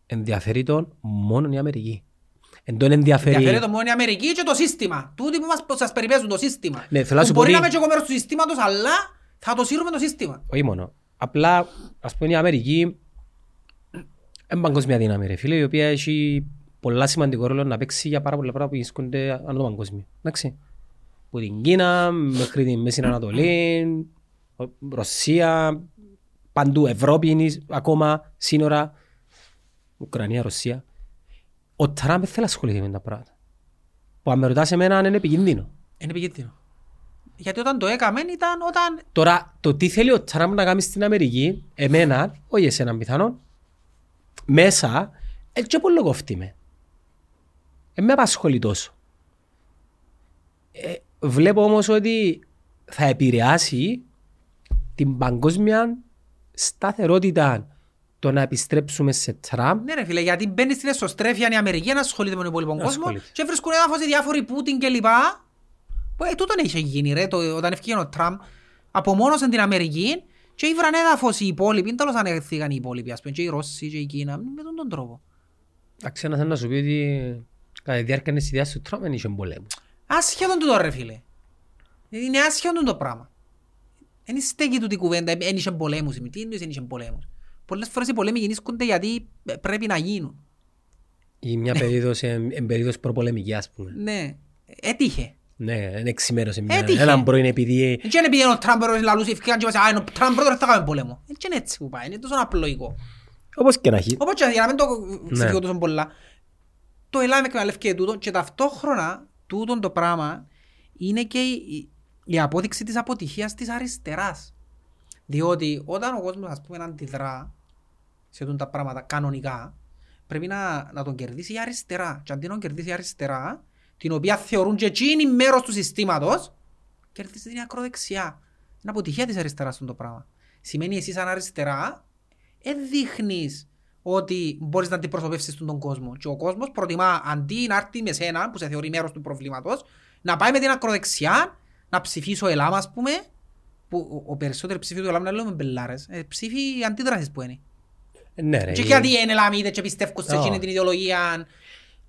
ενδιαφέρει τον μόνο η Αμερική. Εν τον ενδιαφέρει... Ενδιαφέρει το μόνο η Αμερική και το σύστημα. Τούτοι που μας, σας περιπέζουν το σύστημα. Ναι, θέλω να Που σου πω μπορεί να ότι- είμαι και εγώ μέρος του συστήματος, αλλά θα το σύρουμε το σύστημα. Όχι μόνο. Απλά, ας πούμε, η Αμερική είναι παγκόσμια δύναμη, ρε φίλε, η οποία έχει πολλά σημαντικό ρόλο να παίξει για πάρα πολλά πράγματα που βρίσκονται ανά το παγκόσμιο. Εντάξει. Από την Κίνα μέχρι την Μέση Ανατολή, Ρωσία, παντού, Ευρώπη είναι ακόμα, σύνορα, Ουκρανία, Ρωσία. Ο Τραμπ δεν θέλει να ασχοληθεί με τα πράγματα. Που αν με ρωτάς εμένα είναι επικίνδυνο. Είναι επικίνδυνο. Γιατί όταν το έκαμε ήταν όταν Τώρα, το τι θέλει ο Τραμπ να κάνει στην Αμερική, εμένα, όχι εσένα πιθανόν, μέσα, έτσι πολύ κοφτεί με. Δεν με απασχολεί τόσο. Ε, βλέπω όμως ότι θα επηρεάσει την παγκόσμια σταθερότητα το να επιστρέψουμε σε Τραμπ. Ναι ρε φίλε, γιατί μπαίνεις στην εσωστρέφεια η Αμερική να ασχολείται με τον υπόλοιπο κόσμο Ασχολείται. και βρίσκουν έδαφος οι διάφοροι Πούτιν και λοιπά. Που, Ε, τούτον είχε γίνει ρε, το, όταν έφυγε ο Τραμπ, απομόνωσαν την Αμερική και ήβραν έδαφος οι υπόλοιποι, τέλος ανέχθηκαν οι υπόλοιποι, ας πούμε, και οι Ρώσοι και η Κίνα, με τον τον τρόπο. Εντάξει, ένα θέλω να σου πει ότι κατά τη διάρκεια της ιδέας του Τραμπ δεν είχε πολέμου. Άσχετον του ρε φίλε. Είναι άσχετον το πράγμα. Δεν στέκει του την κουβέντα, δεν είχε πολέμους. Τι εννοείς δεν είχε πολέμους; Πολλές φορές οι πολέμοι γεννήσκονται γιατί ε, πρέπει να γίνουν. Ή μια περίοδος, εν, εν περίοδος προπολεμική, ας πούμε. Ναι, έτυχε. Ναι, δεν εξημέρωσε μια, Έτυχε. έναν πρώην επειδή Δεν είναι επειδή ο Τραμπ λαλούσε ευκαιρία και είπα «Α, είναι ο Τραμπ πρώτος θα κάνουμε πόλεμο». Δεν είναι έτσι που πάει, είναι τόσο απλοϊκό. όπως και να έχει. Όπως και για να μην το Ναι. ξεφύγω τόσο πολλά, το Ελλάδα εκμεταλλεύτηκε τούτο και ταυτόχρονα τούτο το πράγμα είναι και η, η απόδειξη της αποτυχίας της αριστεράς. Διότι όταν ο κόσμος ας πούμε αντιδρά σε τούτα τα πράγματα κανονικά, πρέπει να, να τον κερδίσει η αριστερά. Και αντί να τον κερδίσει η αριστερά, την οποία θεωρούν και εκείνοι μέρος του συστήματος, κερδίζει την ακροδεξιά. Είναι αποτυχία της αριστεράς αυτό το πράγμα. Σημαίνει εσύ σαν αριστερά, δεν δείχνεις ότι μπορείς να αντιπροσωπεύσεις τον κόσμο. Και ο κόσμος προτιμά αντί να έρθει με σένα, που σε θεωρεί μέρος του προβλήματος, να πάει με την ακροδεξιά, να ψηφίσει ο Ελάμ, ας πούμε, που ο- ο περισσότερο ψήφι του Ελάμ να λέμε μπελάρες, ε, ψήφι αντίδρασης που είναι. Ναι, ρε. Και η- γιατί είναι Ελάμιδες και πιστεύουν σε Ω. εκείνη την ιδεολογία. Ακόμα,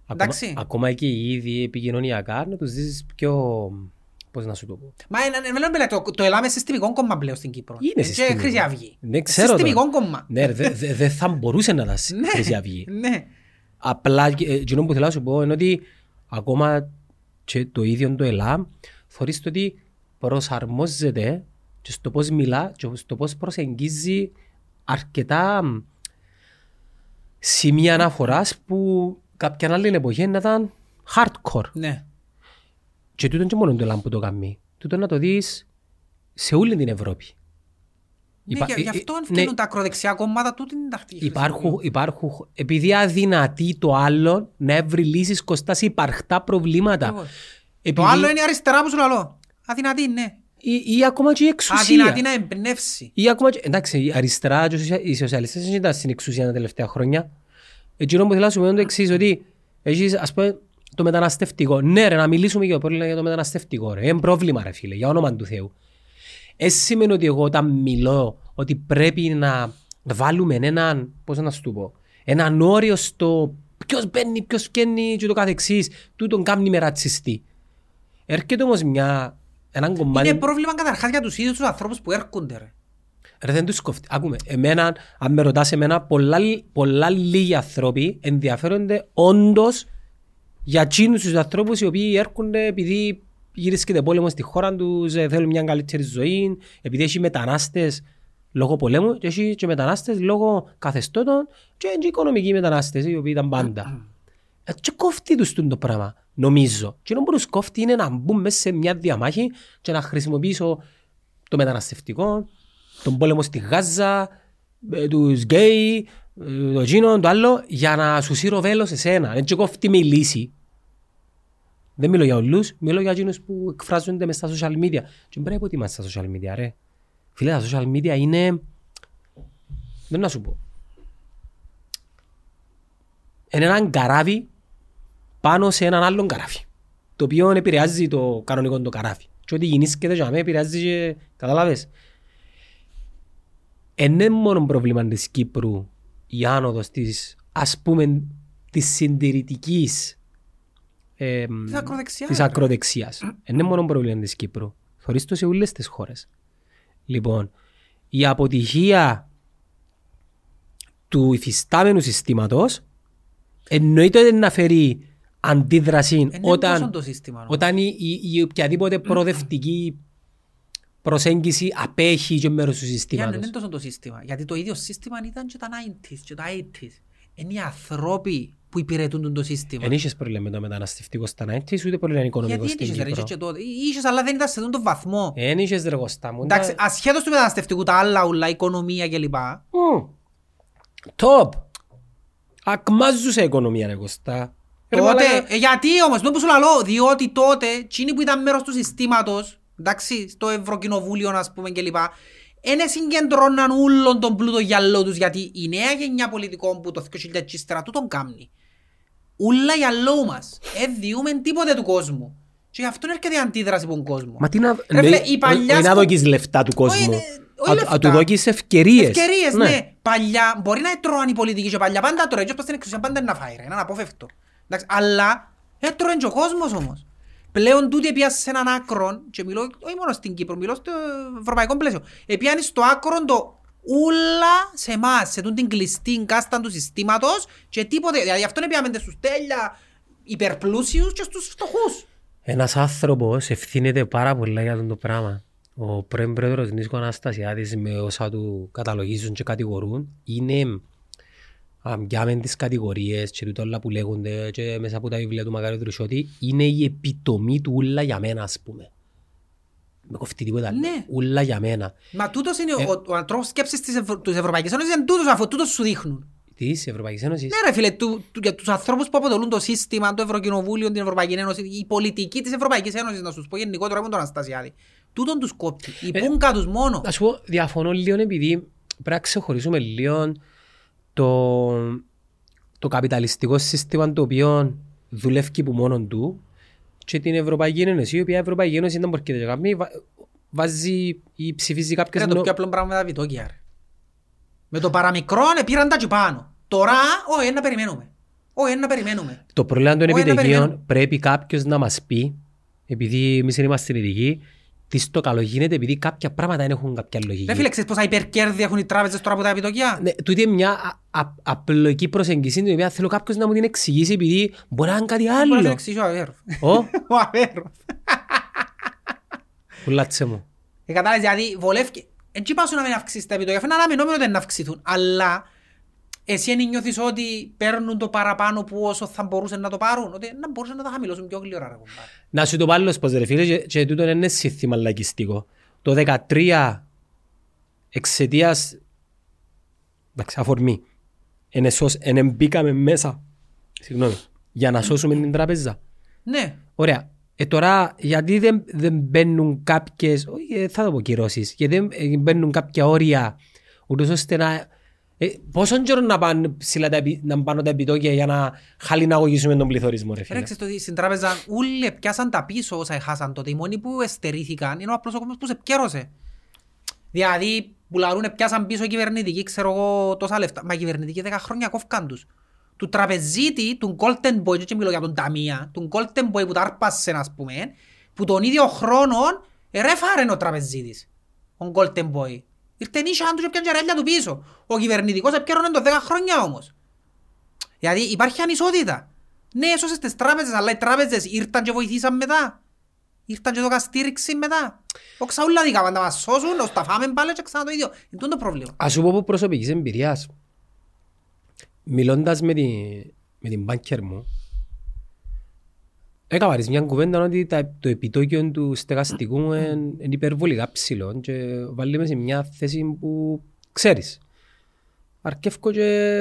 Εντάξει. ακόμα και οι ίδιοι επικοινωνιακά να τους δεις πιο... Πώς να σου το πω. Μα ε, ε, μιλάμε, μπελά, το, το Ελάμ είναι συστημικό κόμμα πλέον στην Κύπρο. Είναι Ε, συστημικό. Και Χρυσή Αυγή. Ναι, ξέρω το. Συστημικό κόμμα. Ναι, δεν δε, δε θα μπορούσε να τα Ναι, Χρυσή Αυγή. Ναι. Απλά, ε, εκείνο που θέλω να σου πω είναι ότι ακόμα και το ίδιο το ΕΛΑ θεωρείς το ότι προσαρμόζεται και στο πώς μιλά και στο πώς προσεγγίζει αρκετά μ, σημεία αναφοράς που κάποια άλλη εποχή να ήταν hardcore. Ναι. Και τούτο και μόνο το ΕΛΑ που το κάνει. Τούτο να το δεις σε όλη την Ευρώπη. Ναι, Υπά- γι' ε, γι' αυτό ε, φτύνουν ναι, τα ακροδεξιά κόμματα τούτη είναι τακτική. Υπάρχουν, υπάρχουν, επειδή αδυνατεί το άλλο να βρει λύσεις κοστάς σε υπαρχτά προβλήματα. Ακριβώς. Επειδή, Το άλλο είναι η αριστερά που σου λαλώ. Αδυνατή, ναι. Ή, ή ακόμα και η εξουσία. Αδυνατή να εμπνεύσει. Ή ακόμα και, εντάξει, η αριστερά και οι σοσια- οι σοσιαλιστές δεν ήταν στην εξουσία τα τελευταία χρόνια. Εκείνο που θέλω να σου πω είναι το εξής, ότι έχεις, ας πούμε, το μεταναστευτικό. Ναι ρε, να μιλήσουμε για, πολύ για το μεταναστευτικό ρε. Είναι πρόβλημα ρε φίλε, για όνομα του Θεού. Έτσι σημαίνει ότι εγώ όταν μιλώ ότι πρέπει να βάλουμε έναν, πώς να σου το πω, έναν όριο στο ποιος μπαίνει, ποιος βγαίνει και το καθεξής, τούτον κάνει με ρατσιστή. Έρχεται όμως μια, έναν κομμάτι... Είναι πρόβλημα καταρχάς για τους ίδιους τους ανθρώπους που έρχονται ρε. Ρε δεν τους κοφτεί. Άκουμε, εμένα, αν με ρωτάς εμένα, πολλά, πολλά λίγοι άνθρωποι ενδιαφέρονται όντως για εκείνους τους ανθρώπους οι οποίοι έρχονται επειδή γυρίσκεται πόλεμο στη χώρα τους, ε, θέλουν μια καλύτερη ζωή, επειδή έχει μετανάστες λόγω πολέμου και έχει και μετανάστες λόγω καθεστώτων και και οικονομικοί μετανάστες οι οποίοι ήταν πάντα. Ε, και κόφτει τους τούτο το πράγμα, νομίζω. Και ενώ που τους κόφτει είναι να μπουν μέσα σε μια διαμάχη και να χρησιμοποιήσω το μεταναστευτικό, τον πόλεμο στη Γάζα, ε, τους γκέι, ε, το εκείνο, το άλλο, για να σου σύρω βέλος εσένα. Δεν και κόφτει με η λύση. Δεν μιλώ για όλους, μιλώ για εκείνους που εκφράζονται μες στα social media. Και πρέπει ότι είμαστε στα social media, ρε. Φίλε, τα social media είναι... Δεν να σου πω. Είναι έναν καράβι πάνω σε έναν άλλον καράβι. Το οποίο επηρεάζει το κανονικό το καράβι. Και ό,τι γεννήσκεται για μένα επηρεάζει και... Καταλάβες. Είναι μόνο πρόβλημα της Κύπρου η άνοδος της, ας πούμε, της συντηρητικής ε, Της ακροδεξιάς, της ρε. ακροδεξιάς. Είναι μόνο πρόβλημα της Κύπρου. Θωρείς το σε όλες τις χώρες. Λοιπόν, η αποτυχία του υφιστάμενου συστήματος εννοείται ότι να φέρει αντίδραση Είναι τόσο όταν, το σύστημα. νομίζω. όταν η, η, η οποιαδήποτε προοδευτική προσέγγιση απέχει και μέρος του Για να συστήματος. είναι τόσο το σύστημα. Γιατί το ίδιο σύστημα ήταν και τα 90s και τα 80s. Είναι οι ανθρώποι που υπηρετούν το σύστημα. Δεν είχες πρόβλημα με το μεταναστευτικό στα 90's, ούτε πρόβλημα οικονομικό Γιατί στην είχες ρε, Κύπρο. είχες και τότε. Είχες αλλά δεν ήταν σε αυτόν τον βαθμό. Δεν είχες ρε Κώστα μου. Εντάξει, ήταν- ασχέτως του μεταναστευτικού, τα άλλα ούλα, οικονομία κλπ. Μμ. Top. Ακμάζουσε η οικονομία ρε Κώστα. Ρε Τότε, μαλάκα. ε, γιατί όμως, το που σου λαλώ, διότι τότε, εκείνοι που ήταν μέρος του συστήματος, εντάξει, στο Ευρωκοινοβούλιο, ας πούμε, κλπ, Εν συγκεντρώναν όλον τον πλούτο γυαλό τους γιατί η νέα γενιά πολιτικών που το 2000 και ύστερα τούτον κάμνει. Ούλα γυαλό μας. Ε, διούμε τίποτε του κόσμου. Και γι' αυτό έρχεται η αντίδραση από τον κόσμο. Μα τι να... Ρε φίλε, ναι, η παλιά όχι να σκο- δώκεις λεφτά του κόσμου. είναι- όχι Α- λεφτά. Α του δώκεις ευκαιρίες. Ευκαιρίες, ναι. Παλιά, μπορεί να έτρωαν οι πολιτικοί και παλιά πάντα τρώει, και όπως στην εξουσία πάντα είναι να φάει, ρε, είναι αναπόφευκτο. Εντάξει, αλλά έτρωε και ο κόσμος όμως. Πλέον τούτοι επιάσαι σε έναν άκρο, και μιλώ όχι μόνο στην Κύπρο, μιλώ στο ευρωπαϊκό πλαίσιο. Επιάνει στο άκρο το ούλα σε εμάς, σε τούν την κλειστή κάστα του συστήματος και τίποτε. Δηλαδή αυτό είναι πιάμε στους τέλεια υπερπλούσιους και στους φτωχούς. Ένας άνθρωπος ευθύνεται πάρα πολλά για αυτό το πράγμα. Ο πρώην πρόεδρος Νίσκο Αναστασιάδης με όσα του καταλογίζουν και κατηγορούν είναι για μεν τις κατηγορίες και τούτα όλα που λέγονται και μέσα από τα βιβλία του Μακάριου Τρουσιώτη είναι η επιτομή του ούλα για μένα ας πούμε. Με κοφτεί τίποτα άλλο. Ναι. Ούλα για μένα. Μα τούτος είναι Ε. ο, ο τρόπος σκέψης της, Ευρω... της Ευρωπαϊκής Ένωσης είναι τούτος αφού τούτος σου δείχνουν. Της Ευρωπαϊκής Ένωσης. Ναι ρε φίλε, του, του, για τους ανθρώπους που αποτελούν το σύστημα, το Ευρωκοινοβούλιο, την Ευρωπαϊκή Ένωση, η πολιτική της Ευρωπαϊκής Ένωσης, να σου πω γενικότερα με τον Αναστασιάδη. Τούτον τους κόπτει. Η Ε, πούγκα τους μόνο. Να σου πω, διαφωνώ λίγο επειδή πρέπει να ξεχωρίσουμε λίγο το, το καπιταλιστικό σύστημα το οποίο δουλεύει που μόνο του και την Ευρωπαϊκή Ένωση, η οποία η Ευρωπαϊκή Ένωση δεν μπορεί να κάνει, βα- βάζει ή ψηφίζει κάποιες Είναι το νο- πιο απλό πράγμα με τα βιτόκια ρε. Με το παραμικρό πήραν τα πάνω. Τώρα, όχι, να περιμένουμε. Όχι, να περιμένουμε. Το πρόβλημα των Όχι, να επιτοκίων περιμένω. πρέπει κάποιος να μας πει, επειδή εμείς δεν είμαστε ειδικοί, τι το καλό γίνεται επειδή κάποια πράγματα δεν έχουν κάποια λογική. Ρε φίλε, ξέρεις πόσα υπερκέρδη έχουν οι τράπεζες τώρα από τα επιτοκία. Ναι, τούτη είναι μια α- α- απλοϊκή προσέγγιση την οποία θέλω κάποιος να μου την εξηγήσει επειδή μπορεί να είναι κάτι Μπορείς να άλλο. εξηγήσει ο Αβέροφ. Ω, Ο Αβέροφ. πουλάτσε μου. Ε, κατάλαβες, δηλαδή βολεύει. Έτσι πάω σου να μην αυξήσεις τα επιτόκια. Φαίνεται αναμενόμενο ότι να αυξηθούν. Αλλά εσύ δεν νιώθεις ότι παίρνουν το παραπάνω που όσο θα μπορούσαν να το πάρουν. Ότι να μπορούσαν να τα χαμηλώσουν πιο γλυόρα. ρε κομπάρε. Να σου το πάλι πως ρε φίλε και, και τούτο είναι σύνθημα λαϊκιστικό. Το 13 εξαιτίας εντάξει αφορμή εν, εσώς, εν μπήκαμε μέσα συγγνώμη, για να σώσουμε την τραπέζα. Ναι. Ωραία. Ε, τώρα, γιατί δεν, δεν μπαίνουν κάποιες, όχι, ε, θα το πω κυρώσεις, γιατί δεν ε, μπαίνουν κάποια όρια, ούτως ώστε να... Ε, πόσο καιρό να πάνε ψηλά τα, επι- να πάνε τα επιτόκια για να χαλιναγωγήσουμε τον πληθωρισμό, ρε φίλε; Ρε, ξέρεις το ότι στην τράπεζα όλοι πιάσαν τα πίσω όσα έχασαν τότε. Οι μόνοι που εστερήθηκαν είναι ο απλός ο κόσμος που σε πιέρωσε. Δηλαδή, που λαρούνε πιάσαν πίσω κυβερνητικοί, ξέρω εγώ, τόσα λεφτά. Μα οι κυβερνητικοί 10 χρόνια κόφκαν τους. Του τραπεζίτη, του Golden Boy, και μιλώ για τον Ταμία, του Golden Boy που τα άρπασε, ας πούμε, που τον ίδιο χρόνο ε, ρεφάρεν ο τραπεζίτης, ο Golden Boy. Ήρθε νύσια του και πιάνε ρέλια του πίσω. Ο κυβερνητικός έπιαρωνε το 10 χρόνια όμως. Δηλαδή υπάρχει ανισότητα. Ναι, έσωσες τις τράπεζες, αλλά οι τράπεζες ήρθαν και βοηθήσαν μετά. Ήρθαν και το καστήριξη μετά. Ο ξαούλα δικά πάντα μας σώσουν, ως τα φάμε πάλι και ξανά το ίδιο. Είναι τούτο το πρόβλημα. Ας σου πω από προσωπικής εμπειρίας. Μιλώντας με, τη, με την μπάνκερ μου, έκανα της μια κουβέντα ότι τα, το επιτόκιο του στεγαστικού μου είναι είναι υπερβολικά ψηλό και βάλει μες σε μια θέση που ξέρεις. Αρκεύκω και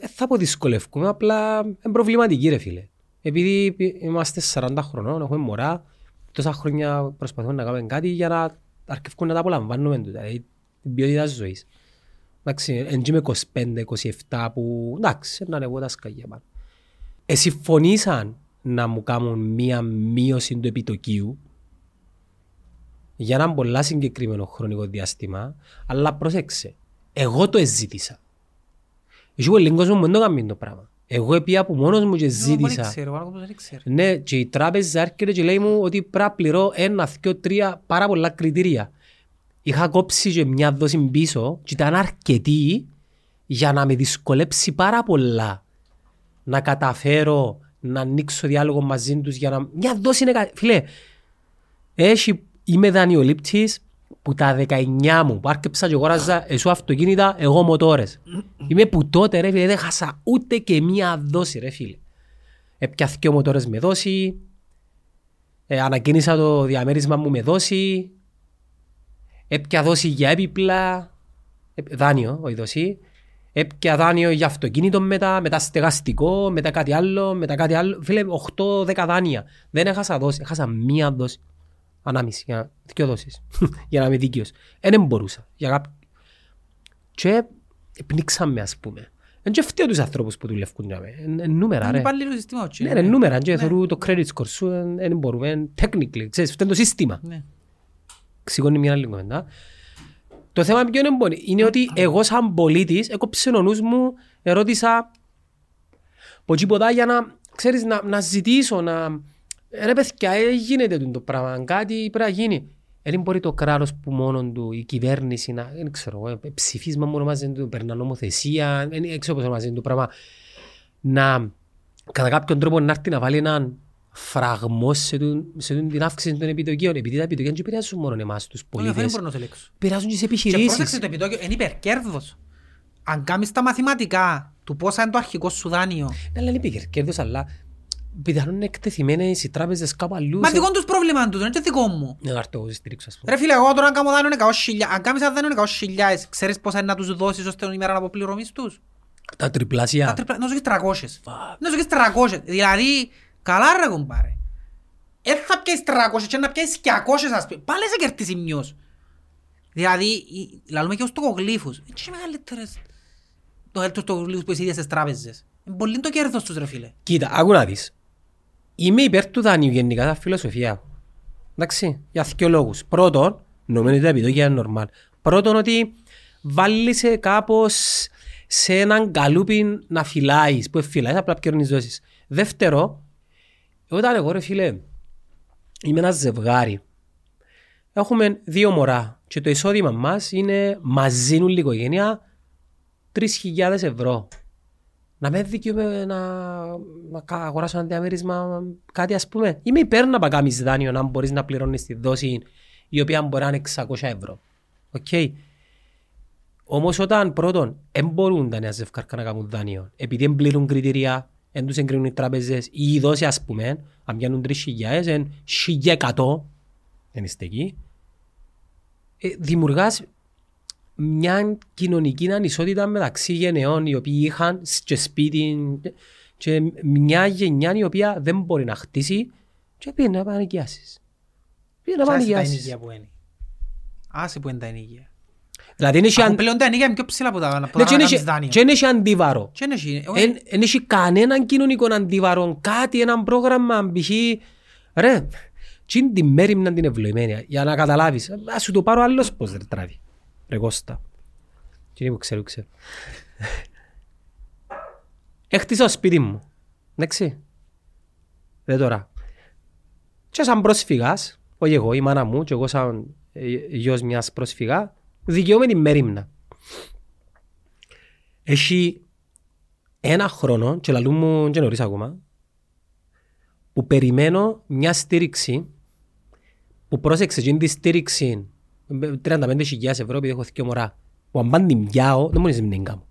δεν θα πω δυσκολεύκομαι, απλά είναι προβληματική ρε φίλε. Επειδή είμαστε 40 χρονών, έχουμε μωρά, τόσα χρόνια προσπαθούμε να κάνουμε κάτι για να αρκεύκουμε να τα απολαμβάνουμε τούτα, δηλαδή την ποιότητα της ζωής. Εντάξει, εν είμαι 25-27 που εντάξει, να ανεβώ τα σκαγιά πάνω. Ε, συμφωνήσαν να μου κάνουν μία μείωση του επιτοκίου για έναν πολλά συγκεκριμένο χρονικό διάστημα, αλλά πρόσεξε, εγώ το εζήτησα. Εσύ ο λίγος μου δεν το κάνεις το πράγμα. Εγώ επία από μόνος μου και Δεν ζήτησα. ξέρω, ο άνθρωπος δεν ξέρει. Ναι, και η τράπεζα έρχεται και λέει μου ότι πρέπει να πληρώ ένα, δυο, τρία πάρα πολλά κριτήρια. Είχα κόψει και μια δόση πίσω και ήταν αρκετή για να με δυσκολέψει πάρα πολλά να καταφέρω να ανοίξω διάλογο μαζί τους για να... Μια δόση είναι... κα- Φίλε, έχει... είμαι δανειολήπτης που τα 19 μου που άρκεψα και αγόραζα εσώ αυτοκίνητα, εγώ μοτόρες. είμαι που τότε ρε φίλε δεν χάσα ούτε και μία δόση ρε φίλε. Έπια δυο μοτόρες με δόση, ε, ανακοίνησα το διαμέρισμα μου με δόση, έπια δόση για έπιπλα, ε, δάνειο, όχι δόση, έπια δάνειο για αυτοκίνητο μετά, μετά στεγαστικό, μετά κάτι άλλο, μετά κάτι άλλο. Φίλε, 8-10 δάνεια. Δεν έχασα δόση, έχασα μία δόση. ανάμιση, για να, δυο δόσεις, για να είμαι δίκαιος. Ε, δεν μπορούσα. Για κάπο... Και πνίξαμε, ας πούμε. Δεν και φταίω τους ανθρώπους που δουλεύουν για μένα. Είναι νούμερα, Είναι ρε. πάλι το σύστημα όχι. Ναι, είναι νούμερα. Και Ναι. θεωρούν το credit score σου, δεν μπορούμε, technically, ξέρεις, φταίνει το σύστημα. Ναι. Ξηγώνει μια άλλη κουβέντα. Το θέμα ποιο είναι μπορεί. Είναι ότι εγώ σαν πολίτης έκοψε ο νους μου, ερώτησα από τίποτα για να, ξέρεις, να, να ζητήσω, να... Ε, Ρε παιδιά, ε, γίνεται τούτο το πράγμα, κάτι πρέπει να γίνει. Δεν μπορεί το κράτος που μόνο του, η κυβέρνηση, να, δεν ξέρω, ε, ψηφίσμα μου ονομάζεται το, περνά νομοθεσία, δεν ξέρω πώς ονομάζεται το πράγμα, να κατά κάποιον τρόπο να έρθει να βάλει έναν φραγμός σε, τούν- σε τούν την αύξηση των επιτοκίων. Επειδή τα επιτοκία δεν επηρεάζουν μόνο εμάς τους Όχι, αυτό δεν πολίτες, μπορώ να το ελέγξω. επηρεάζουν και σε Και πρόσεξε επιχειρήσεις. το επιτόκιο, είναι υπερκέρδος. Αν κάνεις τα μαθηματικά του πόσα είναι το αρχικό σου δάνειο. Ναι, αλλά είναι επικερκέρδος, αλλά πιθανόν είναι εκτεθειμένες οι τράπεζες κάπου αλλού. Μα σε- δικό τους πρόβλημα του, είναι και δικό μου. Ναι, να έρθω εγώ στη στήριξη, ας πούμε. Ρε φίλε, εγώ τώρα αν κάνω δάνειο 100.000, αν κάνεις ένα δάνειο 100.000, ξέρεις πόσα είναι να τους δώσεις ώστε την ημέρα αποπληρωμής τους; Τα Τα τριπλάσια. τριπλά- Να σου έχεις 300. Να σου έχεις 300. Δηλαδή, καλά ρε κομπάρε. Δεν θα πιάσεις 300 και να πιάσεις 200 ας πούμε. Πάλι σε κερδίσει μειός. Δηλαδή, η- λαλούμε και ως τοκογλύφους. Έτσι είναι μεγαλύτερες το τοκογλύφους που εσύ είδες στις τράπεζες. Είναι πολύ το κέρδος τους ρε φίλε. Κοίτα, άκου να δεις. Είμαι υπέρ του δανείου γενικά, τα φιλοσοφία. Εντάξει, για δύο λόγους. Πρώτον, νομίζω ότι τα επιτόκια είναι normal. Πρώτον, ότι βάλεις σε κάπως σε έναν καλούπι να φυλάεις, που φυλάεις, απλά πιέρνεις δόσεις. Δεύτερο, όταν εγώ ρε φίλε, είμαι ένα ζευγάρι, έχουμε δύο μωρά και το εισόδημα μας είναι μαζί όλη η οικογένεια 3.000 ευρώ. Να με δικαιούμαι να, να κα- αγοράσω ένα διαμέρισμα, κάτι ας πούμε. Είμαι υπέρ να παγάμεις δάνειο να μπορείς να πληρώνεις τη δόση η οποία μπορεί να είναι 600 ευρώ. Οκ. Όμως όταν πρώτον δεν μπορούν τα νέα ζευκάρκα να κάνουν δάνειο επειδή δεν πληρούν κριτήρια, δεν τους εγκρίνουν οι τράπεζες ή η δόση ας πούμε, αν πιάνουν 3.000, είναι 1.100, δεν είστε εκεί, ε, δημιουργάς μια κοινωνική ανισότητα μεταξύ γενεών οι οποίοι είχαν σ- και σπίτι και μια γενιά η οποία δεν μπορεί να χτίσει και πήγαινε να πανικιάσεις. Πήγαινε να Άσε τα πανικιάσεις. ενοικία που είναι. Άσε που είναι τα ενοικία. Δηλαδή δεν έχει Αφού αν- πλέον τα ενοικία είναι πιο ψηλά από τα από ναι, τα και να δεν κάνεις έχει- δάνειο. και δεν έχει αντίβαρο. Και δεν έχει- Εν- εν έχει κανέναν κοινωνικό αντίβαρο, κάτι, ένα πρόγραμμα, π.χ. Ρε, τι είναι τη μέρη μου την ευλογημένη, για να καταλάβεις. Ας σου το πάρω άλλος πώς ρε τράβει. Ρε Κώστα. Τι είναι που ξέρω, ξέρω. Έχτισα το σπίτι μου. Εντάξει. Δε τώρα. Και σαν πρόσφυγας, όχι εγώ, η μάνα μου και εγώ σαν ε, γιος μιας πρόσφυγα, δικαιούμαι την μέρημνα. Έχει ένα χρόνο, και λαλού μου και νωρίς ακόμα, που περιμένω μια στήριξη που πρόσεξε εκείνη τη στήριξη 35.000 ευρώ επειδή έχω δύο μωρά που αν πάνε την πιάω δεν μπορείς να μην κάνω.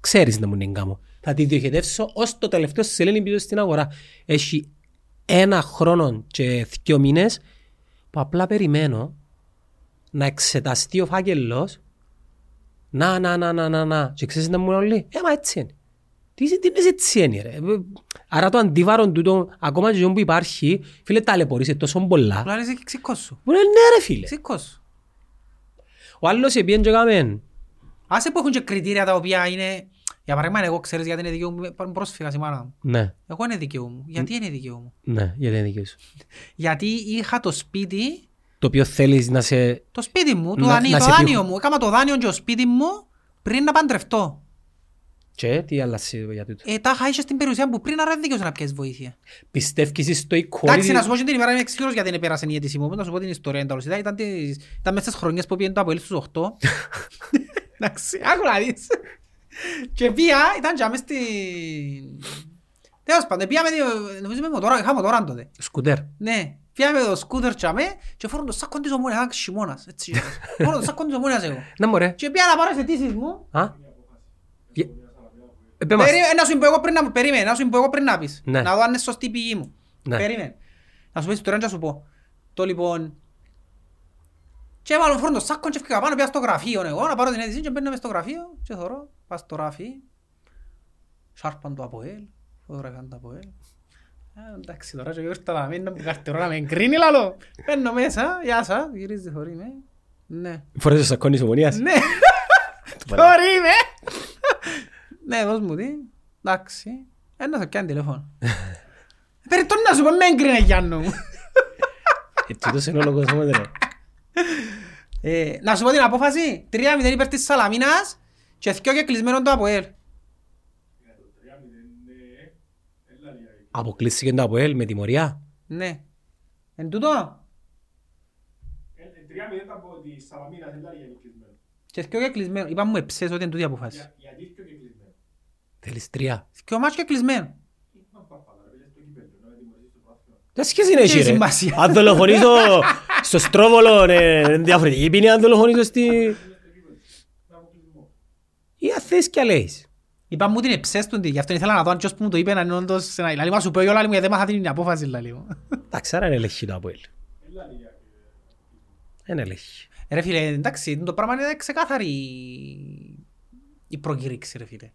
Ξέρεις να μου την κάνω. Θα τη διοχετεύσω ως το τελευταίο σελήνη πίσω στην αγορά. Έχει ένα χρόνο και δύο μήνες που απλά περιμένω να εξεταστεί ο φάκελος να, να, να, να, να, να. Και ξέρεις να μου λένε όλοι, ε, μα έτσι είναι. Τι, τι είναι έτσι είναι ρε. Άρα το αντίβαρο τούτο, ακόμα και αυτό που υπάρχει, φίλε ταλαιπωρείσαι τόσο πολλά. Απλά είσαι και ξύκος σου. Μου λένε ναι ρε φίλε. Ξύκος σου. Ο άλλος επίεν και έκαμε, Άσε που έχουν και κριτήρια τα οποία είναι... Για παράδειγμα, εγώ ξέρεις γιατί είναι δικαιού μου, πάρουν πρόσφυγα η μάνα μου. ναι, Εγώ είναι δικαιού μου. Γιατί είναι δικαιού μου. ναι, γιατί είναι δίκαιο σου. Γιατί είχα το σπίτι, Το οποίο θέλεις να σε... το σπίτι μου, το, Να- δάνειο, να το σε δάνειο πει- μου. Έκανα το δάνειο και το σπίτι μου πριν να παντρευτώ. Και τι άλλασε για τούτο; Ε, τα είχα είσαι στην περιουσία που πριν άρα δεν δικαιούσε να πιέσεις βοήθεια. Πιστεύεις στο Εντάξει, να equality... σου πω και την ημέρα είμαι εξήγορος γιατί δεν πέρασε η αίτηση μου. Να σου πω την ιστορία εντάλλως. Ήταν, ήταν, τις- ήταν μέσα στις χρονιές που πήγαινε το Αποέλ στους 8. Εντάξει, άκου να δεις. Και πήγα, ήταν και μες στην... Τέλος πάντων, πήγαμε, δι- νομίζω με μοτόρα, είχα μοτόρα τότε. Σκουτέρ. Ναι, πήγαμε το σκούτερ τσάμε και φόρουν το σάκον της ομόνιας, ήταν χειμώνας, έτσι. Φόρουν το σάκον της ομόνιας εγώ. Ναι μωρέ. Και πήγα να πάρω τις αιτήσεις μου. Α; Γε- Ε, πέ μας. Περί- Να σου πω εγώ πριν να περίμενε, να σου πω εγώ πριν να πεις. Ναι. Να δω αν είναι σωστή η πηγή μου. Ναι. Περίμενε. Να σου πω ιστορία και να σου πω. Το λοιπόν... Και έβαλα φόρον το σάκο και έφυγα πάνω, πήγα στο γραφείο εγώ, να πάρω την αίτηση και μπαίνω μες στο γραφείο και θωρώ, πας στο ράφι, σάρπαν το ΑΠΟΕΛ, φωτογραφιάν το ΑΠΟΕΛ. Ε, Εντάξει τώρα και ήρθα να μην μου καρτερό να με εγκρίνει λαλό. Μπαίνω μέσα, γεια σας, γυρίζει θωρεί με. Ναι. Φορές ο σακόνης ομονίας. Ναι. Θωρεί με. Ναι, δώσ' μου τι. Εντάξει. Ένα θα πιάνει τηλέφωνο. Περιττών να σου πω με εγκρίνε Γιάννο μου. Έτσι τόσο είναι ο λόγος όμως ρε. Ε, Να σου πω την απόφαση. 3-0 υπέρ της Σαλαμίνας και θκιο και κλεισμένο το ΑΠΟΕΛ. Αποκλείστηκε το ΑΠΟΕΛ με τιμωρία. Ναι. Εν τούτο. Τρία μηδέν από τη Σαλαμίνα δεν ήταν γενικισμένο. Και θκιο και κλεισμένο. Είπα μου εψές ότι είναι τούτη η απόφαση. Γιατί ήρθε και κλεισμένο. Θέλεις τρία. Θκιο μάτς και κλεισμένο. Μα παπαλά, ρε, στο κύπελλο, να τιμωρήσεις το πράθυνο. Τι σχέση είναι Τι εσύ ρε. σημασία. Αν δολοφονήσω στο στρόβολο είναι διαφορετική ποινή αν δολοφονήσω στη... Ή αν θες και λέεις. Είπα μου την εψές του, γι' αυτό ήθελα να δω αν ποιος που μου το είπε να είναι όντως... να- Λαλή μα σου πω, λαλή μου, γιατί μάθα την απόφαση, λαλή μου. Εντάξει, άρα είναι ελεγχή το ΑΠΟΕΛ. Είναι ελεγχή. Ρε φίλε, εντάξει, το πράγμα είναι ξεκάθαρη η προκήρυξη, ρε φίλε.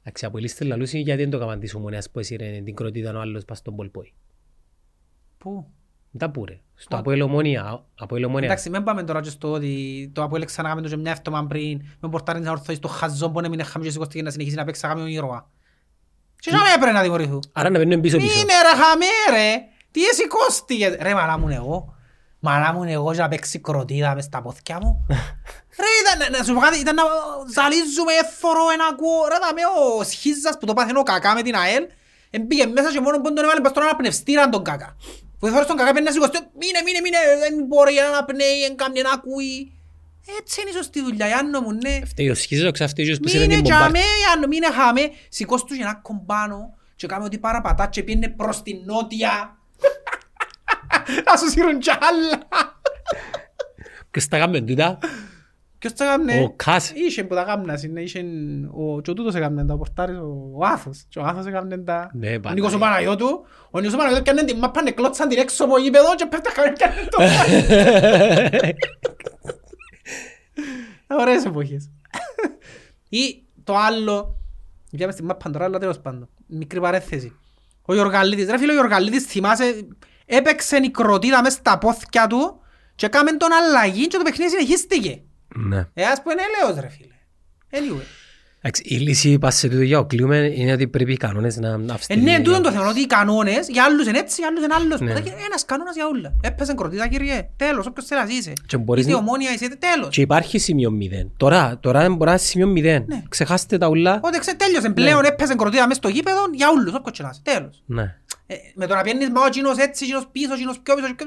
Εντάξει, από λίστε λαλούσι γιατί δεν το έκαναν της ομονίας που έσυρε την κροτίδα ο άλλος πας στον Πολπόη. Πού; Τα που ρε. Στο Αποέλ Ομόνια. Αποέλ Ομόνια. Εντάξει, μην πάμε τώρα και στο ότι το Αποέλ ξανακάμε το και μια εύτομα πριν, με πορτάρεις να ορθώσει το χαζό που έμεινε χαμηλή και σηκώστηκε να συνεχίσει να παίξει αγάπη ο ήρωα. Και να με έπρεπε να τιμωρηθούν. Άρα να παίρνουν πίσω πίσω. Είναι ρε χαμέ ρε, τι εσηκώστηκε. Ρε μαλά μου είναι εγώ. Μαλά μου είναι εγώ και να παίξει κροτίδα μες στα πόθηκια μου. Ρε ήταν, να σου πω κάτι, ήταν να ζαλίζουμε έφορο ένα ακούω. Ρε δαμε ο Σχίζας που το πάθαινε ο Κακά με την ΑΕΛ. Εμπήγε μέσα και μόνο που τον έβαλε πας τώρα να πνευστήραν τον Κακά. Που θωρείς τον Κακά πρέπει να σηκωστεί. Μείνε, μείνε, μείνε, δεν μπορεί να αναπνέει, δεν κάνει να ακούει. Έτσι είναι η σωστή δουλειά, Ιάννο μου, ναι. Φταίει ο Σχίζος, ξαφτίζος που σύρε Μείνε την τζαμέ, μπομπάρ. Ιάννο, μείνε χάμε. Σηκώσ' τους ένα κομπάνο και κάμε ότι παραπατά και πήγαινε προς την νότια. Να σου σύρουν κι άλλα. Και στα κάνουμε τούτα; Ποιος τα κάμνε. Ο Κάς. Είχε που τα κάμνα, είναι, είχε ο και ο τούτος έκαμνε τα πορτάρες, ο Άθος. Και ο Άθος έκαμνε τα... Ναι, Ο Παναγία. Νίκος ο Παναγιώτου. Ο Νίκος ο Παναγιώτου πιάνε την μάπα, νεκλώτσαν την έξω από γήπεδο και πέφτα κάμε πιάνε το Ωραίες εποχές. Ή το άλλο, πιάμε στην μάπα τώρα, αλλά τέλος πάντων. Μικρή παρέθεση. Ο Γιωργαλίδης, ρε φίλε ο Γιωργαλίδης θυμάσαι, έπαιξε η κροτίδα μες στα πόθηκια του και κάμε τον αλλαγή και το παιχνίδι συνεχίστηκε. Ναι. Ε, ας πούμε είναι έλεος ρε φίλε. Anyway. Εντάξει, Η λύση πας σε τούτο για οκλείουμε είναι ότι πρέπει οι κανόνες να Ε, αυστηροί. ναι, τούτο είναι το θέμα, ότι οι κανόνες για άλλους είναι έτσι, για άλλους είναι άλλος. Ναι. Ποτέ, Ένας κανόνας για όλα. Έπαιζε κροτίδα κύριε, τέλος, όποιος θέλει να ζήσει. Και μπορείς Είτε να- ομόνια είσαι, τέλος. Και υπάρχει σημείο μηδέν. Τώρα, τώρα μπορεί να είναι σημείο μηδέν. Ναι. Ξεχάστε τα ούλα. Ότι ξέ, τέλειωσε, πλέον έπαιζε κροτίδα μες στο γήπεδο για όλους, όποιος θέλει να ζήσει, τέλος. Ναι. Ε, με το να πιένεις μα ο κοινός έτσι, ο κοινός πίσω, ο κοινός πιο πίσω, πιο-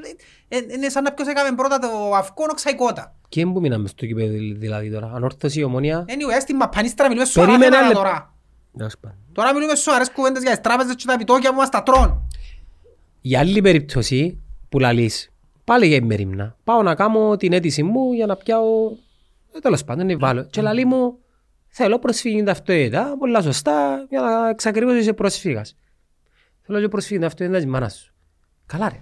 ε, ε, είναι σαν να ποιος έκαμε πρώτα το αυκόνο ξαϊκότα. Και που μείναμε στο κήπεδο δηλαδή τώρα. Ανόρθωση, ομονία. Anyway, στην μαπανίστρα μιλούμε σοβαρά Περίμενε θέματα λε- τώρα. Τέλος πάντων. Τώρα μιλούμε σοβαρές κουβέντες για τις τράπεζες και τα επιτόκια που μας τα τρώνε. Η άλλη περίπτωση που λαλείς, πάλι για ημερήμνα. Πάω να κάνω την αίτηση μου για να πιάω... Ε, τέλος πάντων, να βάλω. Και λαλεί μου, θέλω προσφύγη ταυτότητα, πολλά σωστά, για να εξακριβώσω είσαι πρόσφυγας. Θέλω και προσφύγη ταυτότητα της μάνας σου. Καλά ρε.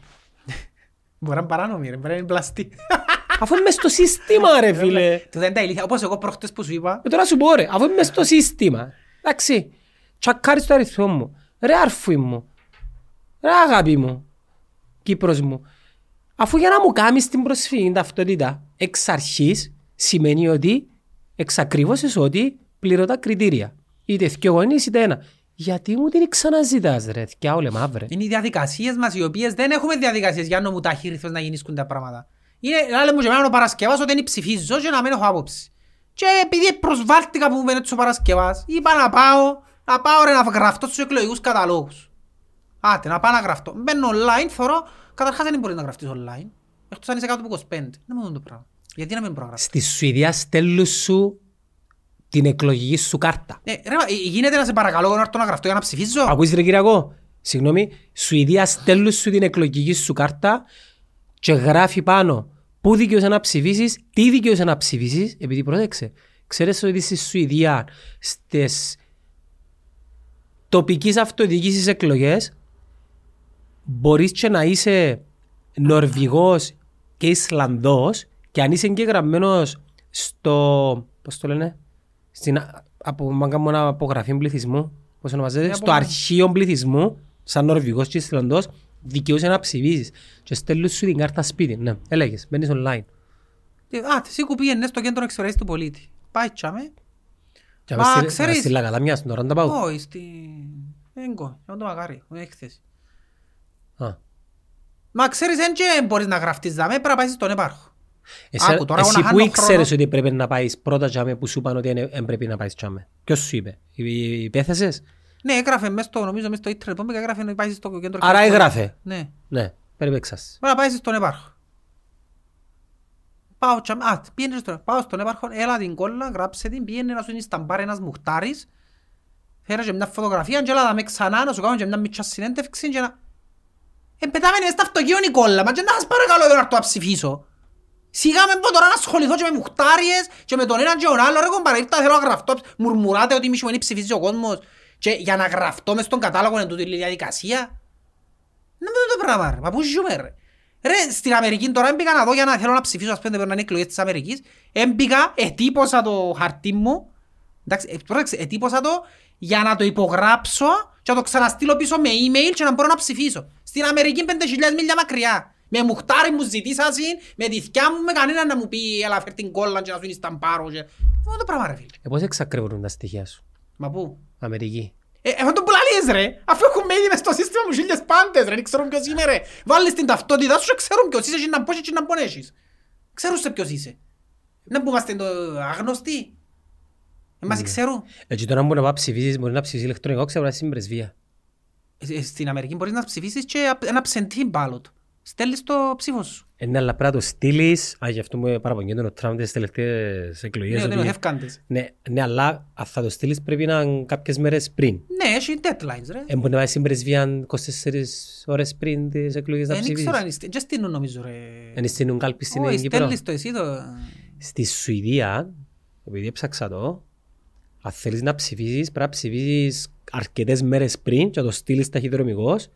Μπορεί να είναι παράνομη, ρε, μπορεί να είναι πλαστή. Αφού είμαι στο σύστημα ρε φίλε. Τούτα είναι τα ηλίθια. Όπως εγώ προχτές που σου είπα, Ε, τώρα σου πω ρε, αφού είμαι στο σύστημα. Εντάξει, τσακάρεις το αριθμό μου. Ρε αρφή μου. Ρε αγάπη μου. Κύπρος μου. Αφού για να μου κάνεις την προσφυγή ταυτότητα εξ αρχής σημαίνει ότι εξακρίβωσες ότι πληρώ τα κριτήρια. Είτε δυο γονείς είτε ένα. Γιατί μου την ξαναζητάς ρε, θκιά όλε μαύρε. είναι οι διαδικασίες μας οι οποίες δεν έχουμε διαδικασίες για να μου ταχύριθος να γίνησκουν τα πράγματα. Είναι, να μου και εμένα ο Παρασκευάς ότι είναι ψηφίζω και να μην έχω άποψη. Και επειδή προσβάλτηκα που μου φαίνεται ο Παρασκευάς, είπα να πάω, να πάω ρε να γραφτώ στους εκλογικούς καταλόγους. Άτε, να πάω να γραφτώ. Μπαίνω online, θωρώ, καταρχάς δεν μπορεί να γραφτείς online. Εκτός αν είσαι κάτω από 25. Δεν μου δουν το πράγμα. Γιατί να μην μπορώ να γραφτώ; Στη Σουηδία στέλνουν σου την εκλογική σου κάρτα. Ε, ρε, ε, γίνεται να σε παρακαλώ να έρθω να γραφτώ για να ψηφίζω; Ακούεις ρε Κυριακό, συγγνώμη, Σουηδία στέλνουν σου την εκλογική σου κάρτα και γράφει πάνω πού δικαιούσε να ψηφίσεις, τι δικαιούσε να ψηφίσεις, επειδή πρόσεξε. Ξέρεις ότι στη Σουηδία στις τοπικής αυτοδιοίκησης εκλογές μπορείς και να είσαι Νορβηγός και Ισλανδός και αν είσαι εγγεγραμμένος στο, πώς το λένε, στην, α- από, μάγκα μόνο απογραφή πληθυσμού, πώς ονομαζεται, Ναι, στο από- αρχείο πληθυσμού, σαν Νορβηγός και Ισλανδός, δικαιούσε να ψηφίσεις. Και στέλνουν σου την κάρτα σπίτι. Ναι, έλεγες, μπαίνεις online. Και, Α, εσύ που πήγαινες στο κέντρο εξυπηρέτησης του πολίτη. Πάει τσάμε. Και Μα, αμέσως στη- ξέρεις- στη Λακαδάμια, στην ώρα να τα πάω. Όχι, στη... Έγκο, εγώ το μακάρι, όχι έκθεση. Α. Μα ξέρεις, δεν και μπορείς να γραφτείς δάμε, πρέπει να πάεις στον επάρχο. Εσύ, Άκου, τώρα εγώ εσύ να που χάνω ήξερες χρόνο. ότι πρέπει να πάεις πρώτα τζάμε που σου είπαν ότι δεν πρέπει να πάεις τζάμε. Ποιος σου είπε, οι- οι πέθεσες. Ναι, έγραφε μες στο, νομίζω μες στο ίντερνετ, πούμε, και έγραφε να πάεις στο κέντρο Άρα εξυπηρέτησης. έγραφε. Ναι, Ναι, περιπέξας. πρέπει να πάεις στον επάρχο. Πάω τσάμε, α, πήγαινε στον, πάω στον επάρχο, έλα την κόλλα, γράψε την, πήγαινε να σου είναι σταμπάρ ένας μουχτάρης, φέρε και μια φωτογραφία και έλα δάμε ξανά, να σου κάνω και μια μίτσα συνέντευξη και να... Ε, πετάμε μες στα αυτοκίνητο η κόλλα, μα και να σας παρακαλώ εγώ να έρθω να ψηφίσω. Σιγά με πω τώρα να ασχοληθώ και με μουχτάριες και με τον έναν και τον άλλο, ρε κομπάρα, ήρθα θέλω να γραφτώ, μουρμουράτε ότι μη σημαίνει ψηφίζει ο κόσμος και για να γραφτώ μες στον κατάλογο εν τούτη η διαδικασία. Να μην το πράγμα ρε, μα πού ζούμε ρε. Ρε, στην Αμερική τώρα έμπηκα να δω για να θέλω να ψηφίσω, ας πούμε, πρέπει να είναι εκλογές της Αμερικής. Έμπηκα, ετύπωσα το χαρτί μου, εντάξει, ε, πρόσεξε, ετύπωσα το για να το υπογράψω και να το ξαναστείλω πίσω με email και να μπορώ να ψηφίσω. Στην Αμερική 5.000 μίλια μακριά. Με μουχτάρι μου ζητήσα συν, με τη θκιά μου, με κανέναν να μου πει έλα φέρ την κόλλα και να σου είναι σταμπάρο και... Αυτό το πράγμα ρε φίλε. Ε, πώς εξακριβώνουν τα στοιχεία σου; Μα πού; Αμερική. Ε, αυτό το πουλαλείς ρε, αφού έχουν μείνει μες στο σύστημα μου χίλιες πάντες ρε, δεν ξέρουν ποιος είμαι ρε. Βάλεις την ταυτότητά σου και ξέρουν ποιος είσαι και να πόσεις και να πονέσεις. Ξέρουν σε ποιος είσαι. Να που είμαστε το άγνωστοι. Ε, μας ξέρουν. Έτσι τώρα μπορεί να πάει ψηφίσεις, μπορεί να ψηφίσεις ηλεκτρονικό, ξέρω να είσαι στην πρεσβεία. Ε, ε, Στην Αμερική μπορείς να ψηφίσεις και απ- ένα ψεντή ballot. Στέλνεις το ψήφο σου. Ε, ναι, αλλά πρέπει να το στείλεις, α, γι' αυτό μου παραπονιόταν ο Τραμπ τις τελευταίες εκλογές. Ναι, ότι είναι ότι- ο Χευκάντες. Ναι, ναι, αλλά αν θα το στείλεις πρέπει να είναι κάποιες μέρες πριν. Ναι, έχει deadlines ρε. Ε, μπορεί να πάει στην πρεσβεία 24 ώρες πριν τις εκλογές να Δεν ψηφίσεις. ξέρω αν είστε. Και στείλουν νομίζω ρε. Εν στείλουν κάλπη στην Όχι, Κύπρο. στέλνεις το εσύ το... Στη Σουηδία, επειδή έψαξα το, αν θέλεις να ψηφίσεις, πρέπει να ψηφίσεις αρκετές μέρες πριν και να το στείλεις ταχυδρομικός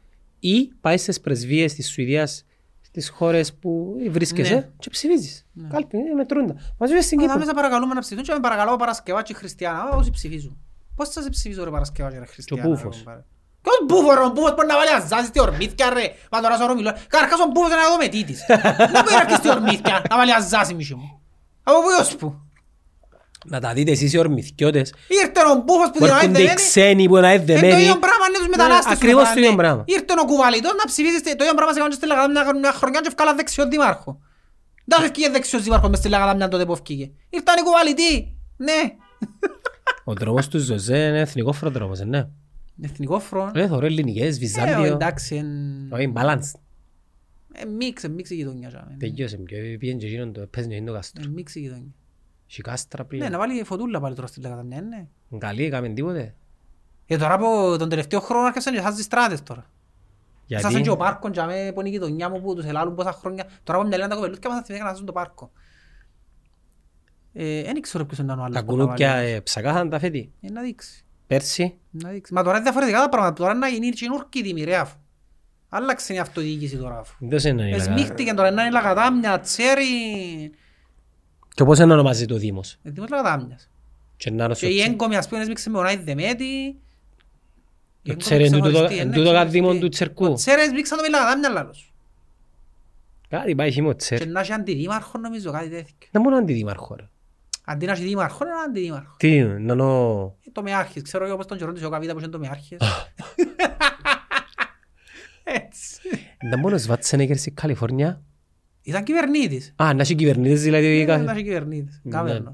ή πάει στις πρεσβείες της Σουηδίας στις χώρες που βρίσκεσαι Ναι. και ψηφίζεις. Κάλπη, είναι μετρούντα. Μαζί με στην Α, Κύπρο. Μέσα παρακαλούμε να ψηφίσουν και με παρακαλώ Παρασκευά και Χριστιανά, όσοι ψηφίζουν. Πώς θα σε ψηφίσω ρε Παρασκευά και ρε Χριστιανά. ρε, Μπούφος. κομπάρε. Ποιος Μπούφος ρε, ο Μπούφος μπορεί να βάλει αζάζι στη ορμήθκια ρε. Μα τώρα σωρό μιλώ. Καρκάς ο Μπούφος είναι εδώ με τίτης. Δεν μπορεί να έρθει στη ορμήθκια να βάλει αζάζι μισή μου; Από πού ως πού; Να τα δείτε εσείς οι ορμηθκιώτες. Ήρθε ο Μπούφος που Που την ώρα έρχονται οι δεμένη. ξένοι που είναι Ε, το δεμένοι. ίδιο πράγμα είναι τους μετανάστες. που ακριβώς είπαν, το ίδιο ναι. πράγμα. Ήρθε ο κουβαλιτός να ψηφίσει το ίδιο πράγμα σε κάνουν στη Λαγαδάμια μια χρονιά και ευκάλα δεξιό δήμαρχο. Δεν θα ευκήγε δεξιός δήμαρχος μες στη Λαγαδάμια τότε που ευκήγε. Ήρθαν οι κουβαλιτοί. Ναι. Ο δρόμος τους Ζωζέ είναι εθνικός δρόμος, ε, ναι. Εθνικός φρόν. Ε, θωρώ ελληνικές, Ε, Βυζάντιο. εντάξει, εν- Όχι, balance. ε, μίξ, ε, μίξ η γειτονιά. τζάμε. Τελειώσε, πιο πήγαινε και εκείνον το παίζει είναι το κάστρο. Ε, μίξ η γειτονιά. Έχει κάστρα Ναι, πλέον. να βάλει φωτούλα πάλι τώρα στη Λαγαδάμια, ναι. Καλή, έκαμε τίποτε. Ε, τώρα από τον τελευταίο χρόνο άρχισαν και χάζουν στράτες τώρα. Σας Γιατί, και ο πάρκο τζάμε που είναι η γειτονιά μου που τους ελάλουν πόσα χρόνια. Τώρα από μια λένε τα κοπελούθια μας θα θυμήθηκαν να ζουν το πάρκο. Ε, δεν ξέρω ποιος ήταν ο άλλος. τα που θα κουνούπια βάλει. ε, ψακάθαν τα φέτη; Ε, να δείξει. Πέρσι, Να δείξει. Μα τώρα είναι διαφορετικά τα πράγματα. Τώρα να γίνει και νούρκη τιμή ρε αφού. Άλλαξε η αυτοδιοίκηση τώρα αφού. δεν είναι η Λαγα- Εσμίχτηκε τώρα να είναι λαγαδάμια, τσέρι. Και πώς είναι ονομάζει το Δήμος; Ε, Δήμος λαγαδάμιας. Και να είναι Και στο η τσι- έγκομη ας πούμε έσμιξε με ο Νάι Δεμέτη. Η Το έγκομη τσέρι εν τούτο- ξεχωριστή, εν ναι, τούτο ξεχωριστή. καδήμον του Τσερκού. Ο τσέρι έσμιξαν το με λαγαδάμια λάλος. Κάτι πάει χειμώ Και τσέρ. να έχει αντιδήμαρχο νομίζω κάτι τέτοιο. Δεν μόνο αντιδήμαρχο ρε. Αντί να έχει δήμαρχο, είναι ένα αντιδήμαρχο. Τι είναι, να νο... Ε, Το μεάρχης, ξέρω εγώ πώς τον καιρό της ο Καβίδα που είναι το μεάρχης. Έτσι. Δεν μόνος Σβάτσενεγκερ στη Καλιφόρνια. Ήταν κυβερνήτης. Α, να έχει κυβερνήτες δηλαδή. Ε, κάθε- Να έχει κυβερνήτης. Ναι. Γκάβερνορ.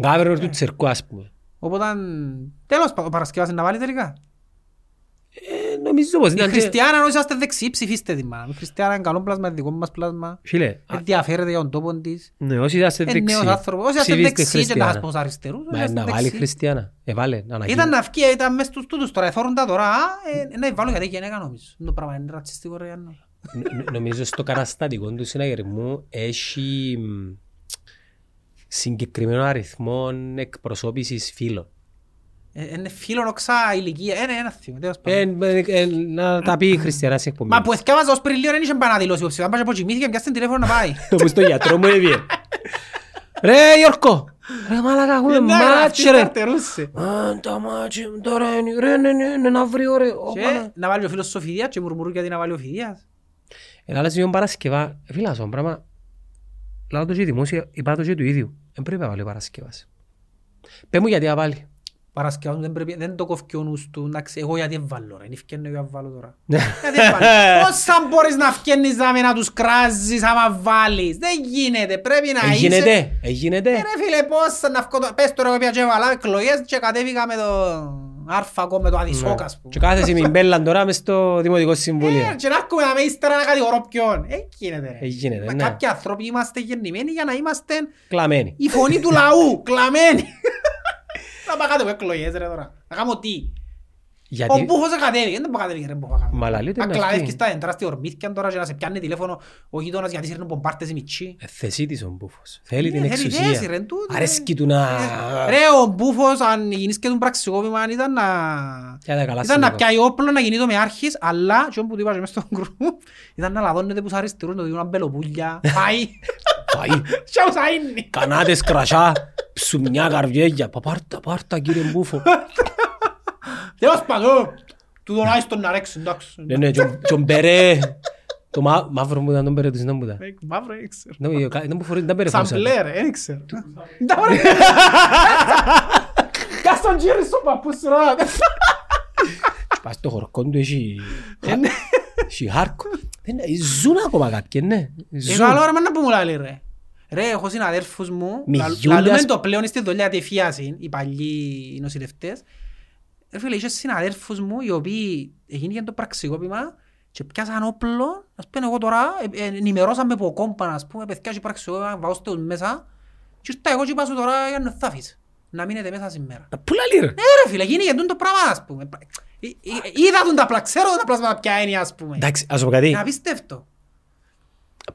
Γκάβερνορ του Τσερκού ας πούμε. Οπότε, τέλος, ο Παρασκευάς είναι να βάλει τελικά. Ε, νομίζω πως Η ήταν και... Χριστιανά, αν είσαστε δεξιοί, ψηφίστε τη μάνα. Η Χριστιανά είναι καλό πλάσμα, είναι δικό μας πλάσμα. Φίλε, α, Ενδιαφέρεται για τον τόπο της. ναι, όσοι είσαστε Είναι νέος δεξιοί. άνθρωπος. Όσοι είστε ψηφίστε δεξιοί και να σας Χριστιανά. πω στους αριστερούς, όσοι Μα είστε να βάλει δεξιοί. Χριστιανά. Ε, βάλε, να αναγίνει. Ήταν να βγει, ήταν μες στους τούτους τώρα, εθώρουν τα τώρα, α, ε, να βάλω γιατί γυναίκα νομίζω. Το πράγμα είναι ρατσιστικό ρε Γιάννος. Νο- Νομίζω στο καταστατικό του συναγερμού έχει μ, συγκεκριμένο αριθμό εκπροσώπησης φύλων. Ε, Είναι φιλονοξά ηλικία, είναι ένα θύμα, τέλος πάντων. Ε, ε, ε, Να τα πει η Χριστιανά σε εκπομπή. Μα που εθιάβαζα ως πριν λίγο δεν είχε πάει να δηλώσει υποψηφία. Αν πάει και αποκοιμήθηκε, πιάσε την τηλέφωνο να πάει. Όπως το γιατρό μου έβγαινε. Ρε Γιώργο, Ρε μάλακα έχουμε Ναι, μάτς αυτή ρε. καρτερούσε. Α, τα μάτς τώρα είναι ρε ναι ναι ναι να βρει ωραία. Και να βάλει ο φίλος Σοφιδίας και μουρμουρούν γιατί να βάλει ο Φιδίας. Ένα άλλο σημείο Παρασκευά, φίλα αυτό πράγμα, λάβω το και δημόσια, είπα το και του ίδιου. Δεν πρέπει να βάλει ο Παρασκευάς. Πες μου γιατί να βάλει. Παρασκευάς δεν πρέπει, δεν το κόφει ο νους του, εντάξει, εγώ γιατί βάλω ρε, είναι ευκαινό για να βάλω τώρα. Ναι. Γιατί βάλω. Πόσα μπορείς να φκένεις να να τους κράζεις άμα βάλεις, δεν γίνεται, πρέπει να είσαι... Εγίνεται, εγίνεται. Ε, Ρε φίλε, πώς να βγω το... Πες τώρα εγώ πια και βάλα εκλογές και κατέβηκα με το άρφακο, με το αδισόκα, ας Ναι. Και πούμε. κάθεσαι με μπέλαν τώρα μες στο Δημοτικό Ε, Συμβούλιο. Και να έρχομαι να με ύστερα να κατηγορώ ποιον. Ε, γίνεται ρε. Ε, γίνεται, Μα ναι. Κάποιοι άνθρωποι είμαστε γεννημένοι για να είμαστε Κλαμμένη. η φωνή του λαού, κλαμμένοι. Να πάω κάτω εκλογές ρε τώρα. Να κάνω τι; Ο Γιατί, Μπούφος κατέβηκε, δεν μπορεί να κατέβηκε ρε Μπούφο. Μα λαλεί ότι είναι Ακλαδεύκεις αυτή. στα εντράστια ορμήθηκαν τώρα και να σε πιάνει τηλέφωνο ο γείτονας γιατί σέρνουν πομπάρτες οι μητσί. ε, θέση της ο Μπούφος. Θέλει Ε, την θέλει θέση, εξουσία. ρε, τούτο, Αρέσκει του να... Ρε ο Μπούφος αν γίνεις και τον πραξικόπημα αν ήταν να... Για τα καλά Ήταν να σημεία. πιάει όπλο να γίνει το με άρχης, αλλά και όπου του είπα και μες στον γκρουπ, ήταν να λαδώνεται που σ' αριστερούν, το δίνουν αμπελοπούλια, πάει, Πάει. και όσο είναι. Κανάτες κρασιά, ψουμιά καρδιέγια. Πα πάρτα, πάρτα κύριε Μπούφο. Τέλος πάντων, του τον άιστον να ρέξει, εντάξει. Ναι, ναι, τον- τον μπερέ. Το μα- μαύρο μου ήταν τον μπερέ του, δεν μου ήταν. Ε, Μαύρο, δεν ξέρω. Δεν μου- δεν μου φορεί, δεν μπερέ Σαν φορούσα. πλέρ, δεν ξέρω. Τα ωραία. Κάς τον γύρι στο παππούς σου, ρε. Πας στο χορκό του, έχει... Ε, ναι. Έχει χάρκο. Δεν- Ζουν ακόμα κάποιοι, ναι. Ε, Ζουν. καλό ρε, μάνα που μου λέει ρε. Ρε, έχω συναδέρφους μου, Μη λα- Γιούλιας- λαλούμε το πλέον στη δουλειά τη φίαση, οι παλιοί νοσηλευτές. Ρε φίλε, είχε συναδέρφους μου οι οποίοι έγινε το πραξικόπημα και πιάσαν όπλο, ας πούμε εγώ τώρα, ε, ε, ενημερώσαμε από κόμπαν, ας πούμε, παιδιά και πραξικόπημα, βάω στους μέσα και ήρθα εγώ και είπα σου τώρα για να θα αφήσεις, να μείνετε μέσα σήμερα. Πού λαλεί ρε. Ναι ρε φίλε, γίνει γιατί το πράγμα, ας πούμε. Ε, ε, Είδα τον τα πλα, ξέρω τα πλάσματα ποια είναι, ας πούμε. Εντάξει, ας σου πω κάτι. Είναι απίστευτο.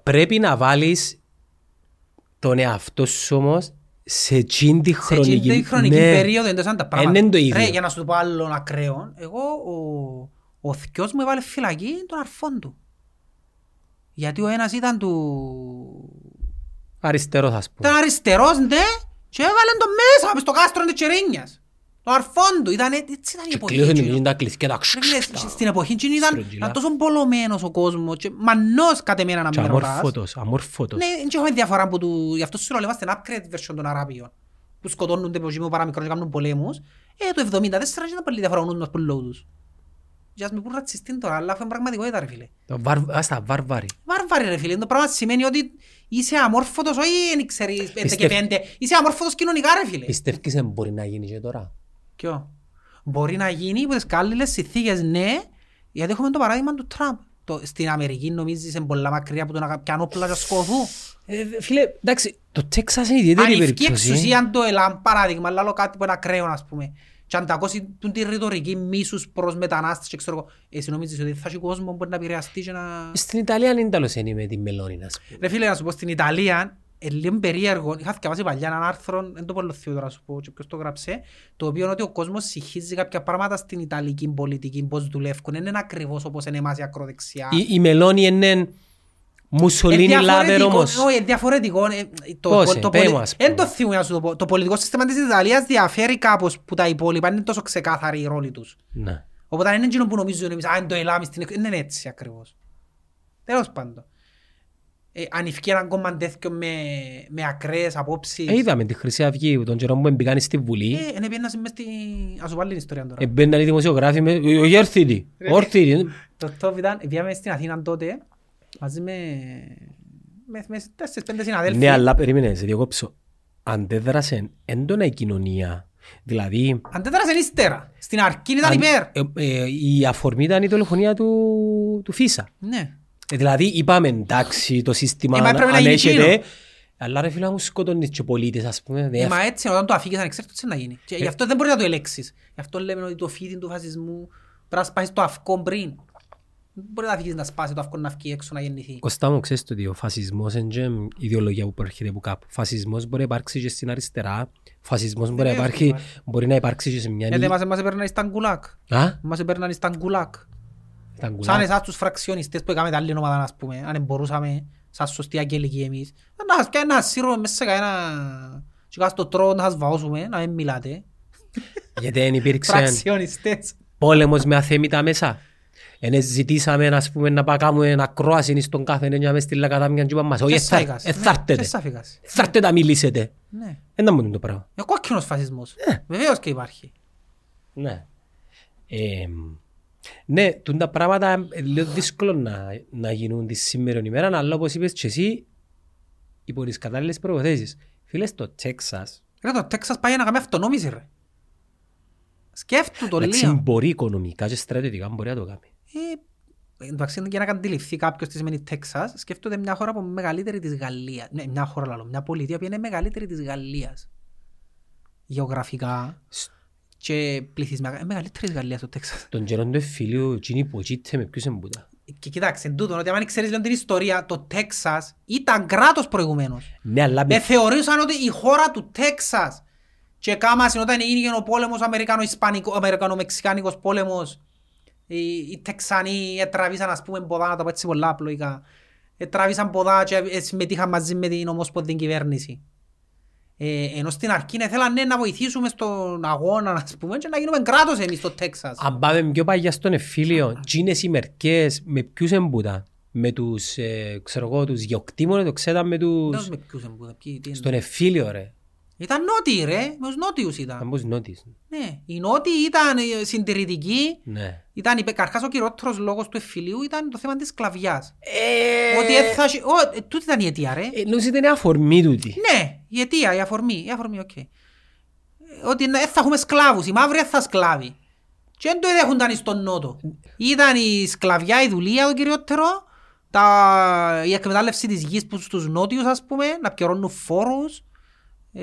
Πρέπει να βάλεις τον εαυτό σου όμως σε εκείνη τη Σε χρονική... εκείνη τη χρονική Ναι. περίοδο είναι τα πράγματα. είναι το ίδιο. Ρε, για να σου το πω άλλον ακραίο, εγώ ο, ο θκιός μου έβαλε φυλακή τον αρφόν του. Γιατί ο ένας ήταν του... Αριστερός ας πούμε. Ήταν αριστερός, ναι, και έβαλε τον μέσα, μες στο κάστρο της Τσερίνιας. Τον αρφόν του, ήταν, έτσι ήταν η Και εποχή. κλείωσαν εκείνο. την τα κλειθκιά τα Ρε φίλε, Στην εποχή εκείνη ήταν, στρογγυλά. ήταν τόσο πολλωμένος ο κόσμος και μανός κατ' εμένα να Και μην ρωτάς. αμόρφωτος, αμόρφωτος. Ναι, δεν έχουμε διαφορά που του... Γι' αυτό σου λέω, είμαστε ένα upgrade version των Αράπιων. Που σκοτώνονται από εκεί που παραμικρό και κάνουν πολέμους. Ε, το 74 δεν ήταν πολύ διαφορά ο νους μας που λόγω τους. Και ας με πούν ρατσιστή τώρα, αλλά αυτό είναι πραγματικότητα ρε φίλε. Το βαρ- ας τα βάρβαροι. Βάρβαρη ρε φίλε, το πράγμα σημαίνει ότι είσαι αμόρφωτος, όχι δεν ξέρεις πέντε και Πιστεύ- πέντε. Είσαι αμόρφωτος κοινωνικά ρε φίλε. Πιστεύεις δεν μπορεί να γίνει και τώρα; Ποιο; Μπορεί να γίνει υπό τις κάλληλες συνθήκες, ναι, γιατί έχουμε το παράδειγμα του Τραμπ. Το, στην Αμερική νομίζεις είναι πολλά μακριά από το να πιάνουν όπλα και να σκοθούν. Ε, Φίλε, εντάξει, το Τέξας είναι ιδιαίτερη Αν ευκεί περίπτωση. εξουσία το ΕΛΑΜ, παράδειγμα, αλλά άλλο κάτι που είναι ακραίο, ας πούμε. Και αν τα ακούσει τον τη ρητορική μίσους προς μετανάστες και ξέρω εγώ, εσύ νομίζεις ότι θα έχει κόσμο που μπορεί να επηρεαστεί και να... Στην Ιταλία είναι τέλος είναι με τη μελώνη, ας πούμε. Ρε φίλε, να σου πω, στην Ιταλία, είναι λίγο περίεργο, είχα διαβάσει παλιά έναν άρθρο, δεν το πω θείο τώρα να σου πω και ποιος το γράψε, το οποίο είναι ότι ο κόσμος συγχύζει κάποια πράγματα στην Ιταλική πολιτική, πώς δουλεύουν, δεν είναι ακριβώς όπως είναι εμάς η ακροδεξιά. Η, η μελώνη είναι Μουσολίνη Ε, λάβερ διαφορετικό, όμως. Όχι, είναι διαφορετικό. ε, Το, Πώς, το, το, πέ πολι- μου, ας πούμε. Εν το θυμούμαι να σου το πω. Το πολιτικό σύστημα της Ιταλίας διαφέρει κάπως που τα υπόλοιπα. Είναι τόσο ξεκάθαρη η ρόλη τους. Ναι. Οπότε δεν είναι εκείνο που νομίζουν εμείς. Α, είναι το ελάμι στην εκ- Δεν είναι έτσι ακριβώς. Τέλος πάντων. Ε, αν ευκεί έναν κόμμα τέτοιο με, με ακραίες απόψεις. Ε, είδαμε τη Χρυσή Αυγή, τον καιρό που έμπηκαν στη Βουλή. Ε, είναι πιένας μες στη... Ας σου βάλει την ιστορία τώρα. Εμπαίναν οι δημοσιογράφοι με «Ο Γέρθητη, όρθητη». Το top ήταν, πήγαμε στην Αθήνα τότε, μαζί με... με, με τέσσερις πέντε συναδέλφοι. Ναι, αλλά περίμενε, σε διακόψω. Αντέδρασε έντονα η κοινωνία. Δηλαδή, Αντέδρασε ύστερα. Στην αρχή ήταν αν- υπέρ. ε, ε, η αφορμή ήταν η δολοφονία του, του Φίσα. Ναι. Ε, δηλαδή, είπαμε εντάξει, το σύστημα Ε, μα έπρεπε να γίνει ανέχεται, εκείνο. αλλά ρε φίλα μου σκοτώνεις και πολίτες, ας πούμε. Ε, δεν- μα έτσι, όταν το αφήγεις ανεξάρτητος, τι να γίνει. Ε. Και γι' αυτό δεν μπορείς να το ελέξεις. Γι' αυτό λέμε ότι το φίδι του φασισμού πρέπει να σπάσεις το αυκό πριν. Δεν μπορεί να αφήγεις να σπάσει το αυκό να βγει έξω να γεννηθεί. Κωστά μου, ξέρεις το ότι ο φασισμός είναι και ιδεολογία που προέρχεται από κάπου. Φασισμός μπορεί να υπάρξει και στην αριστερά. Φασισμός μπορεί να Βεβαίως υπάρχει, υπάρχει. μπορεί να υπάρξει και σε μια... Γιατί μας, μας έπαιρναν στα γκουλάκ. Α, Μας έπαιρναν στα γκουλάκ. Τα Σαν γκουλάκ. εσάς τους φραξιονιστές που έκαμε τα άλλη ομάδα, ας πούμε, αν μπορούσαμε, σαν σωστοί αγγελικοί εμείς, να, και να σύρουμε μέσα σε κανένα, Και κάτω στο τρόπο να σας βαώσουμε, να μην μιλάτε. Γιατί δεν υπήρξε Πραξιονιστές. πόλεμος με αθέμητα μέσα. Εν ζητήσαμε ας πούμε, να πάμε κάνουμε ένα κρόαση στον κάθε εννιά μες στη λακατάμια και είπαμε μας, όχι, Και εθα- σάικας. Ναι, εθάρτετε. και σάφικας. Εθάρτετε να μιλήσετε. Ναι. Δεν να μου είναι το πράγμα. Είναι ο κόκκινος φασισμός. Βεβαίως και υπάρχει. Ναι. Ε, ναι, τούν τα πράγματα είναι λίγο δύσκολο να, να γίνουν τη σήμερα ημέρα, αλλά όπως είπες και εσύ, υπό τις κατάλληλες προϋποθέσεις. Φίλε, στο Τέξας, Ρε το Τέξας πάει να κάνει αυτονόμηση ρε. Σκέφτου το εντάξει, λίγο. μπορεί οικονομικά και στρατιωτικά μπορεί να το κάνει. Ε, Εντάξει, για να αντιληφθεί κάποιος τι σημαίνει Τέξας, σκέφτονται μια χώρα που είναι μεγαλύτερη της Γαλλίας. Ναι, μια χώρα λαλό, μια πολιτεία που είναι μεγαλύτερη της Γαλλίας. Γεωγραφικά και πληθυσμιακά. Είναι μεγαλύτερη της Γαλλίας το Τέξας. Τον καιρό του εφηλίου, εκείνοι που αγίτε με ποιους εμπούτα. Και κοιτάξτε, εν τούτον, ότι αν ξέρεις λίγο την ιστορία, το Τέξας ήταν κράτος προηγουμένως. Ναι, αλλά Με με... θεωρούσαν ότι η χώρα του Τέξας και κάμασαν όταν έγινε ο πόλεμος Αμερικανο-Ισπανικό- Αμερικανο-Μεξικάνικος πόλεμος οι, οι Τεξανοί ετραβήσαν ας πούμε ποδά, να το πω έτσι πολλά απλοϊκά. Ετραβήσαν ποδά και ε, συμμετείχαν μαζί με την ομόσπονδη κυβέρνηση. Ε, ενώ στην αρχή θέλαν ναι, να βοηθήσουμε στον αγώνα ας πούμε, και να γίνουμε κράτος εμείς στο Τέξας. Αν πάμε πιο παγιά στον εφήλιο, εκείνες οι μερικές με ποιους εμπούτα; Με τους, ε, ξέρω εγώ, τους γεωκτήμονες, το ξέραν με Δεν τους... με ποιους εμπούδα, ποιοι- τι είναι. Στον εφήλιο ρε. Ήταν νότιοι ρε, με τους νότιους Αν ήταν. πώς νότις. Ναι, οι νότιοι ήταν ε, συντηρητικοί Ναι. Ήταν υπε- καρχάς ο κυριότερος λόγος του εφηλίου ήταν το θέμα της σκλαβιάς. Ε, Ότι έθα... Ω, ε, τούτη ήταν η αιτία ρε. ε, Νομίζω είναι αφορμή τούτη. Ναι, η αιτία, η αφορμή, η αφορμή, οκ. Ε, Ότι δεν θα έχουμε σκλάβους, οι μαύροι δεν θα σκλάβοι. Και δεν το δέχονταν στον Νότο. Ήταν η σκλαβιά, η δουλεία το κυριότερο, τα... η εκμετάλλευση της γης που στους νότιους ας πούμε, να πιερώνουν φόρους. Ε...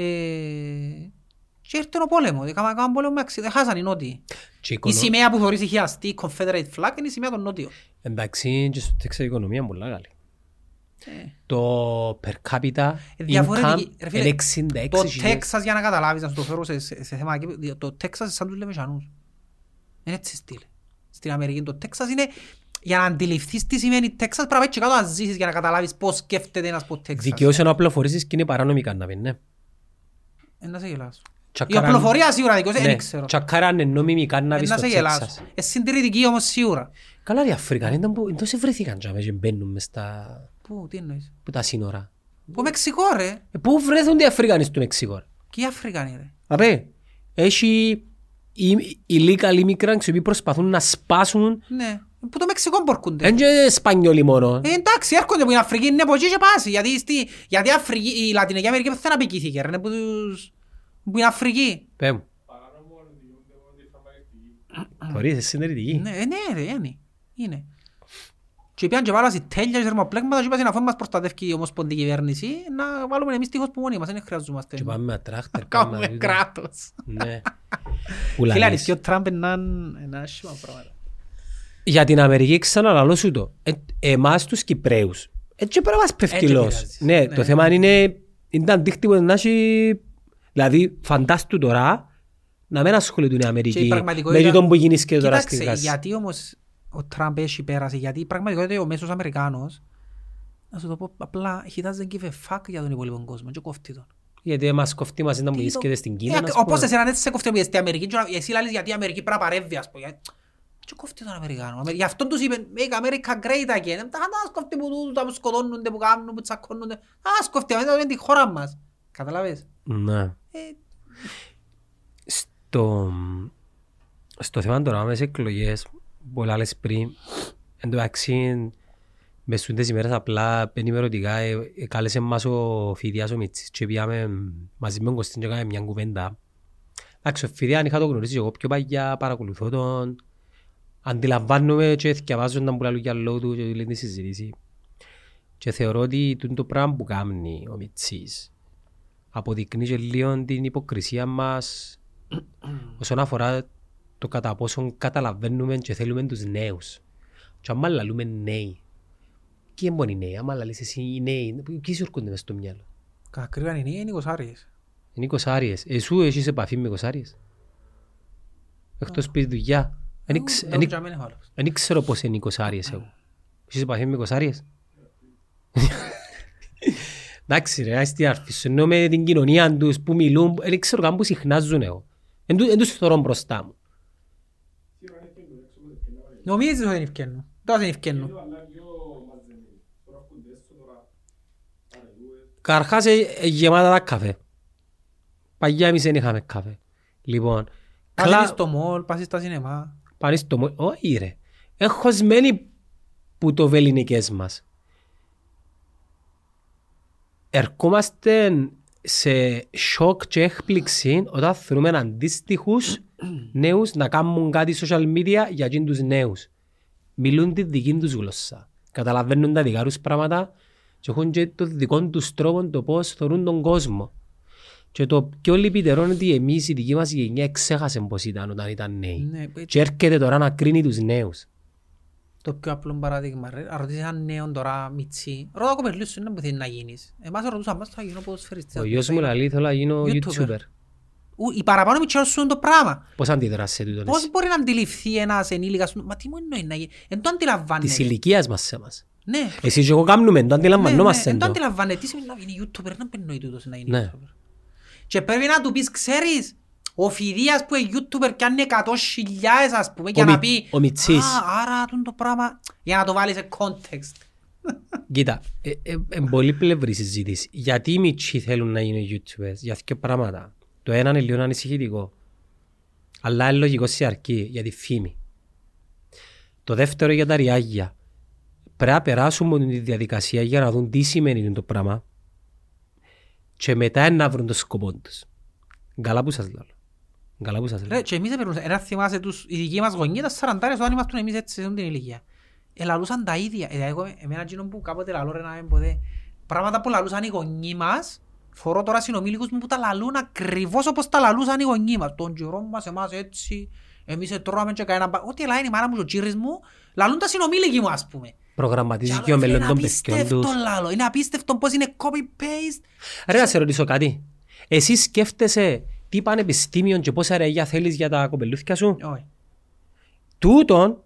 Και ήρθε ο πόλεμος, έκαναν έκαναν πόλεμο με αξί- δεν χάσαν οι νότιοι. Και Η οικονο- σημαία που θωρείς η χιαστή, Confederate flag, είναι η σημαία των νότιων. Εντάξει, και στο Τέξας η οικονομία είναι πολλά καλή. Ε. Το per capita Ε, income διαφορετική. Ρε φίλε, είναι 66 Το χιλιάδες. Τέξας για να καταλάβεις, να σου το φέρω σε, σε, σε θέμα, εκεί, το Τέξας είναι σαν τους Λεμεσανούς. Είναι έτσι στυλ. Στην Αμερική το Τέξας είναι, για να αντιληφθείς τι σημαίνει Τέξας, πρέπει να πάει και κάτω να ζήσεις για να καταλάβεις πώς σκέφτεται ένας από Τέξας. Δικαιώσεων να απλοφορήσεις και είναι παράνομη κάναβη, ναι. Ε, να σε γελάσω. Η Τσακαράν- οπλοφορία σίγουρα δικαιώσαι, ναι, δεν ξέρω. Τσακαράν είναι νόμιμη Ε, κάναβη να στο σε γελάσω. Τέξας. Ε, συντηρητική όμως σίγουρα. Καλά οι Αφρικανοί ήταν που εντός βρέθηκαν τζάμε και μπαίνουν μες στα Πού, τι εννοείς; που τα σύνορα. Πού Μεξικό ρε. Ε, Πού βρέθονται οι Αφρικανοί στο Μεξικό. ρε; Και οι Αφρικανοί ρε. Απέ, έχει οι- illegal immigrants οι οποίοι προσπαθούν να σπάσουν Ναι. Πού το Μεξικό μπορκούνται. δεν και Σπανιόλοι μόνο. Ε, εντάξει, έρχονται που είναι Αφρική, είναι από εκεί και πάση. Γιατί, στη, γιατί Αφρική, η Λατινική Αμερική δεν απικήθηκε, ρε, είναι που, τους, που είναι Αφρική. Πέ μου, Παράνομο δικαιούνται μόνο τη φαρμακευτική. θωρείς, εσύ συντηρητική. Ναι, ε, ναι, ρε, είναι. είναι. Και πήγαν και βάλασαν τέλεια και θερμοπλέγματα και είπαν αφού μας προστατεύει η ομοσπονδική κυβέρνηση να βάλουμε εμείς τείχος που μόνοι μας, δεν χρειαζόμαστε. Και πάμε με τράχτερ. Κάνουμε κράτος. Ναι. Που Φίλε, λαλείς. αρισκεί ο Τραμπ είναι ένα άσχημα πράγματα. Για την Αμερική ξαναλαλώ σου το. Ε, εμάς τους Κυπρέους. Έτσι πρέπει να μας πέφτει Έτσι λόγος. πειράζει. Ναι, Ναι. το θέμα είναι, είναι αντίκτυπο να έχει... Δηλαδή, φαντάστου τώρα να μην ασχοληθούν οι Και η Αμερικοί πραγματικότητα- με τον που γίνεις και τώρα στη Κοίταξε, Γάζα. γιατί όμως ο Τραμπ έχει πέρασει, γιατί η πραγματικότητα ο μέσος Αμερικάνος, να σου το πω απλά, he doesn't give a fuck για τον υπόλοιπο κόσμο και κόφτει τον. Γιατί μας κοφτεί μας να μου βρίσκεται στην Κίνα. Ε, ας Όπως πούμε. εσένα έτσι σε κόφτει που στην Αμερική και εσύ λάλλεις γιατί η Αμερική πρέπει να παρεύει ας πούμε. Και κόφτει τον Αμερικάνο. Γι' αυτό τους είπε make America great again. Τα μας κόφτει που τούτους, τα που σκοτώνονται, που κάνουν, που τσακώνονται. Τα μας κόφτει αμέσως με τη χώρα μας. Καταλαβες; Ναι. Ε, Στο, στο θέμα τώρα με τις εκλογές, πολλά λες πριν, εν τω μεταξύ, μες στις ημέρες απλά ενημερωτικά ε, ε, κάλεσε μας ο Φιδιάς ο Μιτσής και πήγαμε μαζί με τον Κωστίν και κάναμε μια κουβέντα. Εντάξει, ο Φιδιάν είχα το γνωρίσει εγώ πιο παγιά, παρακολουθώ τον, αντιλαμβάνομαι και θυκευάζω τον που λαλούν για λόγω του και λένε τη συζήτηση. Και θεωρώ ότι τούτο το πράγμα που κάνει ο Μιτσής αποδεικνύει και λίγο την υποκρισία μας όσον αφορά το κατά πόσον καταλαβαίνουμε και θέλουμε τους νέους. Και άμα λαλούμε νέοι, ποιοι είναι οι νέοι, άμα λαλείς εσύ οι νέοι, ποιοι σου έρχονται μες στο μυαλό; Κακρύβαν είναι οι Νικοσάριες. Είναι οι κοσάριες. Εσού έχεις επαφή με κοσάριες. Εκτός πεις δουλειά. Εν ήξ- εν ήξ- Δεν έχω άλλος. Εν ξέρω πώς είναι οι κοσάριες εγώ. Έχεις επαφή με κοσάριες. Εντάξει ρε, άις την άρθεις σου. Ενώ με την κοινωνία τους που μιλούν, δεν ξέρω καν που συχνάζουν εγώ. Εν του- εν τους θωρώ μπροστά μου. Νομίζεις ότι είναι ευκαινού. Τώρα είναι ευκαινού. Καρχάς ε, ε, γεμάτα τα καφέ. Παγιά εμείς δεν είχαμε καφέ. Λοιπόν, Πας κλα- στο μόλ, πας στα σινεμά. Πάνε στο μο- Όχι ρε. Εγχωσμένοι που το βεληνικές μας. Ερχόμαστε σε σοκ και έκπληξη όταν θεωρούμε αντίστοιχους νέους να κάνουν κάτι social media για εκείνους τους νέους. Μιλούν τη δική τους γλώσσα. Καταλαβαίνουν τα δικά τους πράγματα και έχουν και το δικό τους τρόπο το πώς θεωρούν τον κόσμο. Και το πιο λυπητερό είναι ότι εμείς η δική μας γενιά ξέχασε πώς ήταν όταν ήταν νέοι. Ναι, έτσι. Και έρχεται τώρα να κρίνει τους νέους. Το πιο απλό παράδειγμα, ρε. Αν ρωτήσεις έναν νέον τώρα μιτσί, ρώτα κοπελούς σου, είναι που θέλεις να γίνεις. Εμάς ρωτούσαν μας, θα γίνω ποδοσφαιριστής. Ο γιος μου λέει θέλω να γίνω YouTuber. YouTuber. Ου, Οι παραπάνω μητσιό σου είναι το πράγμα. Πώς αντιδράς σε τούτο Πώς εσύ. μπορεί να αντιληφθεί ένας ενήλικας, μα τι μου εννοείς να γίνει, εν το Της αντιλαμβάνεται. ηλικίας μας σε μας. Ναι, Εσύ και εγώ κάνουμε, το ναι, ναι, αντιλαμβανόμαστε εν το το. αντιλαμβάνεται. Τι σημαίνει να γίνει YouTuber, να εννοεί τούτος να γίνει Ναι. YouTuber. Και πρέπει να του πεις, ξέρεις, ο Φιδίας που είναι YouTuber κι αν είναι 100.000 ας πούμε, για Μι- να πει ο Μιτσής. «Α, άρα τούτο το πράγμα, για να το βάλεις σε context. Κοίτα, ε, ε, ε, πολύ πλευρή συζήτηση. Γιατί οι μητσοί θέλουν να γίνουν YouTubers, για δύο πράγματα. Το ένα είναι λίγο ανησυχητικό. Αλλά είναι λογικό σε αρκεί για τη φήμη. Το δεύτερο για τα ριάγια. Πρέπει να περάσουμε τη διαδικασία για να δουν τι σημαίνει το πράγμα και μετά να βρουν το σκοπό τους. Καλά που σας λέω. Καλά που σας λέω. Ρε, και εμείς έπαιρνουμε, ένα θυμάσαι τους, οι δικοί μας γονείς, τα σαραντάρες, όταν ήμασταν εμείς έτσι σε αυτήν την ηλικία. Ελαλούσαν τα ίδια. Ε, εγώ, εμένα εκείνο που κάποτε λαλώ ρε να μην ποτέ, πράγματα που λαλούσαν οι γονείς μας, φορώ τώρα συνομήλικους μου που τα λαλούν ακριβώς όπως τα λαλούσαν οι γονείς μας. Τον καιρό μας, εμάς έτσι, εμείς τρώμε και κανένα... μπα- Ό,τι λάει η μάνα μου και ο κύρις μου, λαλούν τα συνομήλικοι μου ας πούμε. Προγραμματίζει Και και ο άλλο, φίλε, μέλλον των είναι παιδιών απίστευτο τους. λάλο. Είναι απίστευτο πώς είναι copy-paste. Ρε να σε ρωτήσω κάτι. Εσύ σκέφτεσαι τι πανεπιστήμιο και πόσα ρεγιά θέλεις για τα κοπελούθια σου; Όχι. Τούτον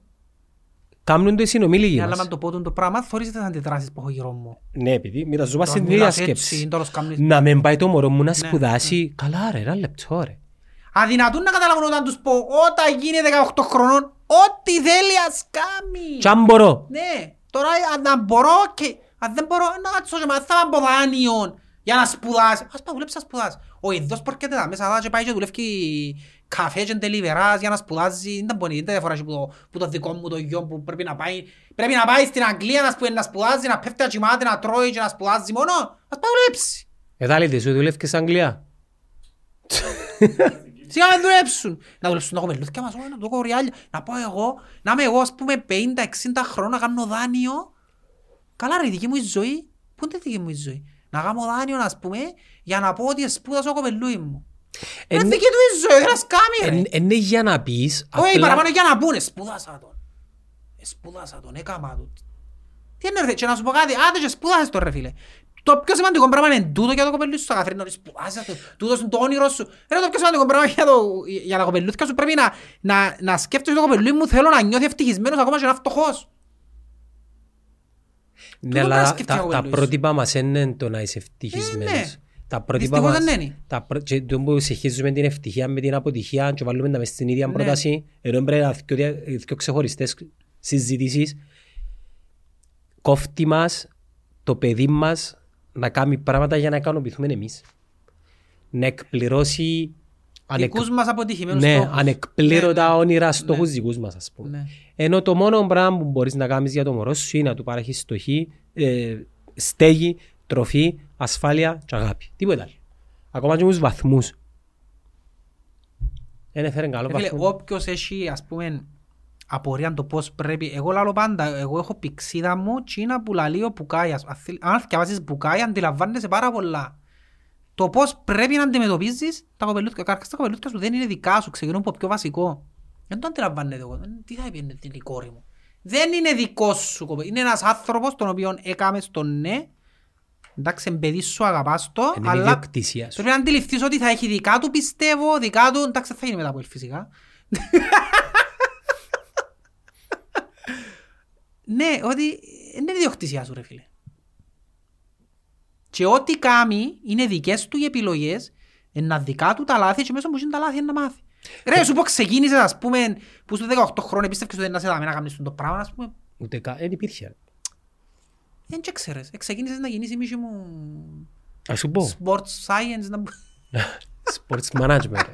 κάνουν το οι συνομήλικοι Ναι, Αλλά μας. αν το πω τον το πράγμα, θωρείς τις αντιδράσεις που έχω γύρω μου. Ναι, επειδή μοιραζόμαστε Τώρα την ίδια μιλάς έτσι, σκέψη. τώρα σκάμνεις- Να μην πάει το μωρό μου να Ναι, σπουδάσει. Καλά ρε, ένα λεπτό ρε. Αδυνατούν να καταλάβουν όταν τους πω όταν γίνει 18 χρονών ό,τι θέλει ας κάνει. Κι αν μπορώ. Ναι, τώρα αν αν μπορώ και αν δεν μπορώ να κάτσω και μάθα από δάνειον για να σπουδάσει. Ας πάει δουλέψει να σπουδάσει. Ο ειδός που έρχεται τα μέσα δά και πάει και δουλεύει καφέ και τελιβεράς για να σπουδάζει. Δεν μπορεί, δεν διαφορά που το, που το δικό μου το γιο που πρέπει να πάει. Πρέπει να πάει στην Αγγλία να, σπου- να σπουδάζει, να πέφτει να κοιμάται, να τρώει και να σπουδάζει μόνο. Ας πάει δουλέψει. Εδάλετε σου δουλεύκες στην Αγγλία; Σιγά με δουλέψουν. Να δουλέψουν τα κοπελούθια μας, όχι, να το κοριάλια. Να πω εγώ, να είμαι εγώ ας πούμε 50-60 χρόνια να κάνω δάνειο. Καλά ρε, η δική μου η ζωή. Πού είναι η δική μου η ζωή; Να κάνω δάνειο ας πούμε για να πω ότι σπούδασα ο κοπελούι μου. Είναι Εν- δική του η ζωή, δεν ας κάνει ρε. εν- Είναι για να πεις. Όχι, απλά- παραπάνω για να πούνε, σπούδασα τον. Ε, Σπούδασα τον, έκαμα του. Τι είναι ρε, και να σου πω κάτι, άντε και σπούδασες τον ρε φίλε. Το πιο σημαντικό πράγμα είναι τούτο για το κοπελούι σου, Καθαρίνο, ότι σπουδάσες το, τούτος είναι το όνειρό σου. Ρε, το πιο σημαντικό πράγμα για, το, για τα κοπελούθια σου πρέπει να, να, να σκέφτεσαι το κοπελούι μου, θέλω να νιώθει ευτυχισμένος ακόμα και να είναι φτωχός. Ναι, Τούτο πρέπει να αλλά σκεφτεί τα, ο τα κοπελούης. πρότυπα μας είναι το να είσαι Ε, ευτυχισμένος. ναι. Τα πρότυπα Δυστυχώς μας, δεν είναι. τα πρω- και το που συγχύζουμε την ευτυχία με την αποτυχία και βάλουμε τα μες στην ίδια Ναι. πρόταση, ενώ πρέπει να είναι δυο δια- δυο ξεχωριστές συζητήσεις, κόφτει μας το παιδί μας να κάνει πράγματα για να ικανοποιηθούμε εμείς. Να εκπληρώσει ανεκ... Δικούς μας αποτυχημένους ναι, στόχους. ανεκπλήρωτα Ναι, ναι. όνειρα στόχους Ναι. δικούς μας ας πούμε. Ναι. Ενώ το μόνο πράγμα που μπορείς να κάνεις για το μωρό σου είναι να του παρέχεις στοχή, ε, στέγη, τροφή, ασφάλεια και αγάπη. Τίποτα άλλο. Ακόμα και με τους βαθμούς. Δεν έφερε καλό Ρε Φίλε, βαθμό. όποιος έχει ας πούμε απορία το πώς πρέπει, εγώ λαλώ πάντα, εγώ έχω πηξίδα μου και είναι που λαλεί ο Πουκάιας. Αν θέλ- Αν διαβάσεις Πουκάια αντιλαμβάνεσαι πάρα πολλά. Το πώς πρέπει να αντιμετωπίζεις τα κοπελούθια. Καταρχάς τα κοπελούθια σου δεν είναι δικά σου, ξεκινούν από πιο βασικό. Δεν το αντιλαμβάνεται εγώ. Ε, Τι θα έπαιρνε την η κόρη μου. Δεν είναι δικός σου κοπέλ. Είναι ένας άνθρωπος τον οποίο έκαμε στο ναι. Εντάξει, εμπεδί σου, αγαπάς το, Είναι αλλά ιδιοκτησία σου. Πρέπει να αντιληφθείς ότι θα έχει δικά του πιστεύω, δικά του, εντάξει θα γίνει μετά από ελ φυσικά. Ναι, ότι είναι ιδιοκτησία σου ρε φίλε. Και Και ό,τι κάνει είναι δικές του οι επιλογές, είναι δικά του τα λάθη και μέσα που είναι τα λάθη είναι να μάθει. Ρε, σου πω ξεκίνησες, ας πούμε, που στο 18 χρόνια πίστευκες ότι να σε δάμε να κάνεις το πράγμα, ας πούμε, Ούτε κα... Δεν υπήρχε. δεν και ξέρεις. Ε, Ξεκίνησες να γίνεις η μίση μου Ας σου πω. sports science, να... μπο- Sports management. ρε.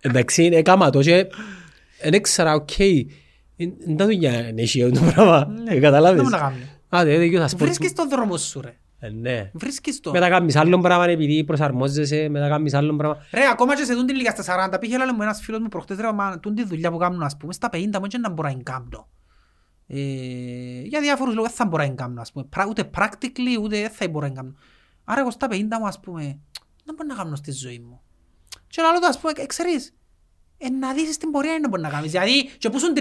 Εντάξει, έκαμα το και δεν ήξερα, οκ, δεν τα δουλειά είναι εσύ αυτό το πράγμα. Ε, Καταλάβες. Ναι. Να μου να κάνεις. Α, δεν είναι sports. Βρίσκεις τον δρόμο σου, ρε. Ε, Ναι. Βρίσκεις το. Μετά κάνεις άλλο πράγμα επειδή προσαρμόζεσαι, μετά κάνεις άλλο πράγμα. Ρε, ακόμα και σε τούν την ηλικία στα 40, πήγε λέει μου ένας φίλος μου προχτές, ρε, μα τούν τη δουλειά που κάνουν, ας πούμε, στα 50 μου και να μπορώ να κάνω. Ε, για διάφορους λόγους δεν θα μπορώ να κάνω, ας πούμε. Πρα- Ούτε practically, ούτε δεν θα μπορώ να κάνω. Άρα εγώ στα 50 μου, ας πούμε, δεν μπορώ να κάνω στη ζωή μου. Και άλλο το, ας πούμε, ε, ξέρεις, ε, να δεις στην πορεία είναι να μπορεί να κάνεις. Δηλαδή, και που ήσουν 30,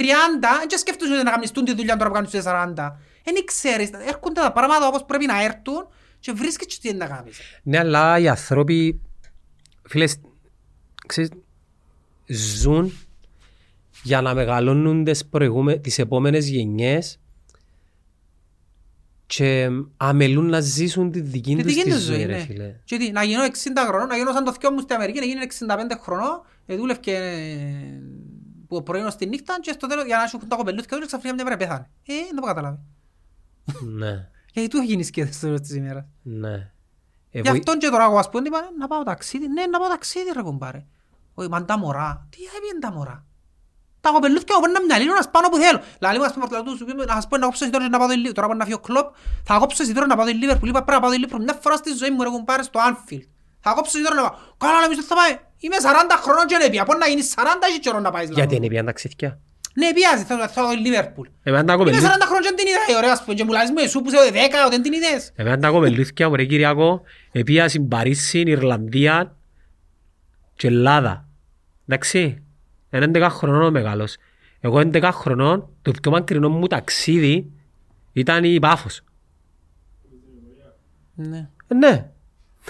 δεν και σκέφτεσαι ότι να κάνεις τούν τη δουλειά τώρα που κάνεις στους 40. Δεν ξέρεις, έρχονται τα πράγματα όπως πρέπει να έρθουν και βρίσκεις και τι είναι να κάνεις. Ναι, αλλά οι άνθρωποι, φίλες, ξέρεις, ζουν για να μεγαλώνουν τις, προηγούμε, τις επόμενες γενιές και αμελούν να ζήσουν τη δική Τη τους δική τη τους ζωή, ζωή, ρε ναι. φίλε. Και τι, να γίνω 60 χρονών, να γίνω σαν το θείο μου στην Αμερική, να γίνω 65 χρονών, ε, δούλευκε ε, που πρωί ως τη νύχτα και στο τέλος για να σου έχουν τα κοπελούθια του ξαφνικά μια μέρα πέθανε. Ε, δεν το καταλάβει. Ναι, Γιατί του έγινε σκέτες στο τέλος της ημέρας. ναι. Ε, Γι' βοη- αυτόν και τώρα εγώ ας πούμε, είπα, να πάω ταξίδι. Ναι, να πάω ταξίδι ρε κομπάρε. Όχι, μα τα μωρά. Τι έπιεν τα μωρά; Τα κοπελούθια μου πρέπει να μυαλίνουν να σπάνω που θέλω. Λαλή μου ας πούμε, πρωτολατού σου πούμε, να σας πω να κόψω εσύ τώρα να πάω το Λίβερπουλ. Τώρα πάω να φύγω κλόπ. Θα κόψω εσύ τώρα να πάω το Λίβερπουλ. Είπα πρέπει να πάω το Λίβερπουλ. Μια φορά στη ζωή μου ρε κομπάρε στο Anfield. Θα κόψω εσύ τώρα να πάω. Καλά να μην θα πάει. Είμαι 40 χρονών και δεν πια. Πώς να γίνεις 40 έχει καιρό να πάεις. Γιατί λαλό. είναι πια ταξίδια. Ναι, πιάζει. Θα θα το Λίβερπουλ. Εμένα τα Είμαι κοπελούθια- 40 χρονών και δεν την είδα. ε, Ωραία, ας πούμε. Και μου λάζεις μου εσύ που είσαι 10, δεν την είδες. εμένα τα κοπελούθια μου ρε Κυριακό, επία στην Παρίσι, Ιρλανδία και Ελλάδα. Εντάξει, είναι 11 χρονών ο μεγάλος. Εγώ 11 χρονών, το πιο μακρινό μου ταξίδι ήταν η Πάφος. Ναι. Ε, Ναι,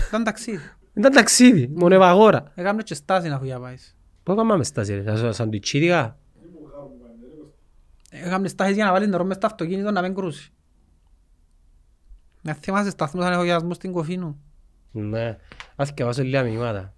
Ήταν ταξίδι. Ήταν ταξίδι, μονεβαγόρα. Έκαμε και στάση να φύγει να πάεις. Πού έκαμε στάση ρε, σαν σαντουιτσίδικα. Έκαμε στάσεις για να βάλεις νερό μες στο αυτοκίνητο να μην κρούσει. Να θυμάσαι σταθμούς ανεχογιασμού στην Κοφίνου. Ναι, ας και βάζω λίγα μηνύματα.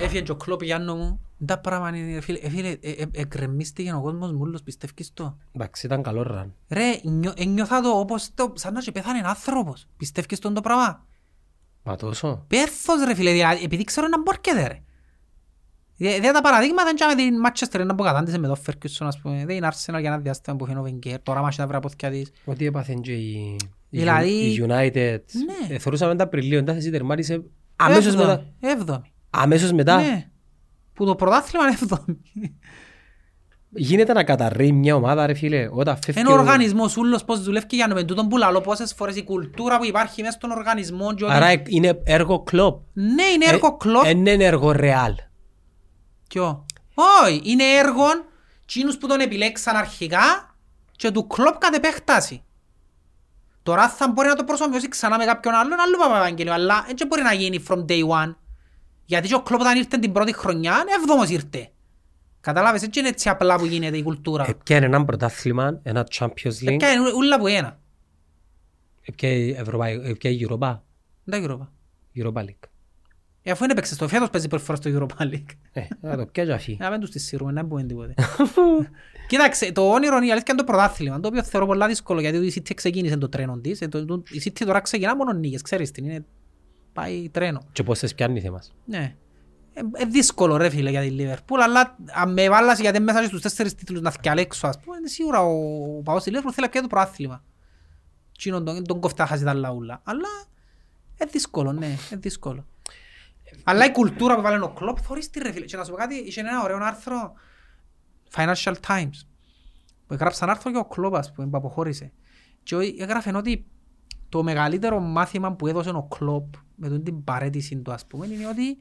Έφυγε και ο Κλόπ Γιάννο μου. Τα πράγμα είναι, ρε φίλε. Ε, φίλε, ε, ε, εκκρεμίστηκε ο κόσμος μου όλος, πιστεύεις το. Εντάξει, ήταν καλό ραν. Ρε, νιώ- ένιωθα το όπως το, σαν να και πέθανε άνθρωπος. Πιστεύεις τον το πράγμα. Μα τόσο. Πέθος ρε φίλε, δηλαδή, επειδή ξέρω να μπορκέται ρε. Ε, Δεν τα παραδείγματα είναι και την Manchester να αποκατάντησε με το Ferguson, ας πούμε. Δεν είναι Arsenal για ένα διάστημα που φαίνω Wenger. Τώρα μάχει να βρει από θυκιά της. Ότι έπαθεν και η, η, Δηλαδή- η United. Ναι. Ε, θεωρούσαμε τα Απριλίου, εντάξει, εσύ τερμάτισε αμέσως Έβδομη, μετά. Έβδομη. Αμέσως μετά. Ναι. Που το πρωτάθλημα είναι έβδομη. Γίνεται να καταρρεί μια ομάδα, ρε φίλε, όταν φεύγει... Είναι ο ο- οργανισμός ούλος πώς δουλεύει και για να με τούτον που λαλώ πόσες φορές η κουλτούρα που υπάρχει μέσα στον οργανισμό και ότι- Άρα ε- είναι έργο κλόπ. Ναι, είναι έργο κλόπ. Δεν είναι έργο ρεάλ. Ποιο; Όχι, είναι έργο τσίνους που τον επιλέξαν αρχικά και του κλόπ κατ' επέκταση. Τώρα θα μπορεί να το προσωμιώσει ξανά με κάποιον άλλον, άλλο Παπαγγέλιο, αλλά δεν μπορεί να γίνει from day one. Γιατί και ο κλόπ όταν ήρθε την πρώτη χρονιά, έβδομος ήρθε. Κατάλαβες, έτσι είναι έτσι απλά που γίνεται η κουλτούρα. Έπιανε έναν πρωτάθλημα, ένα Champions League, Έπιανε ούλα που ένα. έπιανε Ευρωπαϊ- έπιανε Europa, Δεν Europa. Europa League. Ε, αφού είναι παίξε στο φέτος παίζει πρώτη φορά στο Europa League. Ε, να το πιάζει αφή. Να μην τους τη σύρουμε, να μην πούμε τίποτε. Κοίταξε, το όνειρο είναι η αλήθεια είναι το πρωτάθλημα, το οποίο θεωρώ πολλά δύσκολο, γιατί η City ξεκίνησε το τρένο της. ε, το- το- Η City τώρα ξεκινά μόνο νίκες, ξέρεις την, είναι... πάει τρένο. Και πώς τις πιάνει θέμας. Ναι. Ε, ε, δύσκολο ρε φίλε για τη Liverpool, αλλά αν με βάλασε γιατί μέσα στους τέσσερις τίτλους να θυκιαλέξω, ας πούμε, είναι σίγουρα ο, ο παγός της Liverpool θέλει να πιάει το πρωτάθλημα. Τσίνον τον, τον κοφτά χάσει τα λαούλα. Αλλά είναι δύσκολο, ναι, είναι δύσκολο. Αλλά η κουλτούρα που βάλει ο Κλόπ, θωρείς τη ρε φίλε. Και να σου πω κάτι, είχε ένα ωραίο άρθρο Financial Times που έγραψαν άρθρο και ο Κλόπ, ας πούμε, που αποχώρησε. Και ο- έγραφε ότι το μεγαλύτερο μάθημα που έδωσε ο Κλόπ με τον την παρέτηση του, ας πούμε, είναι ότι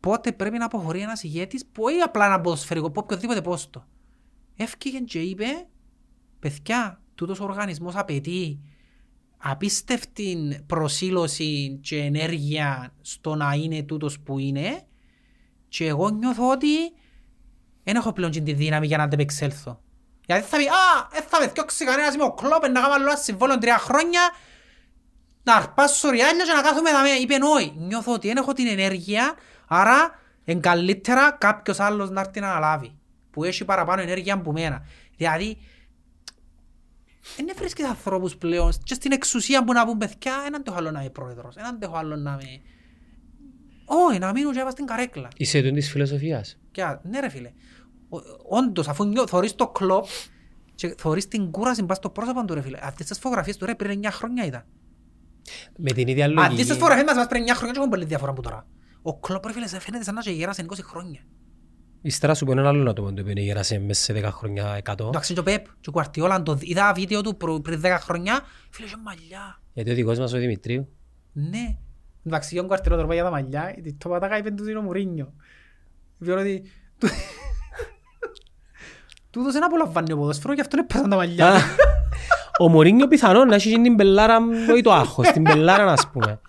πότε πρέπει να αποχωρεί ένας ηγέτης που όχι απλά ένα ποδοσφαιρικό, από οποιοδήποτε πόστο. Έφυγε και είπε, παιδιά, τούτος ο οργανισμός απαιτεί απίστευτη προσήλωση και ενέργεια στο να είναι τούτος που είναι και εγώ νιώθω ότι δεν έχω πλέον την τη δύναμη για να αντεπεξέλθω. Γιατί θα πει, α, δεν θα με θκιώξει κανένας, είμαι ο Κλόπ, να κάνω άλλο ένα συμβόλαιο τρία χρόνια, να αρπάσω ριάλια και να κάθομαι εδώ. Είπε όχι, νιώθω ότι δεν έχω την ενέργεια, άρα είναι καλύτερα κάποιος άλλος να έρθει να αναλάβει, που έχει παραπάνω ενέργεια από μένα. Δηλαδή, δεν βρίσκεις ανθρώπους πλέον και στην εξουσία που να πούν παιδιά, δεν αντέχω άλλο να είμαι πρόεδρος, δεν αντέχω άλλο να είμαι... Όχι, να μείνω και στην καρέκλα. Είσαι του της φιλοσοφίας. Και, α, ναι ρε φίλε, Ο- όντως αφού νιώ, θωρείς το κλόπ και θωρείς την κούραση πας στο πρόσωπο του ρε φίλε. Αυτές τις φωτογραφίες του ρε πριν 9 χρόνια ήταν. Με την ίδια Αυτές τις λογική. φωτογραφίες μας πριν 9 χρόνια και έχουν πολύ διαφορά από τώρα. Ο κλόπ ρε φίλε σε φαίνεται σαν να και γέρασε 20 χρόνια. Ύστερα σου πω έναν άλλο άτομο το οποίο γέρασε μέσα σε 10 χρόνια 100. Εντάξει και ο Πεπ και ο Κουαρτιόλα, το είδα βίντεο του προ- πριν 10 χρόνια, φίλε είχε μαλλιά. Γιατί ο δικός μας ο Δημητρίου. Ναι. Εντάξει, και ο Κουαρτιόλα τώρα πάει για τα μαλλιά, γιατί το πατάκα είπε του είναι ο Μουρίνιο. Βιώνω ότι... του- Τούτος δεν απολαμβάνει ο ποδόσφαιρο και αυτόν έπαιζαν τα μαλλιά. Α, Ο Μωρίνιο πιθανόν να έχει την πελάρα, όχι το άγχος, την πελάρα ας πούμε.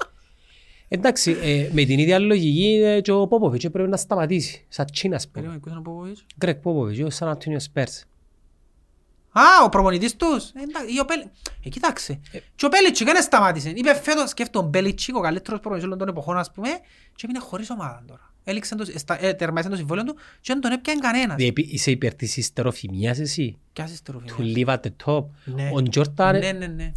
Εντάξει, ε, με την ίδια λογική ε, και ο Πόποβιτς πρέπει να σταματήσει. Σαν Τσίνας ας πούμε. Περίμενε, ποιος είναι ο Πόποβιτς. Γκρεγκ Πόποβιτς, ο Σαν Αντώνιο Σπέρς. Α, ο προπονητής τους. Ε, εντάξει, ή ο Μπέλ- Ε, κοίταξε. Και ο Μπέλιτσικ δεν σταμάτησε. Είπε φέτος, σκέφτομαι, ο Μπέλιτσικ, ο καλύτερος προπονητής όλων των εποχών, ας πούμε, και έμεινε χωρίς ομάδα τώρα. Έληξε το, εστα- ε, τερμάτισε το συμβόλαιο του και δεν τον έπιανε κανένας. Διεπί- Είσαι υπέρ της ιστεροφημίας εσύ; Κι άσε στεροφημία. Του live at the top. Ναι. Ο Τζόρταν Ναι, ναι, ναι.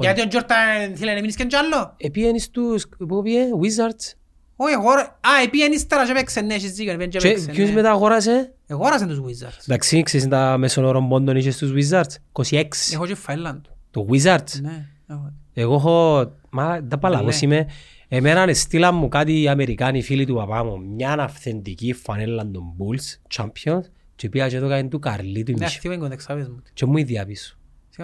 Γιατί ο Τζόρταν θέλει να μείνεις και κι άλλο. επίενε στους, πού πήγε, Wizards; Όχι, εγώ... Α, επίεν ύστερα και παίξε, ναι, έχεις δίκιο, επίεν και Και παίξε, ποιος ναι. μετά αγόρασε; Εγόρασαν τους Wizards. Εντάξει, ξέρεις τα μέσον όρων πόντων είχες στους Wizards; 26. Έχω και Φάιλαντ. Το Wizards; Ναι, έχω. Εγώ έχω... Μα τα παλαβός Ναι. είμαι. Εμένα στείλαν μου κάτι οι Αμερικάνοι φίλοι του παπά μου. Μια αυθεντική φανέλα των Bulls, Champions. Και πήγα και το κάνει του Καρλί του Ναι, Μισό. αυτή είναι κοντεξάβες μου. Και μου ίδια πίσω.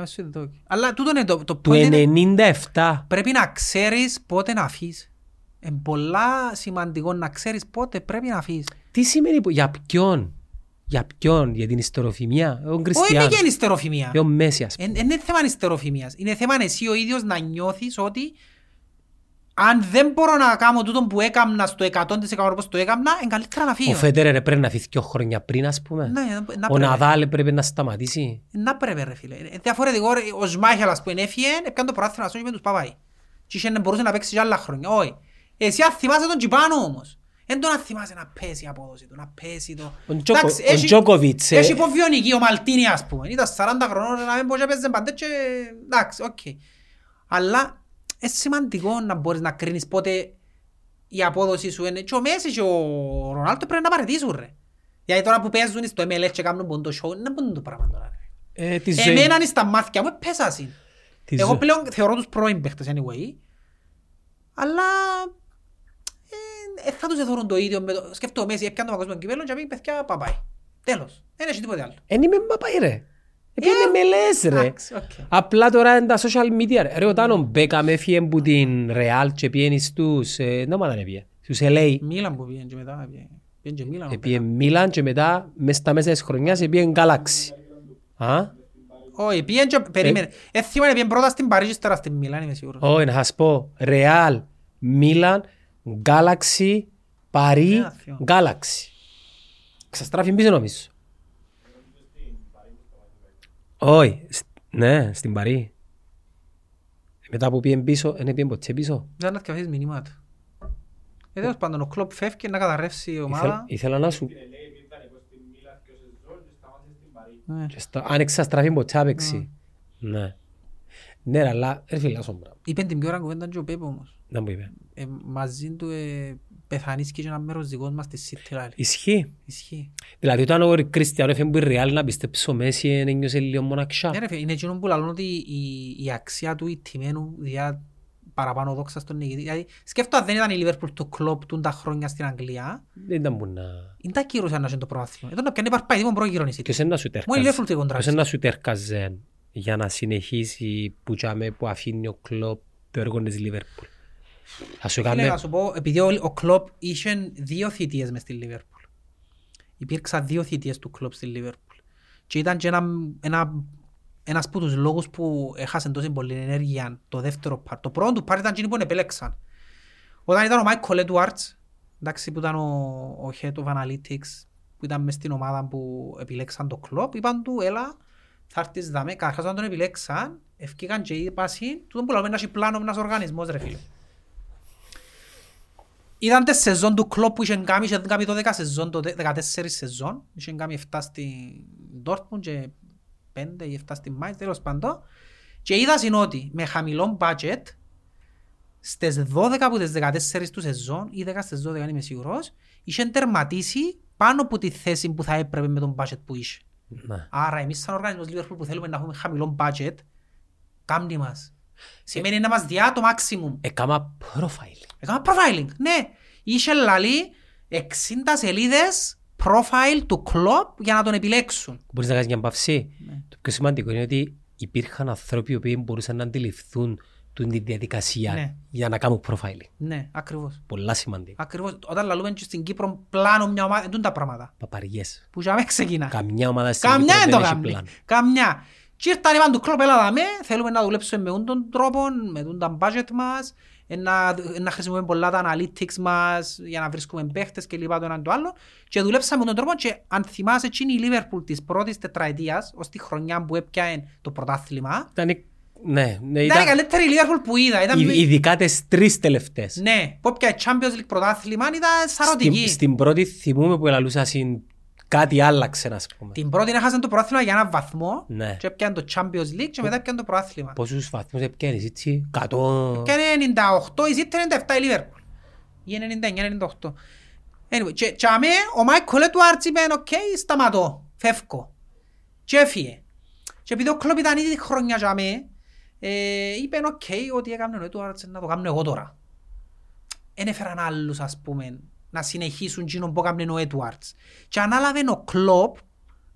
Σιγά σου το όχι. Αλλά τούτο είναι το, το Του point είναι- 97. πρέπει να ξέρεις πότε να αφήσεις. Είναι πολλά σημαντικό να ξέρεις πότε πρέπει να αφήσεις. Τι σημαίνει που, για ποιον; Για ποιον, για την ιστεροφημία; Εγώ Όχι είναι Κριστιαν. και ιστεροφημία. Εγώ Μέση ας πούμε. Δεν είναι θέμα ιστεροφημίας. Είναι θέμα εσύ ο ίδιος να νιώθεις ότι αν δεν μπορώ να κάνω τούτο που έκαμνα στο 100% όπως το έκαμνα, είναι καλύτερα να Ο φύγω. Φέτερερ πρέπει να φύγει δύο χρόνια πριν ας πούμε. Ναι, να Ο πρέπει. Ναδάλ πρέπει να σταματήσει. Να πρέπει ρε φίλε. Είναι διαφορετικό. ρε. Ο Σμάχελας που έφυγε, έπιανε το πρωτάθλημα στο και με τους Παπάι. Και είχε να μπορούσε να παίξει και άλλα χρόνια. Όχι. Εσύ αν θυμάσαι τον Τζιπάνο όμως. Δεν τον αν θυμάσαι να πέσει η απόδοση του, να πέσει το... Ο Τζόκο- Εντάξει, ο έχει- Τζόκοβιτς, ε. Έχει υποβιονική ο Μαλτίνη ας πούμε. Ήταν 40 χρονών να μην μπορεί να παίζει παντέ και... Εντάξει, οκ. Αλλά είναι σημαντικό να μπορείς να κρίνεις πότε η απόδοση σου είναι... Και ο Μέση και ο Ρονάλτο πρέπει να παραιτήσουν ρε. Γιατί τώρα που παίζουν στο MLS και κάνουν ποντό show, δεν μπορούν το πράγμα τώρα. ρε. Ε, τη ζωή. Εμένα είναι στα μάτια μου, πέσασαν. τη Εγώ ζωή. πλέον θεωρώ τους πρώην παίχτες anyway. Αλλά ε, ε, θα τους εθωρούν το ίδιο. Με το... Σκέφτομαι ο Μέση, έπιανε το παγκόσμιο κυπέλλο και πει παιδιά πάει. Τέλος. Δεν έχει τίποτε άλλο. Εν είμαι μπαπάι ρε. Επειδή Ε, με λες ρε. εντάξει, οκ. Απλά τώρα είναι τα social media ρε. Ρε όταν ο Μπέκαμ έφυγε που την Real και πήγαινε στους... ε, Δεν μάταν έπιε. Στους LA. Μίλαν που πήγαινε και μετά. πήγαινε- Πήγαινε και Μίλαν. ο Επίε Μίλαν και μετά μες στα μέσα της χρονιάς επίε Galaxy. Α; Όχι, πήγαινε και... Περίμενε. Ε, θυμάμαι πήγαινε πρώτα στην Παρίσι, ύστερα στην Μίλαν, είμαι σίγουρος. Όχι, να σας πω. Real, Μίλαν, Galaxy, Παρί, Ναι, θείο. Galaxy. Ξαστράφει πίσω νομίζω. Όχι, σ- ναι, στην Παρί. Μετά που πήγαινε πίσω, δεν πήγαινε ποτέ πίσω. Δεν να θυκευάσεις μηνύματα. Ε, τέλος πάντων, ο κλόπ φεύγει να καταρρεύσει η Ήθελα- ομάδα. Ήθελα να σου... Ναι. και στα- Αν εξαστραφεί ποτέ άπαιξη. Ναι. Ναι, ρε, αλλά ρε φίλε, άσον πράγμα. Είπε την πιο ώρα κουβέντα και ο Πέπ όμως. Να μου είπε. Ε, μαζί του ε, πεθανίσκει και ένα μέρος δικός μας στη City Rally. Ισχύει. Ισχύει. Δηλαδή όταν ο Κριστιανό έφυγε που η Real να πιστέψω Μέση ε, ένιωσε λίγο μοναξιά. Ναι, ρε φίλε, είναι εκείνο που λαλούν ότι η, η αξία του η τιμένου διά παραπάνω δόξα στον νικητή. Δηλαδή, σκέφτομαι αν δεν ήταν η Liverpool του κλόπ του τα χρόνια στην Αγγλία, Δεν ήταν που να... δεν τα κύρωσαν να είναι το πρωτάθλημα. Ήταν να πιάνει παρπάει, δεν πρώτο γύρω η City. Ποιος είναι να σου Μόνο η τερκάζει. Liverpool του Ποιος κοντράξει. είναι να σου τερκάζει για να συνεχίσει που τσάμε που αφήνει ο κλόπ το έργο της Λίβερπουλ. Θα σου Φίλε, κάνει... να σου πω, επειδή ο, ο Κλόπ είχε δύο θητείες μες στη Λίβερπουλ. Υπήρξαν δύο θητείες του Κλόπ στη Λίβερπουλ. Και ήταν και ένα, ένα, ένας από τους λόγους που έχασαν τόση πολλή ενέργεια το δεύτερο part. Το πρώτο του part ήταν εκείνοι που επέλεξαν. Όταν ήταν ο Michael Edwards, εντάξει, που ήταν ο, ο Head of Analytics, που ήταν μες στην ομάδα που επιλέξαν το Κλόπ, είπαν του, έλα, Θα έρθεις δάμε, καταρχάς όταν τον επιλέξαν, ευκήκαν και είπα συν, τούτο που λέμε να έχει πλάνο με ένας οργανισμός ρε φίλε. Είδαν τις σεζόν του κλόπ που είχαν κάνει, είχαν κάνει 12 σεζόν, το 14 σεζόν, είχαν κάνει 7 στην Dortmund και 5 ή 7 στην Mainz, τέλος πάντων. Και είδας συν ότι με χαμηλό budget, στις 12 από τις 14 του σεζόν, ή 10 στις 12 δεν είμαι σίγουρος, είχαν τερματίσει πάνω από τη θέση που θα έπρεπε με τον budget που είχε. Ναι. Άρα εμείς σαν οργανισμός Liverpool που θέλουμε να έχουμε χαμηλό budget, κάμνη μας. Σημαίνει να μας διά το maximum. Έκαμα profiling. Έκανα profiling, ναι. Είχε λαλεί 60 σελίδες profile του κλόπ για να τον επιλέξουν. Μπορείς να κάνεις μια παύση. Ναι. Το πιο σημαντικό είναι ότι υπήρχαν άνθρωποι που μπορούσαν να αντιληφθούν την τη διαδικασία Ναι. για να κάνουν profiling. Ναι, ακριβώς. Πολλά σημαντικό. Ακριβώς. Όταν λαλούμε και στην Κύπρο πλάνο μια ομάδα, εντούν τα πράγματα. Παπαριές. Που για μένα ξεκινά. Καμιά ομάδα στην Καμιά Κύπρο δεν το δεν έχει κάνει. πλάνο. Καμιά. Και ήρθαν είπαν του κλόπ, έλα δάμε, θέλουμε να δουλέψουμε με τον τρόπο, με τον τα budget μας, ε, να, ε, να χρησιμοποιούμε πολλά τα analytics μας για να βρίσκουμε παίχτες και λοιπά το έναν το άλλο. Και δουλέψαμε με τον τρόπο και αν θυμάσαι εκείνη η Liverpool της πρώτης τετραετίας, ως τη χρονιά που έπιανε το πρωτάθλημα, Ήταν, η- ναι, ναι, ήταν η ήταν, καλύτερη Liverpool που είδα. Ήταν με- ει- ειδικά τις τρεις τελευταίες. Ναι, που έπιανε Champions League πρωτάθλημα ήταν Στην, σαρωτική. στην πρώτη θυμούμε που ελαλούσα συν κάτι άλλαξε ας πούμε. Την πρώτη έχασαν το πρωτάθλημα για έναν βαθμό Ναι. και έπιανε το Champions League και μετά έπιανε το πρωτάθλημα. Πόσους βαθμούς έπιανες έτσι, 100... Και 98, η City 97 η Liverpool. Ή 99-98. Anyway, και, και αμέ, ο Μάικλ Έντουαρντς είπε, οκ, σταματώ, φεύγω. Και έφυγε. Και επειδή ο Κλόπ ήταν ήδη τη χρονιά για αμέ, ε, είπε, οκ, ότι έκαμε ο Έντουαρντς να το κάνω εγώ τώρα. Εν έφεραν άλλους, ας πούμε, να συνεχίσουν εκείνον που έκαμε ο Έντουαρντς. Και ανάλαβε ο Κλόπ,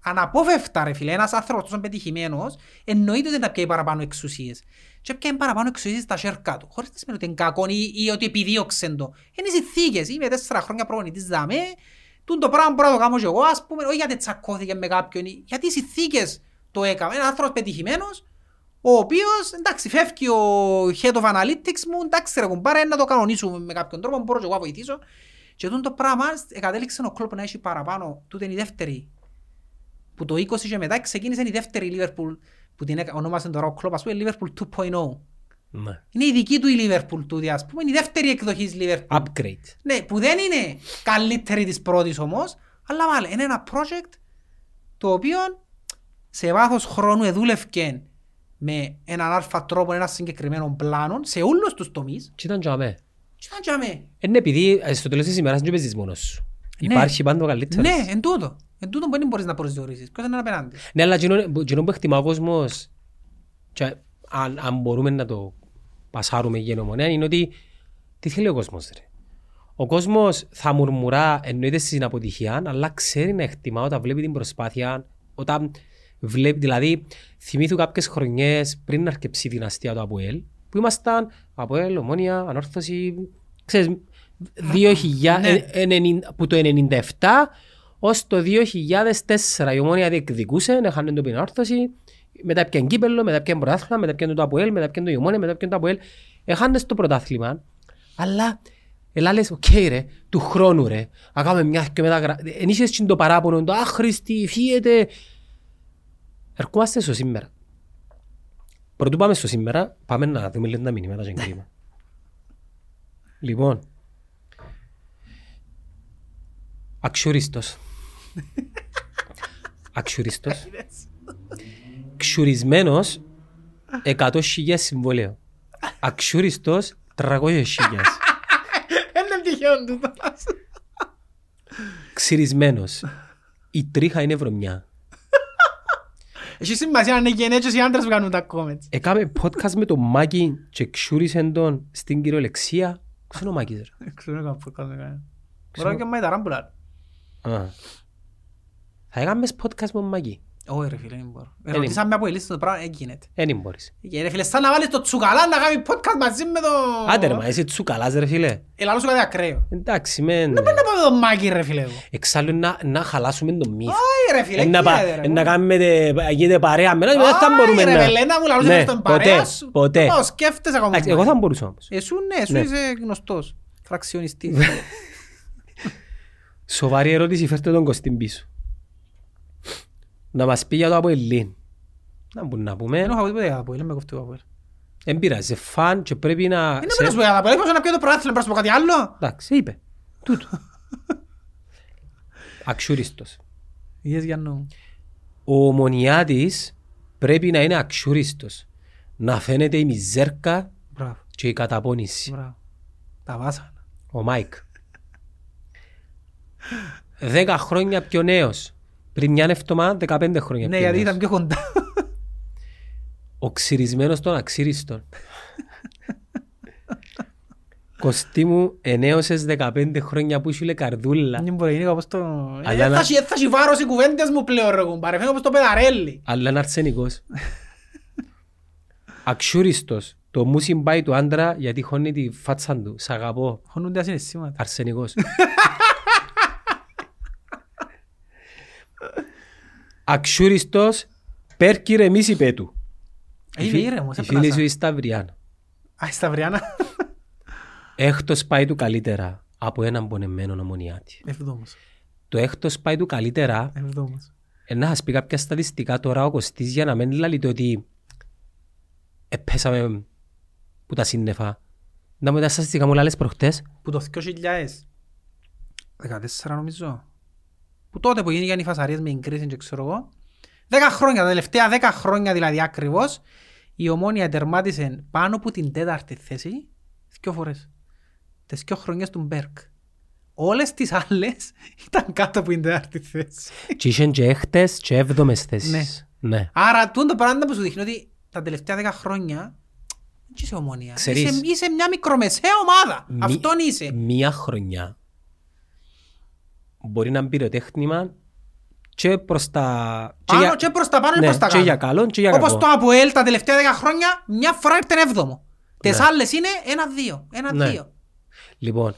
αναπόφευκτα ρε φίλε, ένας άνθρωπος τόσο πετυχημένος, εννοείται ότι θα πιάει παραπάνω εξουσίες. Και πιάει παραπάνω εξουσίες στα σιέρκα του. Χωρίς να σημαίνει ότι είναι κακό ή, ή ότι επιδίωξε το. Είναι οι συνθήκες. Είμαι τέσσερα χρόνια προπονητής δαμέ, τούν το πράγμα μπορώ να το κάνω και εγώ, ας πούμε, όχι γιατί τσακώθηκε με κάποιον, ή- γιατί οι συνθήκες το έκαμε. Ένας άνθρωπος πετυχημένος, ο οποίος, εντάξει, φεύγει ο head of analytics μου, εντάξει ρε κουμπάρε, να το κανονίσουμε με κάποιον τρόπο, μπορώ και εγώ να βοηθήσω. Και τούτο το πράγμα κατέληξε ο κλόπ να έχει παραπάνω. Τούτε είναι η δεύτερη. Που το 20 και μετά ξεκίνησε η δεύτερη Liverpool που την έκα- ονόμασε τώρα ο κλόπ, ας πούμε Liverpool 2.0. Ναι. Είναι η δική του η Liverpool τούτη, ας πούμε, είναι η δεύτερη εκδοχή της Liverpool. Upgrade. Ναι, που δεν είναι καλύτερη της πρώτης όμως, αλλά βάλε, είναι ένα project το οποίο σε βάθος χρόνου εδούλευκε με έναν αλφα τρόπο, ένα συγκεκριμένο πλάνο, σε όλους τους τομείς. Και ήταν τζαμέ. Και ήταν και αμέ. Είναι επειδή ε, στο τέλος της ημέρας δεν παίζεις μόνος σου. Ναι. Υπάρχει πάντα ο καλύτερος. Ναι, εν τούτο. Εν τούτο που δεν μπορείς να προσδιορίσεις. Ποιος είναι απέναντι. Ναι, αλλά εκείνο που- εκείνο που εκτιμά ο κόσμος και αν, αν μπορούμε να το πασάρουμε η γενομονία είναι ότι τι θέλει ο κόσμος ρε. Ο κόσμος θα μουρμουρά εννοείται στην αποτυχία αλλά ξέρει να εκτιμά όταν βλέπει την προσπάθεια όταν βλέπει, δηλαδή θυμήθου κάποιες χρονιές πριν να αρκεψεί η δυναστεία του ΑΠΟΕΛ που ήμασταν ΑΠΟΕΛ, Ομόνια, Ανόρθωση ξέρεις 2000, Ναι. ε, ε, ενενήντα- που το 97 ως το 2004 η Ομόνια διεκδικούσε, έχανε το πινόρθωση, μετά πιαν κύπελλο, μετά πιαν πρωτάθλημα, μετά πιαν το ΑΠΟΕΛ, μετά πιαν το Ομόνια, μετά πιαν το ΑΠΟΕΛ. Έχανε στο πρωτάθλημα, αλλά Ελά λες, οκ ρε, του χρόνου ρε, να κάνουμε μια και μετά γρα... Εν είχες και το παράπονο, το άχρηστη, φύγετε. Ερχόμαστε στο σήμερα. Πρωτού πάμε στο σήμερα, πάμε να δούμε λίγο τα μηνύματα και κρίμα. λοιπόν, αξύριστος. αξύριστος. Ξουρισμένος 100.000 συμβολέο. Αξιοριστός 300.000. Είναι τυχαίο τούτο. Ξυρισμένος. Η τρίχα είναι βρωμιά. Έχει σημασία αν είναι γενέτσιος οι άντρες που κάνουν τα comments. Έκαμε podcast με τον Μάκη και ξούρισε τον στην κυριολεξία. Ξέρω ο Μάκης ρε. Ξέρω να κάνω podcast με κανένα. Μπορώ και με τα ράμπουλα. Α. Θα έκαμες podcast με τον Μάκη. Όχι ρε φίλε, δεν μπορώ. είναι. Ρωτήσαμε από ελίστα το πράγμα, δεν γίνεται. Δεν μπορείς. Και ρε φίλε, σαν να βάλεις το τσουκαλά να κάνει podcast μαζί με το... Άντε ρε μα, είσαι τσουκαλάς ρε φίλε. Ελά, σου κάτι ακραίο. Εντάξει μεν. Δεν να πάμε το μάκι ρε φίλε εγώ. Εξάλλου να, να χαλάσουμε τον μύθο. Όχι ρε φίλε, Ε, να, πα- γίνεται, ρε. ε, να κάνουμε τε- γίνεται παρέα με δεν θα Όχι, μπορούμε ρε να... φίλε, να μου λαλούς Ναι, μες στον παρέα ποτέ, σου. ποτέ. Πώς σκέφτεσαι ακόμα. Εντάξει, εγώ θα μπορούσα όμως. Εσού ναι, εσύ Ναι. είσαι γνωστός. Φραξιονιστής. Σοβαρή ερώτηση, φέρτε τον Κωστίν πίσω. Να μας πει για το Αποελίν. Να μπορούμε να πούμε. Δεν έχω τίποτα για Αποέλ, δεν με κοφτεί ο Αποέλ. Δεν πειράζει, φαν και πρέπει να... Είναι σε- να σου πω για Αποέλ, πώς να πιω το πρωτάθλημα, πρέπει να σου πω κάτι άλλο. Εντάξει, είπε. Τούτο. Αξιούριστος. Yes, Γιάννου. Ο ομονιάτης πρέπει να είναι αξιούριστος. Να φαίνεται η μιζέρκα Μπράβο, και η καταπόνηση. μπράβο. Τα βάσανα. Ο Μάικ. Δέκα χρόνια πιο νέος. Πριν μια εβδομάδα, δεκαπέντε χρόνια Ναι, πιο γιατί νέος. ήταν πιο κοντά. Ο ξυρισμένος των αξύριστων. Κωστή μου, ενέωσες 15 χρόνια που είσαι καρδούλα. Δεν μπορεί, είναι όπως το... Αλλά Ε, να- θα έχει- θα έχει βάρος οι κουβέντες μου πλέον ρε κουμπάρε, φαίνεται όπως το πεδαρέλι. Αλλά είναι αρσενικός. Αξιούριστος. Το μου συμπάει του άντρα γιατί χώνει τη φάτσα του. Σ' αγαπώ. Χωνούνται ασυναισθήματα. Αρσενικός. Αξιούριστος. Πέρκει ρεμείς είπε του. Ε, Είμαι ήρεμος, Η φίλη σου έπρασα. η Σταυριάν. Α, η Σταυριάνα. Έκτος πάει του καλύτερα από έναν πονεμένο ομονιάτη. Εβδόμος. Το έκτος πάει του καλύτερα Εβδόμος. Ε, να σας πει κάποια στατιστικά τώρα ο Κωστής για να μην λαλείτε ότι επέσαμε που τα σύννεφα. Να μου τα στατιστικά μου λάλες προχτές. Που το 2014 νομίζω. Που τότε που γίνηκαν οι φασαρίες με εγκρίσεις και ξέρω εγώ. Δέκα χρόνια, τα τελευταία δέκα χρόνια δηλαδή ακριβώς, η Ομόνια τερμάτισε πάνω από την τέταρτη θέση δυο φορές. Τις δυο χρονιές του Μπέρκ. Όλες τις άλλες ήταν κάτω από την τέταρτη θέση. Και είχαν και έχτες και έβδομες θέσεις. Ναι. Άρα τούτο το πράγμα που σου δείχνει ότι τα τελευταία δέκα χρόνια δεν είσαι ομόνια. Ξέρεις. Είσαι, είσαι μια μικρομεσαία ομάδα. Μη- Αυτόν είσαι. Μία χρονιά μπορεί να μπει το τέχνημα και προς τα... Πάνω για- και προς τα πάνω και Ναι, προς τα και κάτω. για καλό και για Όπως κακό. το ΑΠΟΕΛ τα τελευταία δέκα χρόνια μια φορά ήρθε έβδομο. Τις Ναι. άλλες είναι ένα-δύο. Ναι. Ένα-δύο. Λοιπόν,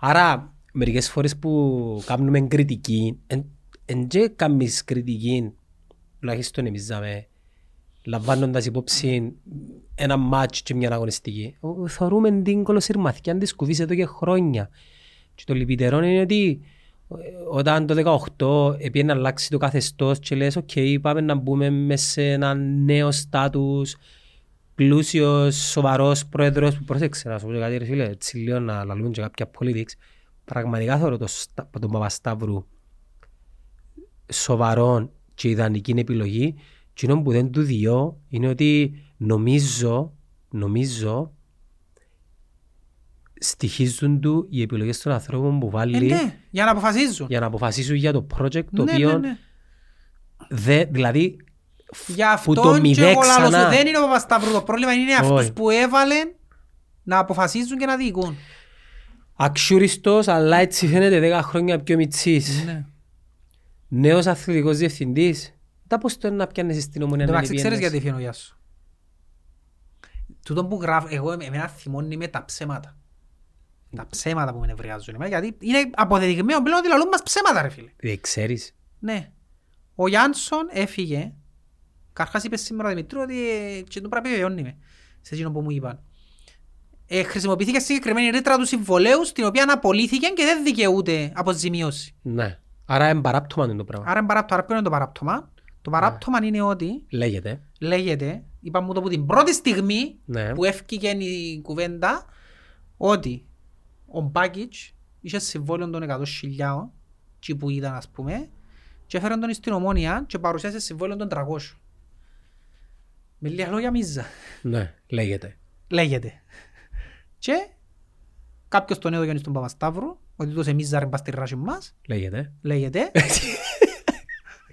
άρα μερικές φορές που κάνουμε κριτική, εν, εν και κάνεις κριτική, τουλάχιστον εμείς δάμε, λαμβάνοντας υπόψη ένα μάτς και μια αγωνιστική. Ο- Θεωρούμε την κολοσυρμαθιά της κουβής εδώ και χρόνια. Και το λυπητερό είναι ότι ε, όταν το 18 έπιε να αλλάξει το καθεστώς και λες «ΟΚ, πάμε να μπούμε μέσα σε ένα νέο στάτους, πλούσιος, σοβαρός πρόεδρος που πρόσεξε να σου πω και κάτι ρε φίλε, έτσι λίγο να λαλούν και κάποια politics. Πραγματικά θεωρώ το, Στα- τον Παπασταύρου σοβαρό και ιδανική επιλογή και που δεν του διώ είναι ότι νομίζω, νομίζω στοιχίζουν του οι επιλογές των ανθρώπων που Ε, βάλει ναι, για να αποφασίζουν. για να αποφασίσουν για το project το Ναι, οποίο ναι, ναι. δε, δηλαδή Για που το αυτόν και μηδέ εγώ λαλώ σου, ξανά. δεν είναι ο Παπασταύρου. Το πρόβλημα είναι αυτούς Όχι. που έβαλαν να αποφασίζουν και να διοικούν. αξιούριστος αλλά έτσι φαίνεται 10 χρόνια πιο μητσής. Ναι. Νέος αθλητικός διευθυντής. Τα πώς το είναι να πιάνεις στην ομονία να Εντάξει, είναι ξέρεις πιένες. γιατί φαίνω γεια σου. Τούτο που γράφω, εγώ εμένα θυμώνει με τα ψέματα. Τα ψέματα που με νευριάζουν. εμένα, Γιατί είναι αποδεδειγμένο πλέον ότι λαλούν μας ψέματα ρε φίλε. Δεν ξέρεις. Ναι. Ο Γιάνσον έφυγε. Καρχάς είπε σήμερα ο Δημητρού ότι ε, και το πρέπει βεβαιώνει με. Σε εκείνο που μου είπαν. Ε, χρησιμοποιήθηκε συγκεκριμένη ρήτρα του συμβολέου στην οποία απολύθηκε και δεν δικαιούται αποζημίωση. Ναι. Άρα είναι παράπτωμα είναι το πράγμα. Άρα, είναι παράπτω- άρα ποιο είναι το παράπτωμα; Το παράπτωμα είναι ότι Λέγεται. λέγεται, είπαμε το από την πρώτη στιγμή Ναι. που έφυγε η κουβέντα, ότι ο Μπάκιτς είχε συμβόλαιο των 100.000 και που ήταν ας πούμε και έφεραν τον στην ομόνια και παρουσιάσε συμβόλαιο των 300. Με λίγα λόγια μίζα, Ναι. Λέγεται. λέγεται. Και κάποιος τον έδωκε στον Παπασταύρου, ότι τόσο μίζα ρε μπας στη ράση μας, Λέγεται. λέγεται.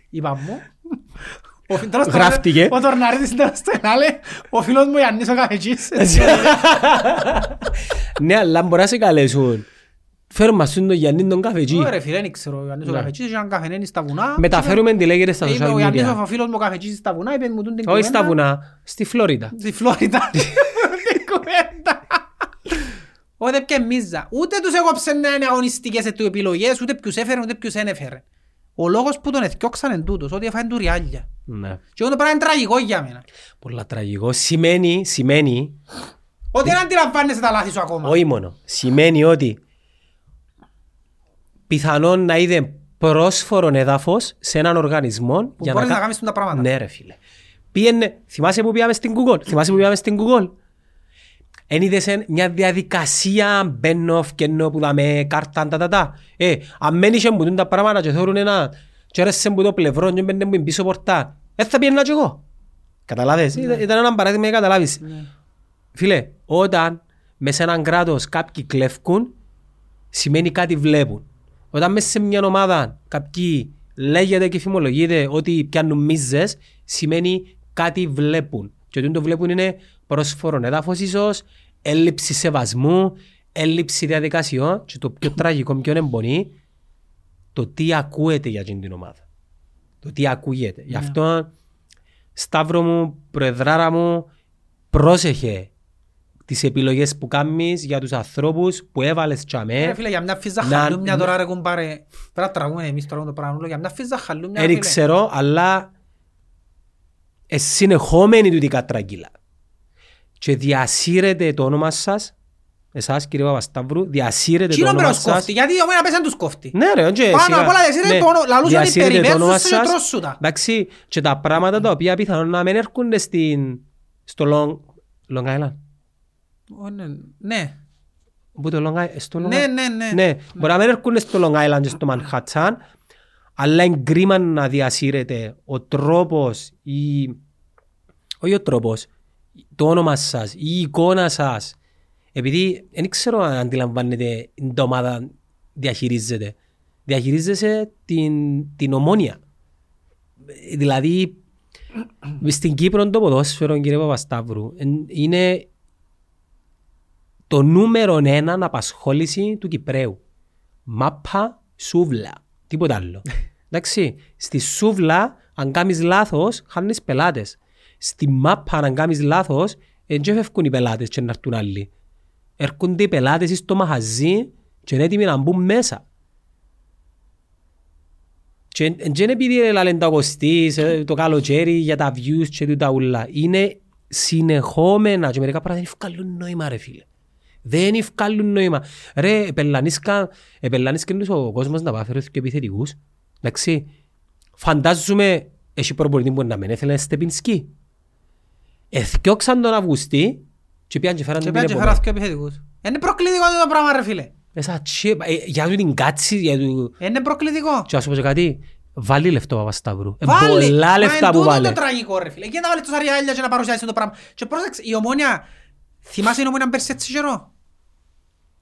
Είπα μου. Ο φι- τέλος Γράφτηκε. Ο Τορναρίδης τέλος το ενάλε, ο φίλος μου Ιαννής ο Καφετζής. ναι, αλλά μπορεί να σε καλέσουν. Φέρουμε μας τον Γιάννη τον καφετζή. Ωραία φίλε, δεν ξέρω, ο Ιαννής ο Ναι. Καφετζής είχε έναν καφενένι στα βουνά. Μεταφέρουμε τη λέγεται στα Είπε social ο Ιαννής media. ο φίλος μου ο Καφετζής στα βουνά, είπε μου τον την Όχι στα κουβέντα. βουνά. Στη Φλόριντα. Στη Φλόριντα. Την κουβέντα. Ούτε πια μίζα. Ούτε τους έκοψε να είναι αγωνιστικές του επιλογές, ούτε ποιους έφερε, ούτε ποιους δεν έφερε. Ο λόγος που τον εθιώξαν εν τούτος, ότι έφαγε του ριάλια. Ναι. Και αυτό το πράγμα είναι τραγικό για μένα. Πολλά τραγικό. Σημαίνει, σημαίνει, Ότι δεν αντιλαμβάνεσαι τα λάθη σου ακόμα. όχι μόνο, σημαίνει ότι πιθανόν να είδε πρόσφορον έδαφος σε έναν οργανισμό Που μπορείς να κάνεις τα πράγματα. Ναι ρε φίλε. Πήγαινε, θυμάσαι που πήγαμε στην Google, θυμάσαι που πήγαμε στην Google; Εν είδες εν μια διαδικασία μπαίνω, φκένω που δαμε κάρτα, τα τα τα. Ε, αν μένεις και μου τα πράγματα και θέλουν ένα και έρεσε μου το πλευρό και μπαίνε μου πίσω πορτά, ε, θα πήγαινα και εγώ. Καταλάβες, ήταν, ήταν ένα παράδειγμα για να καταλάβεις. Φίλε, όταν μέσα σε έναν κράτος κάποιοι κλέφκουν, σημαίνει κάτι βλέπουν. Όταν μέσα σε μια ομάδα κάποιοι λέγεται και φημολογείται ότι πιάνουν μίζες, σημαίνει κάτι βλέπουν. Και ότι το βλέπουν είναι πρόσφορο έδαφος ίσως, έλλειψη σεβασμού, έλλειψη διαδικασιών και το πιο τραγικό, πιο εμπονή, το τι ακούεται για αυτήν την ομάδα. Το τι ακούγεται. Γι' αυτό, Σταύρο μου, Προεδράρα μου, πρόσεχε τις επιλογές που κάνεις για τους ανθρώπους που έβαλες τσαμέ. Ρε φίλε, για μια φίζα να- χαλούμια τώρα ρε κουμπάρε. Πρέπει να τραγούμε εμείς τώρα το πράγμα. Για μια φίζα χαλούμια Δεν φίλε. ξέρω, αλλά ε, συνεχόμενη του την κατραγγύλα. Και διασύρετε το όνομα σας, εσάς κύριε Παπασταύρου, διασύρετε το Τι είναι όνομα πρέπει σας. κόφτει, γιατί ο μένα πες να τους κόφτει. Ναι ρε, και Πάνω σιγά- απ' όλα διασύρετε ναι, το όνομα- λαλούσαν οι διασύρετε το περιπέτειες όνομα σου και σας. τρώσου τα. Εντάξει, και τα πράγματα τα οποία πιθανόν να μην έρχονται στην, στο Long, Long Island. Ω, ναι, Ναι, Πού το Long Island, στο Long ναι, Island; ναι, ναι. Ναι, μπορεί να μην έρχονται στο Long Island και στο Manhattan, αλλά είναι κρίμα να διασύρετε ο τρόπος ή... Όχι ο τρόπος, το όνομα σας, η εικόνα σας. Επειδή δεν ξέρω αν αντιλαμβάνετε την ομάδα διαχειρίζεται. Διαχειρίζεσαι την, την ομόνια. Δηλαδή, στην Κύπρο το ποδόσφαιρο, κύριε Παπασταύρου, εν- είναι το νούμερο ένα απασχόληση του Κυπρέου. Μάπα, σούβλα. Τίποτα άλλο. Εντάξει, στη σούβλα, αν κάνεις λάθος, χάνεις πελάτες. Στη μάπα, αν κάνεις λάθος, δεν φεύγουν οι πελάτες και να έρθουν άλλοι. Έρχονται οι πελάτες στο μαχαζί και είναι έτοιμοι να μπουν μέσα. Και δεν είναι επειδή λένε τα κοστής, ε, το καλοκαίρι για τα views και τούτα ούλα. Είναι συνεχόμενα και μερικά πράγματα δεν ευκαλούν νόημα ρε φίλε. Δεν ευκαλούν νόημα. Ρε, επελανίσκα, επελανίσκα ο κόσμος να πάει φέρει και επιθετικούς. Εντάξει, φαντάζομαι έχει προπονητή που να μην έθελε Στεπινσκή. Εθιώξαν τον Αυγουστή και πήγαν και φέραν Και τον πέρα την και επόμενη. φέρας και επιθετικούς. Είναι προκλητικό το πράγμα ρε φίλε. Μέσα τσίπα, ε, για του την κάτση, για του... Είναι προκλητικό. Και ας πω και κάτι, βάλει λεφτό Παπασταύρου. Ε, Βάλει. Πολλά Μα λεφτά εν που τούτο βάλε. το τραγικό ρε φίλε. Και να βάλεις τόσα ριάλια και να παρουσιάσεις το πράγμα. Και πρόσεξε, η ομόνια, θυμάσαι η ομόνια πέρσι έτσι καιρό;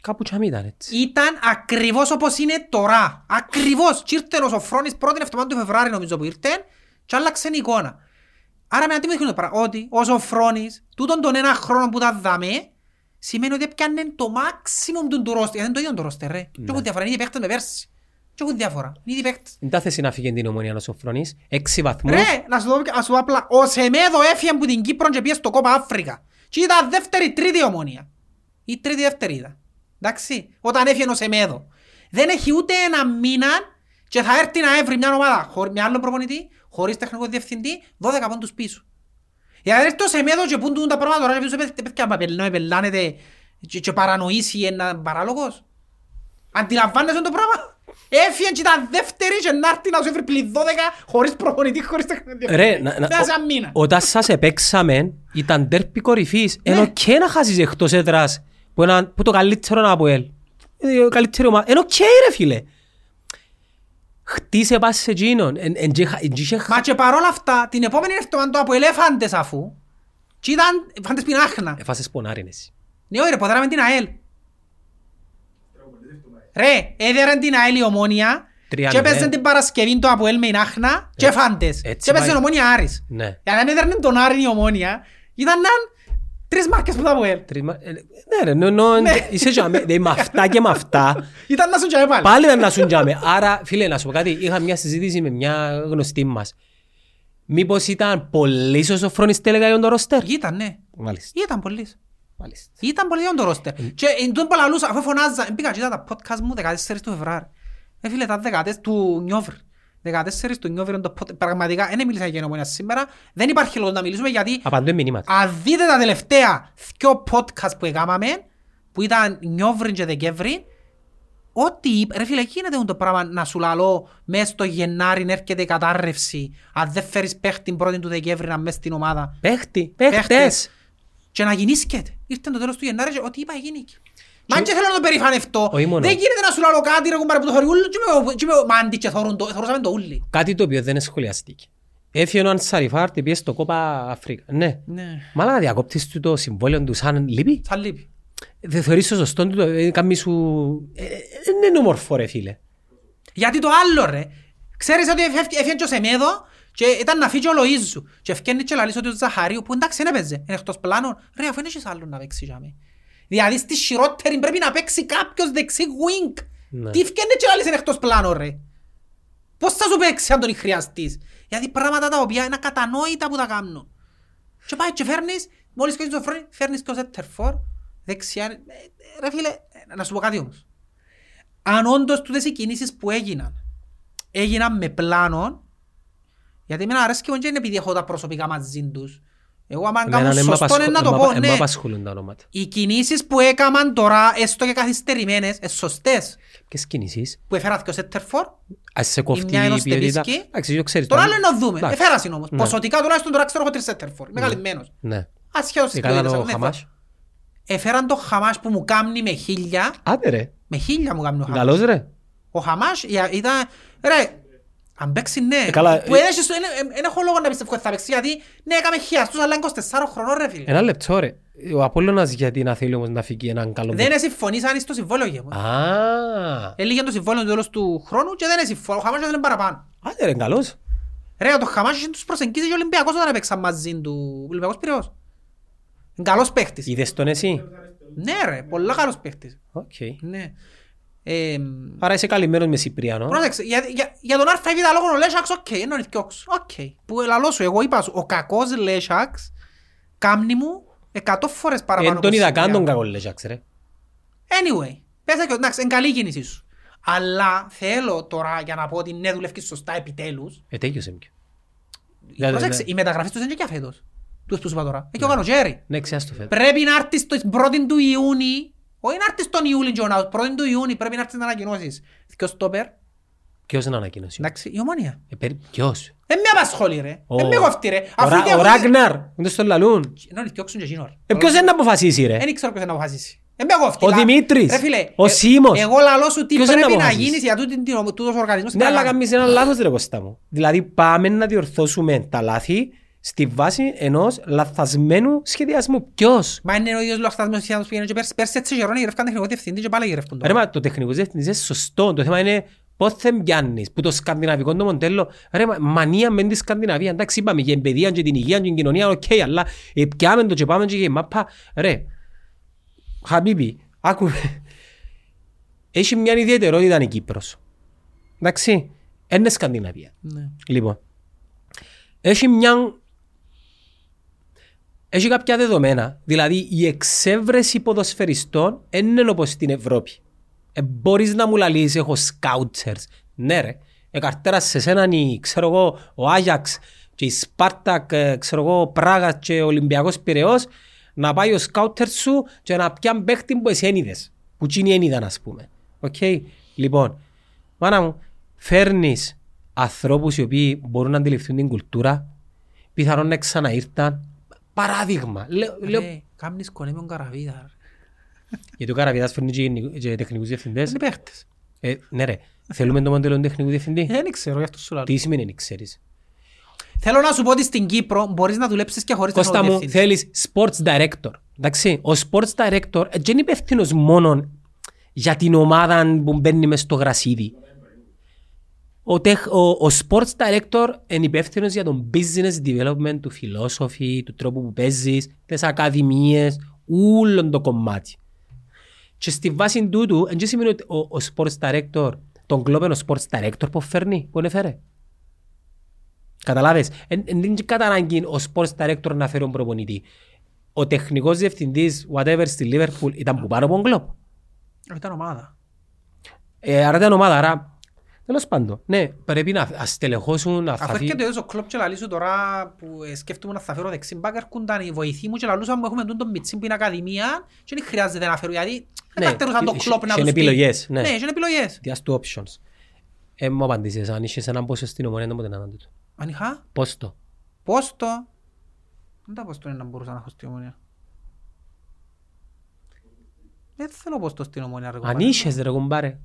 Κάπου τσάμι ήταν έτσι. Ήταν ακριβώς όπως είναι τώρα. Ακριβώς. Και ήρθε ο Σοφρόνης πρώτη εβδομάδα του Φεβράρι νομίζω που ήρθε και άλλαξε η εικόνα. Άρα με αντίμετωπο το πράγμα. Ότι ο Σοφρόνης, τούτον τον ένα χρόνο που τα δάμε, σημαίνει ότι έπιανε το maximum του του ρόστερ. Γιατί είναι το ίδιο το ρόστερ ρε. Και έχουν διαφορά. Είναι οι παίκτες με πέρσι. Και έχουν διαφορά. Είναι οι παίκτες. Δεν τα θέση να φύγει την ομονία ο Σοφρονής. Έξι βαθμούς. Ρε, να σου, δω, να σου πω απλά, ο Σεμέδο έφυγε από την Κύπρο και πήγε στο κόπα Αφρικα. Και ήταν δεύτερη, τρίτη ομόνια. Ή τρίτη, δεύτερη ήταν. Εντάξει, όταν έφυγε ο Σεμέδο. Δεν έχει ούτε ένα μήνα και θα έρθει να έβρει μια ομάδα χωρί- με άλλο προπονητή, χωρίς τεχνικό διευθυντή, 12 πόντους πίσω. Για να έρθει ο Σεμέδο και πούν του τα πράγματα τώρα και πίσω πέφτει παιδιά μα πελ- να με πελάνετε και, και παρανοήσει ένα παράλογος. Αντιλαμβάνεσαι το πράγμα. Έφυγε και ήταν δεύτερη και να έρθει να σου έφερει πλην 12 χωρίς προπονητή, χωρίς τεχνικό διευθυντή. Ρε, να- να- Μέσα σε ένα μήνα. Όταν σας επέξαμε, ήταν τέρπι κορυφής. Ναι. Ενώ και να χάσεις εκτός έδρας που, ένα, που το καλύτερο από ελ. Ε, Καλύτερη ομάδα. Ενώ και ρε φίλε. Χτίσε πας σε εκείνον. Εν- εν και χα- εν και χα- Μα και παρόλα αυτά, την επόμενη εβδομάδα το από ελέφαντες αφού και ήταν φάντες πριν άχνα. Εφάσες πονάριν εσύ. Ναι, ωραία, ποδάραμε την ΑΕΛ. Ρε, έδεραν την ΑΕΛ η Ομόνια Τρία και μηδέν. έπαιζαν την Παρασκευή το από ΕΛ με την Άχνα και φάντες. έτσι Και έπαιζε η πάει. Ομόνια Άρης. Ναι. Για να μην έδερνε τον Άρη η Ομόνια, ήταν να τρεις μάρκες που τα από ΕΛ. Τρεις ε, Ναι ρε, νο- νο- Ναι. είσαι τζάμε. Δηλαδή, με αυτά και με αυτά. Ήταν να σου και πάλι. Πάλι ήταν να σου τζάμε. Άρα, φίλε, να σου πω κάτι. Είχα μια συζήτηση με μια γνωστή μας. Μήπως ήταν πολύ σοφρόνης τέλεγα για το ρόστερ; Ήταν, ναι. Μάλιστα. Ήταν πολύς. Μάλιστα. Ήταν πολύ τον το ρόστερ. Και εν τόν παλαλούσα, αφού φωνάζα, πήγα και είδα τα podcast μου 14 του Φεβράρι. Ε, φίλε, τα 14 του Νιόβρ. 14 του Νιόβρ είναι το pod- Πραγματικά, δεν μίλησα για γενομονία σήμερα. Δεν υπάρχει λόγος να μιλήσουμε γιατί Απαντώ μηνύματα. αν δείτε τα τελευταία δυο podcast που έκαναμε, που ήταν Νιόβριν και Δεκέμβριν, ό,τι είπα, ρε φίλε, γίνεται το πράγμα να σου λαλώ μέσα στο Γενάρη να έρχεται η κατάρρευση, αν δεν φέρεις παίχτη πρώτη του Δεκέμβρη να μέσα στην ομάδα Παίχτη, παίχτες. και να γεννήσκεται. Ήρθε το τέλος του Γενάρη και ό,τι είπα γίνηκε. Μα αν και θέλω να το περηφανευτώ, Όχι μόνο. δεν γίνεται να σου λαλώ κάτι ρε κουμπάρε που το χωρί ούλου και με- και με μάντι και θωρούν το- θωρούσαμε το ούλι. Κάτι το οποίο δεν σχολιαστήκε. Έφυγε ο Ανσαριφάρ, πήγε στο κόπα Αφρίκα. Ναι. Ναι, Μαλά διακόπτεις του το συμβόλαιο του σαν λύπη; θα λείπει. Δεν θεωρείς το σωστό του, ε, κάμει σου... ε, ε, Δεν είναι όμορφο ρε φίλε. Γιατί το άλλο ρε, ξέρεις ότι έφευκε- έφυγε και ο Σεμέδο και ήταν να φύγει ο Λοΐζου και ευκένει και λαλείς ότι ο Ζαχαρίου που εντάξει δεν έπαιζε, είναι εκτός πλάνων, ρε αφού είναι και άλλον να παίξει για μέ. Δηλαδή στη χειρότερη πρέπει να παίξει κάποιος δεξί wing. Ναι. Τι ευκένει και λαλείς είναι εκτός πλάνων ρε. Πώς θα σου παίξει αν τον χρειαστείς; Γιατί πράγματα τα οποία είναι ακατανόητα που τα κάνουν. Και πάει και φέρνεις, μόλις κάνεις το φρόνι, φέρνεις και ο Σέτερφορ, δεξιά. ε, ε, Ρε φίλε, ε, να σου πω κάτι όμως. Αν όντως τούτες οι κινήσεις που έγιναν, έγιναν με πλάνο, γιατί εμένα αρέσκει μόνο και είναι επειδή έχω τα προσωπικά μαζί τους. Εγώ άμα Εμένα κάνω δεν μ' σωστό είναι να το απασχολούν- πω, εν μ' ναι. απασχολούν τα ονόματα. Οι κινήσεις που έκαναν τώρα, έστω και καθυστερημένες, είναι σωστές. Ποιες κινήσεις; Που έφεραν και ο Σέτερφορ, Ας σε κόφτει μια είναι ο η ποιότητα. Στεβίσκι. Εντάξει, το ξέρεις. τον το- άλλο είναι να δούμε. Εντάξει. Εφέρασαν όμως. Ναι. Ποσοτικά τουλάχιστον τώρα ξέρω έχω τρεις Σέτερφορ. Είμαι καλυμμένος. Ναι. Ασχέτως τις Έκανα ποιότητες, το ναι, Χαμάς. Έφεραν το Χαμάς που μου κάμνει με χίλια. Άντε ρε. Με χίλια μου κάμνει ο Χαμάς. Καλός ρε. Ο Χαμάς για- ήταν... Ρε, αν παίξει ναι. Ε, καλά, Που ε- δεν έχεις- δεν- δεν έχω λόγο να πιστεύω ότι θα παίξει γιατί ναι έκαμε χιαστούς αλλά είναι 24 χρονών ρε φίλε. Ένα λεπτό ρε. Ο Απόλλωνας γιατί να θέλει όμως να φύγει έναν καλό Δεν συμφωνήσαν στο συμβόλαιο για μου. Α, Έλυγε το συμβόλαιο του τέλος του χρόνου και δεν συμφωνώ. Ο Χαμάς δεν είναι παραπάνω. άντε ρε, καλός. Ρε, το Χαμάς είχε τους προσεγγίσεις και ο Ολυμπιακός όταν έπαιξαν μαζί του. Ο Ολυμπιακός Πειραιώς. Είναι καλός παίχτης. Είδες τον εσύ; Ναι ρε, πολλά καλός παίχτης. Οκ. Ναι. Ε, Άρα είσαι καλυμμένος μες Σιπριάνο. Πρόσεξε, για, για, για τον ΑΒ λόγο ο Λέσσαξ, οκ, είναι ο Νιθκιόξ, οκ. Που λαλός σου, εγώ είπα σου, ο κακός Λέσσαξ κάμνει μου εκατό φορές παραπάνω. Εν τον από είδα Σιπριάνο. καν τον κακό Λέσσαξ ρε. Anyway, πέσα και εντάξει, είναι καλή η κίνησή σου. Αλλά θέλω τώρα για να πω ότι ναι δουλεύκεις σωστά επιτέλους. Ε, τέλειωσε πια. Δηλαδή, Πρόσεξε, οι μεταγραφές τους είναι και για φέτος. Τους που σου είπα τώρα. Έχει ο Κανοτζέρι. Ναι, ξέρεις το φέτος. Πρέπει να έρθεις το πρώτη του Ιούνιου. Όχι να έρθεις τον Ιούλη και ο Ναός. Πρώτη του Ιούνιου πρέπει να έρθεις να ανακοινώσεις. Δυο στόπερ. Ποιος είναι ανακοίνωση. Εντάξει, η ομόνια. Ε, περί- Ποιος; Δεν με απασχολεί ρε. Ο- Δεν με κοφτεί ρε. Ο Αφού Ρα- και Ο έχω- Ράγναρ. Δεν το λαλούν. Να διώξουν και εκείνο ρε. Ε, ποιος είναι να αποφασίσει ρε; Δεν ξέρω ποιος είναι να αποφασίσει. Δεν με κοφτεί. Ο Λα- Δημήτρης. Ρε φίλε, Ο ε, Σίμος. Εγώ λαλώ σου τι Ποιος είναι να πρέπει να αποφασίσει; γίνεις για τούτην την- τούτος ο οργανισμός. Ναι, αλλά να κάνεις. κάνεις ένα λάθος ρε Κώστα μου. Δηλαδή πάμε να διορθώσουμε τα λάθη στη βάση ενός λαθασμένου σχεδιασμού. Ποιος; Μα είναι ο ίδιος λαχτασμένος που πήγαινε και πέρσι- πέρσι έτσι γερόν γυρεύκαν τεχνικό διευθυντή και πάλι γυρεύκουν Ρε τώρα. μα το τεχνικός διευθυντής είναι σωστό. Το θέμα είναι πώς θα πιάνεις. Που το σκανδιναβικό το μοντέλο. Ρε μα μανία με της Σκανδιναβίας. Εντάξει είπαμε για την παιδεία και την υγεία και την κοινωνία. Οκ, αλλά ε, πιάμε το και πάμε και η μάπα. Ρε. Χαμπίπι. Άκουμε. Έχει μια ιδιαιτερότητα η Κύπρος. Εντάξει. Είναι Σκανδιναβία. Ναι. Λοιπόν, έχει μια... Έχει κάποια δεδομένα. Δηλαδή, η εξεύρεση ποδοσφαιριστών δεν είναι όπως στην Ευρώπη. Ε, μπορείς να μου λαλείς, έχω scouters. Ναι ρε. Εκαρτέρα σε σέναν η, ξέρω εγώ, ο Άγιαξ και η Σπάρτακ, ε, ξέρω εγώ, Πράγα και ο Ολυμπιακός Πειραιός να πάει ο scouter σου και να πιάν παίχτη που εσύ ένιδες. Που τζείνοι εν είδαν ας πούμε. Οκ. Λοιπόν, μάνα μου, φέρνεις ανθρώπους οι οποίοι μπορούν να αντιληφθούν την κουλτούρα, πιθανόν να ξαναήρθαν. Παράδειγμα. Λέω, λέω, Ρε, κάμνεις κονέ με τον Καραβίδα. ρε. γιατί ο Καραβιδάς φέρνει και, γενικ- και τεχνικούς διευθυντές. Είναι παίχτες. Ε, ναι ρε, θέλουμε το μοντέλο του τεχνικού διευθυντή. Ε, Δεν ξέρω, γι' αυτό σου λέω. Τι σημαίνει να ξέρεις. Θέλω να σου πω ότι στην Κύπρο μπορείς να δουλέψεις και χωρίς Κώστα τεχνικό μου, διευθυντή. θέλεις sports director. Εντάξει, ο sports director ε, δεν είναι υπεύθυνος μόνο για την ομάδα που μπαίνει μες στο γρασίδι. Ο, τεχ, ο, ο sports director είναι υπεύθυνος για τον business development του philosophy, του τρόπου που παίζεις, τις ακαδημίες, όλο το κομμάτι. Και στη βάση τούτου, δεν σημαίνει ότι ο, ο sports director, τον κλόπεν ο sports director που φέρνει, που έφερε. Καταλάβες, δεν είναι κατά ανάγκη ο sports director να φέρει τον προπονητή. Ο τεχνικός διευθυντής, whatever, στη Liverpool ήταν που πάνω από τον κλόπ. Ήταν ομάδα. Ε, άρα ήταν ομάδα, άρα τέλος πάντων. Ναι, πρέπει να αστελεχώσουν, να Αφού σταθεί. έρχεται ο κλόπ και λαλεί σου τώρα που ε, σκέφτομαι να θα φέρω δεξί μπακ έρχονταν οι βοηθοί μου και λαλούσαν μου έχουμε τον μιτσί που είναι ακαδημία και δεν χρειάζεται να φέρω γιατί Δεν θα θέλουσαν το είχε- κλόπ να είχε τους πει. επιλογές, ναι. Ναι, είχε επιλογές. Διάς του options. Ε, μου απαντήσεις, αν είχες έναν πόσο στην ομονία, δεν μπορείτε να κάνετε το. Αν είχα, Πώς το. πώς το. Δεν τα πώς το είναι να μπορούσα να έχω στην ομονία. Δεν θέλω πώς το στην ομονία. ρε Αν κομπάρε. είχες ρε κουμπάρε.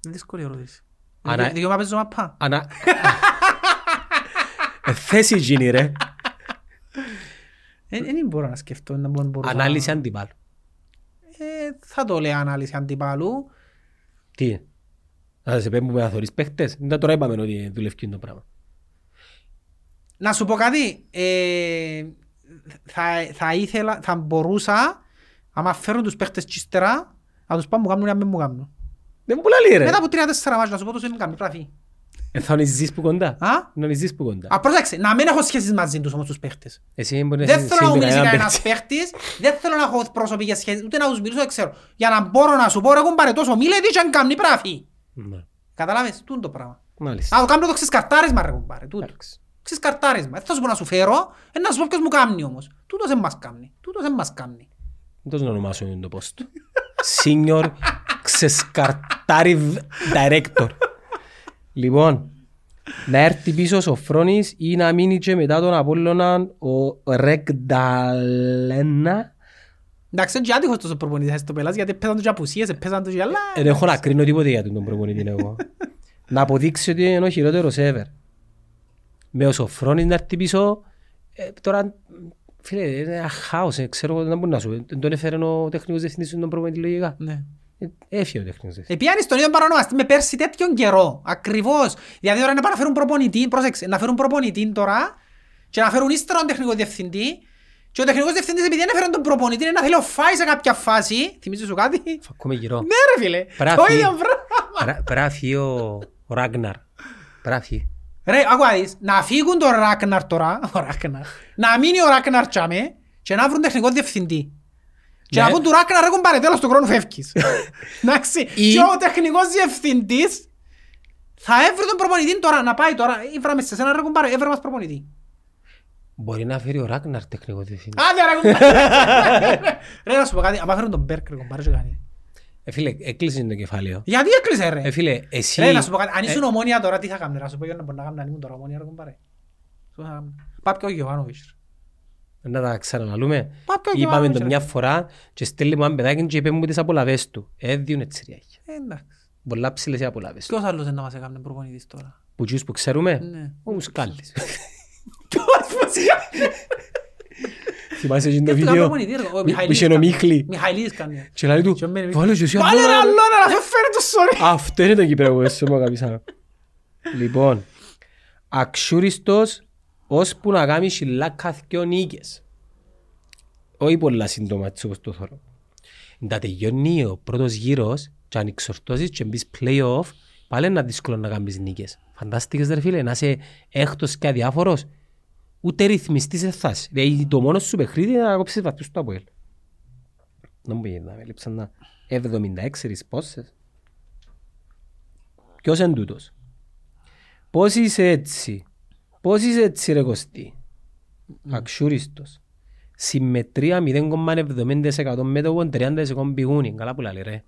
Δύσκολη ερώτηση. Ανα- Δικαι- Δικαίωμα παίζω μαπά. Ανα... Ε, Θέση γίνει ρε. Ε, Δεν μπορώ να σκεφτώ να μπορώ- μπορούσα να- Ανάλυση αντιπάλου. Ε, Θα το λέω ανάλυση αντιπάλου. Τι; Να σε πέμπουμε να θωρείς παίχτες; Δεν τώρα είπαμε ότι δουλεύει το πράγμα. Να σου πω κάτι. ε, θα, θα ήθελα, θα μπορούσα, άμα φέρουν τους παίχτες τσίστερα, να τους πάω μου κάνουν ή να μην μου κάνουν. Δεν μου λέει ρε. Μετά από τρία-τέσσερα μάτια, να σου πω τους είναι κάνουν, πράφη. Ε, Θα νηζείς που κοντά. Α; Να νηζείς που κοντά. Α, πρόσεξε, να μην έχω σχέσεις μαζί τους όμως τους παίχτες. Εσύ μπορείς να Δεν είσαι θέλω να μου μιλήσει κανέναν κανένας παίκτη. παίχτης, δεν θέλω να έχω προσωπικές σχέσεις, ούτε να τους μιλήσω, δεν ξέρω. Για να μπορώ να σου πω, ρε κουμπάρε τόσο, μίλε τι και αν κάνει πράφη. Ναι. Καταλάβες, τούτο το πράγμα. Μάλιστα. Να το κάνω το ξεσκαρτάρισμα ρε κουμπάρε, τούτο. Εντάξει. Ξεσκαρτάρισμα. Δεν θα σου πω να σου φέρω, ε, να σου πω ποιος μου κάνει όμως. Τούτος δεν μας κάνει. Τούτος δεν μας κάνει. Δεν το να ονομάσω το post του. Senior ξεσκαρτάρι director. Λοιπόν, να έρθει πίσω ο Σοφρόνης ή να μείνει και μετά τον Απόλλωνα ο Ρεκδαλένα. Εντάξει, είναι και άτυχος τόσο προπονητής στο πελάς, γιατί πέσαν τους και απουσίες, πέσαν τους και άλλα. Δεν έχω να κρίνω τίποτε για τον προπονητή εγώ. να αποδείξει ότι είναι ο χειρότερος ever. Με ο Σοφρόνης να έρθει πίσω, ε, τώρα, φίλε, είναι ένα χάος, ε, ξέρω εγώ, δεν μπορεί να σου. Δεν τον έφερε ο τεχνικός διευθυντής τον προπονητή λογικά. Ναι. Ε, Έφυγε ο τεχνικός διευθυντής. Επιάνει στον ίδιο παρονομαστή με πέρσι τέτοιον καιρό. Ακριβώς. Δηλαδή τώρα είναι να φέρουν προπονητή, πρόσεξε, να φέρουν προπονητή τώρα και να φέρουν ύστερα τον τεχνικό διευθυντή και ο τεχνικός διευθυντής επειδή δεν έφερε τον προπονητή είναι να θέλει ο Φάις σε κάποια φάση. Θυμίζεις σου κάτι; Φακούμε γυρό. Ναι ρε φίλε. Πρέπει Το να ίδιο φύγει. πράγμα. Πρά- Πρέπει να φύγει ο ο Ράγναρ. Πρέπει να φύγει. Ρε, άκουα δεις, να φύγουν τον Ράκναρ τώρα, ο Ράκναρ, να μείνει ο Ράκναρ τσάμε και να βρουν τεχνικό διευθυντή. Και Ναι. να πούν του Ράκναρ έχουν πάρει τέλος του χρόνου φεύγεις. Εντάξει, Ή- και ο τεχνικός διευθυντής θα έβρει τον προπονητή τώρα, να πάει τώρα, ήβραμε σε σένα ρε κουμπάρε, έβρε μας προπονητή. Μπορεί να φέρει ο Ράγναρ τεχνικό διευθυντή. Άντε ρε κουμπάρε. Ρε να σου πω κάτι, άμα φέρουν τον Μπέρκ ρε κουμπάρε και κάνει. Ε, φίλε, έκλεισε το κεφάλαιο. Γιατί έκλεισε Ε, ρε. φίλε, εσύ... Ρε να σου πω κάτι, αν ε, ήσουν ομόνια τώρα τι θα κάνουν, να σου πω για να μπορεί να κάνουν αν ήμουν τώρα ομόνια ρε κουμπάρε. Σου θα κάνουν. Πάει πιο ο Γιωβάνοβιτς. Να τα ξαναλούμε. Πάει πιο ο Είπαμε Γιωβάνοβιτς, το ρε. μια φορά και στέλνει μου ένα παιδάκι και είπε μου τις απολαβές του. Ε, διούν έτσι ριάχια. Ε, Εντάξει. Πολλά ψηλές οι απολαβές του. Ποιος άλλος είναι να μας έκανε προπονητής τώρα; Που τσιούς που ξέρουμε, Ναι. ο Μουσκάλης. Ποιος βασικά. Θυμάσαι εκείνο το Ποιος βίντεο; προπονητή, ρε, ο που- που Μιχαηλίδης είχε ο κάνει. Μίχλη. Μιχαηλίδης κάνει. Και λέει του, Και ο Μένε- βάλε και εσύ Βάλε ρε άλλο, ρε». άλλο να φέρει το sorry. Αυτό είναι το Κυπρέο που έσαι μου αγαπησάνω. Λοιπόν, αξιούριστος ώσπου να κάνει σιλάκα δυο νίκες. Όχι πολλά σύντομα έτσι όπως το θέλω. Να τελειώνει ο πρώτος γύρος και αν εξορτώσεις και μπεις play-off πάλι είναι δύσκολο να κάνεις νίκες. Φαντάστηκες ρε φίλε, να είσαι έκτος και αδιάφορος. Ούτε ρυθμιστής δεν θα είσαι. Δηλαδή το μόνος σου παιχνίδι είναι να κόψεις βαθμούς στο Αποέλ. Δεν μου πήγαινε, με λείψαν να 76 ρισπόσες. Ποιος είναι τούτος; Πώς είσαι έτσι; Πώς είσαι έτσι ρε Κωστή; Αξιούριστος. Συμμετρία 0,70% μέτωπο 30% πηγούνι. Καλά που λέει ρε.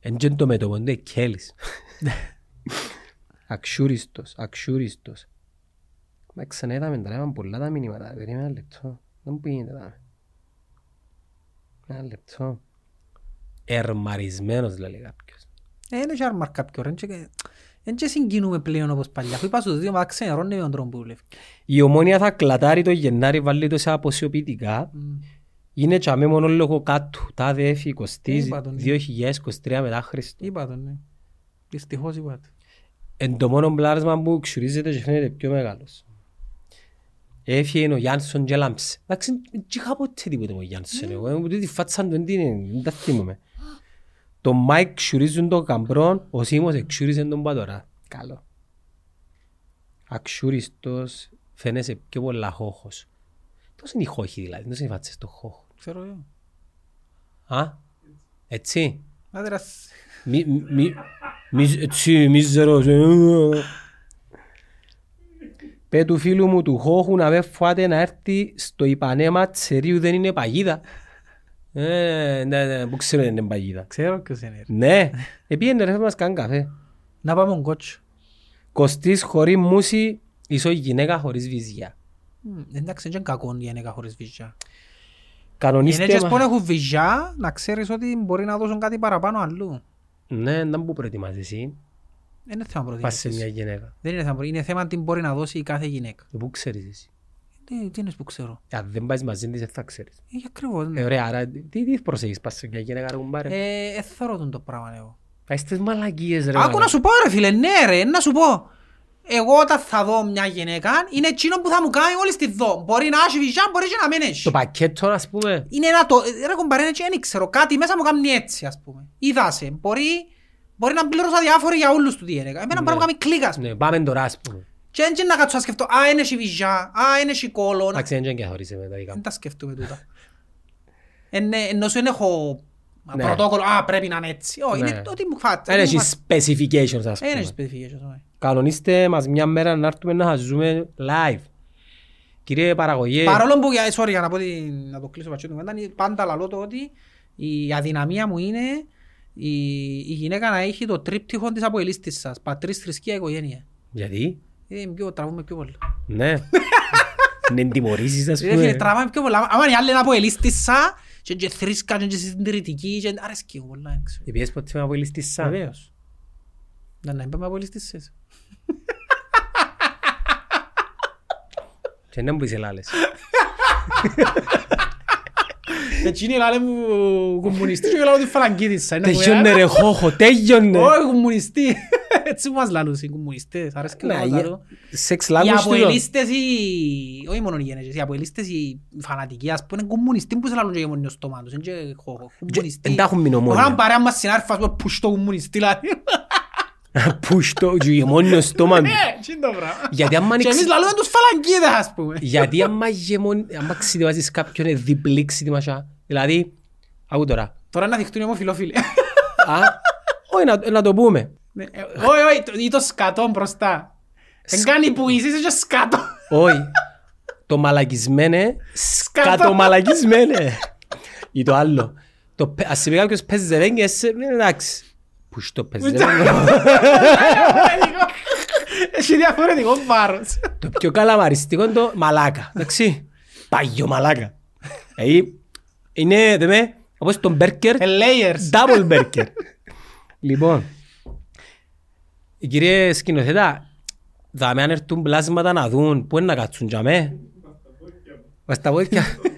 Εν και το μέτωπο, είναι κέλης. Αξιούριστος, αξιούριστος. Μα ξανά είδαμε τώρα, είπαν πολλά τα μηνύματα. Περίμενα ένα λεπτό. Δεν μου πήγαινε τώρα. Ένα λεπτό. Ερμαρισμένος λέει κάποιος. Ε, Είναι και άρμαρ κάποιος ρε. Δεν και συγκινούμε πλέον όπως παλιά. Αφού είπα στους δύο, μα ξενερώνει με τον τρόπος που δουλεύει. Η ομόνια θα κλατάρει το Γενάρη, βάλει το σε αποσιοποιητικά. Είναι και αμέ μόνο λόγω κάτω. Τα δέφη 20, Είπα τον, ναι. 2023 μετά Χριστό. Είπα τον, ναι. Δυστυχώς είπα το. Εν το μόνο πλάρασμα που ξουρίζεται και φαίνεται πιο μεγάλος. Έφυγε ο Γιάνσον και λάμψε. Εντάξει, δεν είχα ποτέ τίποτε με ο Γιάνσον. Εγώ ούτε τη φάτσα του δεν την δεν τα θυμούμαι. Το Μάικ ξουρίζουν τον Καμπρόν, ο Σίμος εξούριζε τον Πατορά. Καλό. Αξούριστος, φαίνεσαι πιο πολλά χώχος. Τόσο είναι οι χώχοι δηλαδή, τόσο είναι οι φάτσες στο χώχο. Ξέρω εγώ. Α, έτσι. Άντρας. Μη, μη, μη, έτσι, μίζερος. ε, Πέ του φίλου μου του Χόχου να με φάτε να έρθει στο Ιπανέμα Τσερίου δεν είναι παγίδα. Ε, ναι, ναι, που ξέρω δεν είναι παγίδα. Ξέρω ποιος είναι. Ναι, επίενε ρε μας καν καφέ. Να πάμε τον κότσο. Κωστής χωρί μουσι, ίσο γυναίκα χωρίς βυζιά. Μμ, Εντάξει, είναι και κακό η γυναίκα χωρίς βυζιά. Οι Κανονίστε γυναίκες που μα... έχουν βυζιά, να ξέρεις ότι μπορεί να δώσουν κάτι παραπάνω αλλού. Ναι, δεν που προετοιμάζεις εσύ. Δεν είναι θέμα Πας σε προτίμησης. μια γυναίκα. Δεν είναι θέμα, είναι θέμα τι μπορεί να δώσει η κάθε γυναίκα. Ε, Πού ξέρεις εσύ. Τι, τι είναι που ξέρω. Αν δεν πάεις μαζί της, δεν θα ξέρεις. Ε, ακριβώς. ναι. Ε, ωραία, άρα τι, τι προσέχεις, πας σε μια γυναίκα ρε κουμπάρε. Ε, ε, θωρώ τον το πράγμα εγώ. Πάει στις μαλακίες ρε. Άκου μαλάκα. να σου πω ρε φίλε, ναι ρε, να σου πω. Εγώ όταν θα δω μια γυναίκα, είναι εκείνο που θα μου κάνει μόλις τη δω. Μπορεί να έχει βυζιά, μπορεί και να μην έχει. Το πακέτο ας πούμε. Είναι ένα το... Ρε κομπάρε, έτσι, δεν ξέρω, κάτι μέσα μου κάνει έτσι ας πούμε. Είδα σε, μπορεί... Μπορεί να πλήρωσα διάφοροι για όλους του τι γυναίκα. Εμένα μπορεί να μου κάνει κλίκα. ας πούμε. Ναι, πάμε τώρα ας πούμε. Και έτσι να κάτσω να σκεφτώ, α, είναι η βυζιά, α, είναι η κόλο. Εντάξει, δεν και χωρίς με τα δικά Δεν μου. τα σκεφτούμε τούτα. Ε, ναι, Ενώ σου δεν έχω Ναι. πρωτόκολλο, α, πρέπει να είναι έτσι. Όχι, Ναι. είναι ό,τι μου φάτε. Δεν ό,τι μου έχει φάτε. specifications ας Δεν πούμε. έχει specifications, όχι. Κανονίστε μας μια μέρα να έρθουμε να ζούμε live. Κύριε παραγωγέ, Παρόλο που, για- sorry, για να, πω ότι, να το κλείσω πατσιό του κουβέντα, πάντα λαλώ το ότι η αδυναμία μου είναι η, η γυναίκα να έχει το τρίπτυχο της αποελίστης σας. Πατρίς, θρησκεία, οικογένεια. γιατί, Είναι πιο, τραβούμε πιο πολύ. ναι, να τιμωρήσεις ας Ρε φίλε, πούμε. τραβάμε πιο πολλά. Άμα η άλλη είναι αποελίστης σας, και είναι και θρήσκα, και είναι και συντηρητική, και αρέσκει μου πολλά, δεν ξέρω. Επιές ποτέ με απολύστης σαν. Βεβαίως. Να να είπαμε αποελίστης σας. Και δεν μου είσαι λάλες. Εκείνη λάλε μου κομμουνιστή και λάλε της φραγκίδισσα. είναι που Τέγιονε είναι. ρε χώχο, τέγιονε. Όχι κομμουνιστή. Έτσι μας λαλούν οι κομμουνιστές. Αρέσκει Ναι, να μας για- λαλούν. Σεξ Οι language του εδώ. αποελίστες, οι- όχι μόνο οι γένες, οι αποελίστες, οι φανατικοί, ας πούμε, είναι κομμουνιστοί που σε λαλούν και γεμονιό στόμα τους. Είναι και χώχο. Κομμουνιστοί. δεν τα έχουν μηνομόνια. Όταν παρέα μας συνάρφα, ας πούμε, πους το κομμουνιστή, λαλεί. Πούς το γεμόνιο στόμα του. Ε, τι είναι το πράγμα. Γιατί άμα Και εμείς ανοίξει- λαλούμε τους φαλαγκίδες, ας πούμε. Γιατί άμα γεμον... άμα ξεδεβάζεις κάποιον είναι διπλή ξεδιμασιά. Δηλαδή, άκου τώρα. Τώρα να δειχτούν οι ομοφιλόφιλοι. Α, όχι να, να το πούμε. Ναι, ε, Όχι, όχι, το- ή το σκατό μπροστά. Δεν κάνει που είσαι, είσαι και σκατό. Όχι. Το μαλακισμένε, σκατομαλακισμένε. Ή το άλλο. Το, πε- ας σε πει κάποιος παίζει ζεβέγγι, εσύ, ναι, εντάξει. Πού στο παίζει ζεβέγγι. Έχει διαφορετικό βάρος. Το πιο καλαμαριστικό είναι το μαλάκα. Εντάξει. Πάγιο μαλάκα. Δηλαδή, είναι, δε με, όπως τον μπέρκερ, Ε, Layers. double μπέρκερ. Λοιπόν, κύριε σκηνοθέτα, δάμε αν έρθουν πλάσματα να δουν, πού είναι να κάτσουν για με. Μας στα πόδια.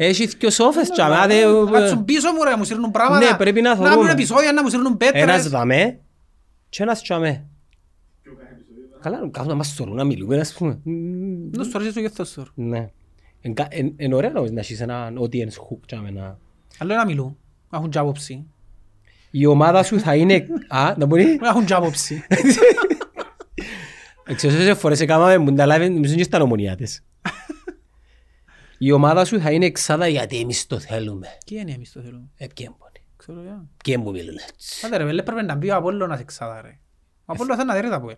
Έχει δυο σόφες για με. άντε, Να κάτσουν πίσω μου ρε, μου σύρνουν πράγματα. Ναι, πρέπει να Να θωρούμε. βρουν επεισόδια, να μου σύρνουν Ένας πέτρες. δαμέ και ένας για με. Καλά, κάθουν να μας σωρούν να μιλούμε, ας πούμε. Μμμ. Να στο ρωτήσω και αυτό σου. Ναι. Εν κα- εν- Εν ωραίο όμως να έχεις έναν audience hook για μένα. Άλλο να μιλούν. Έχουν και άποψη. Η ομάδα σου θα είναι... Α, να μπορεί... Έχουν και άποψη. Ξέρεις όσες φορές έκαναμε μου τα live, νομίζω και στα νομονιάτες. Η ομάδα σου θα είναι εξάδα γιατί εμείς το θέλουμε. Τι είναι εμείς το θέλουμε; Ε, ποιοι έμπονοι. Ξέρω για. Ποιοι μου μιλούν έτσι. Άντε ρε, βέλε, πρέπει να μπει ο Απόλλωνας εξάδα ρε. Ο Απόλλωνας θέλει να δέρει τα Αποέλ.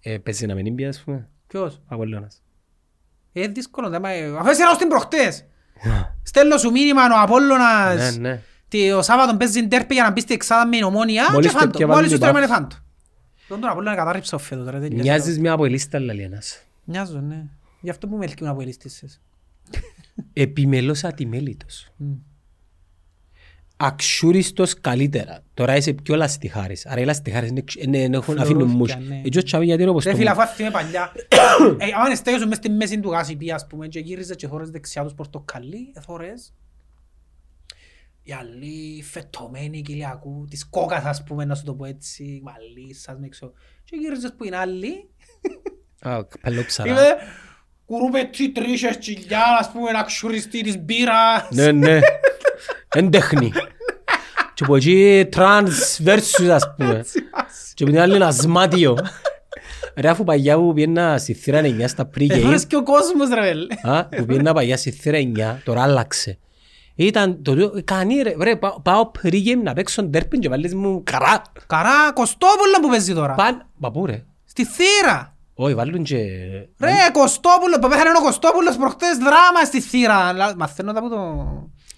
Ε, παίζει να μην πει, ας πούμε. Ποιος; Απολλώνας. Ε, δύσκολο θέμα. ε, Αφού έσαι στην προχτές. Στέλνω σου μήνυμα ο Απόλλωνας. Ναι, ναι. Τι ο Σάββατον παίζει ντέρπι για να μπει στη εξάδα με η ομόνια Μόλις και το φάντο. και βάλει Μόλις την του τρέμανε πάφη. φάντο. Τον τον Απόλλωνα κατάρριψα ο φέτο τώρα. δεν Μοιάζεις νοιάζει. μια αποελίστα λαλή ένας. Μοιάζω, ναι. Γι' αυτό που με ελκύουν από ελίστησες. Επιμελώς ατιμέλητος. Μμ. Αξούριστος καλύτερα. Τώρα είσαι πιο λαστιχάρης. Άρα οι λαστιχάρες είναι- είναι- είναι- έχουν αφήνουν μους. Φλωρούθκια, ναι. Έτσι ο Τσάβη γιατί είναι όπως Ρε το φίλε, μου. αφού θυμάμαι παλιά. Ε, άμα στέγεσαι μες στη μέση του γάσιπι, ας πούμε, και γύριζε και θόρες δεξιά τους πορτοκαλί, ε, θόρες. Οι άλλοι φετωμένοι κοιλιακού, της κόκας, ας πούμε, να σου το πω έτσι, μαλλίσσας, με ξέρω. Και γύριζες που είναι άλλοι, Α, καπέλο ψαρά. Είμαι κουρούπετσι τρίσες τσιλιάς, ας πούμε, να ξουριστεί της μπύρας. Ναι, ναι. Εν τέχνη. Και από εκεί τρανς versus ας πούμε. Και από την άλλη ένα σμάτιο. Ρε αφού παγιά που πήγαινα στη θύρα 9 στα pre-game. Εθώρες και ο κόσμος, ρε βέλε. Α, που πήγαινα παγιά στη θύρα 9, τώρα άλλαξε. Ήταν το τούτο, κανεί ρε, ρε, πάω- πάω pre-game να παίξω ντέρπιν και βάλεις μου καρά. Καρά, Κωστόπουλα που παίζει τώρα. Παν, μα πού ρε. Στη θύρα. Όχι, βάλουν και... Ρε, Κωστόπουλος, που πέθανε ο Κωστόπουλος προχτές δράμα στη θύρα. Λα- Μαθαίνω τα από το...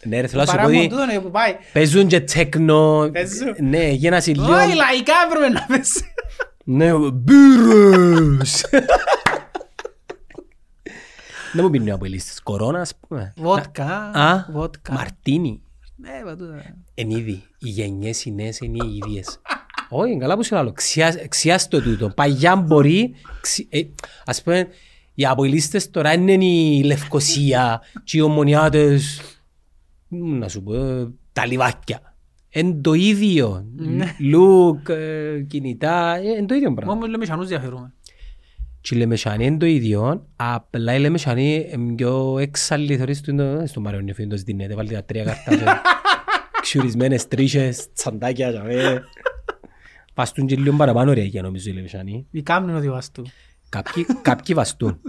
Ναι ρε, θέλω να σου πω παράμον ότι τούτο, ναι, που πάει. παίζουν και τέκνο. Παίζουν. Ναι, γίνας λίγο... Όχι, λαϊκά έπρεπε να πέσει. Ναι, μπύρες. Δεν μου πίνουν οι αποελίστες. Κορώνας, ας πούμε. Βότκα, Α, βότκα. Μαρτίνι. Ναι, μα τούτα. Εν ήδη. Οι γενιές οι νέες είναι οι ίδιες. Όχι, καλά που σου λέω. Ξιάς- Ξιάστο τούτο. Παγιά μπορεί... ξι- ε, Ας πούμε, οι αποελίστες τώρα είναι η Λευκοσία και οι ομονιάτες, μ, να σου πω, ε, τα λιβάκια. Εν το ίδιο. Λουκ, ε, κινητά, ε, εν το ίδιο πράγμα. Μόνο λέμε σανούς διαφέρουμε. Και η Λεμεσανή είναι το ίδιο, απλά η Λεμεσανή είναι πιο έξαλλη, θεωρείς του είναι στο Μαριονιοφί, το δίνεται, βάλτε τα τρία καρτά, ξουρισμένες τρίχες, τσαντάκια, τζαμέ. Βαστούν και λίγο παραπάνω ρε για νομίζω η Λεμεσανή. Η κάμνη είναι ο οδηγός του. Κάποιοι, κάποιοι βαστούν.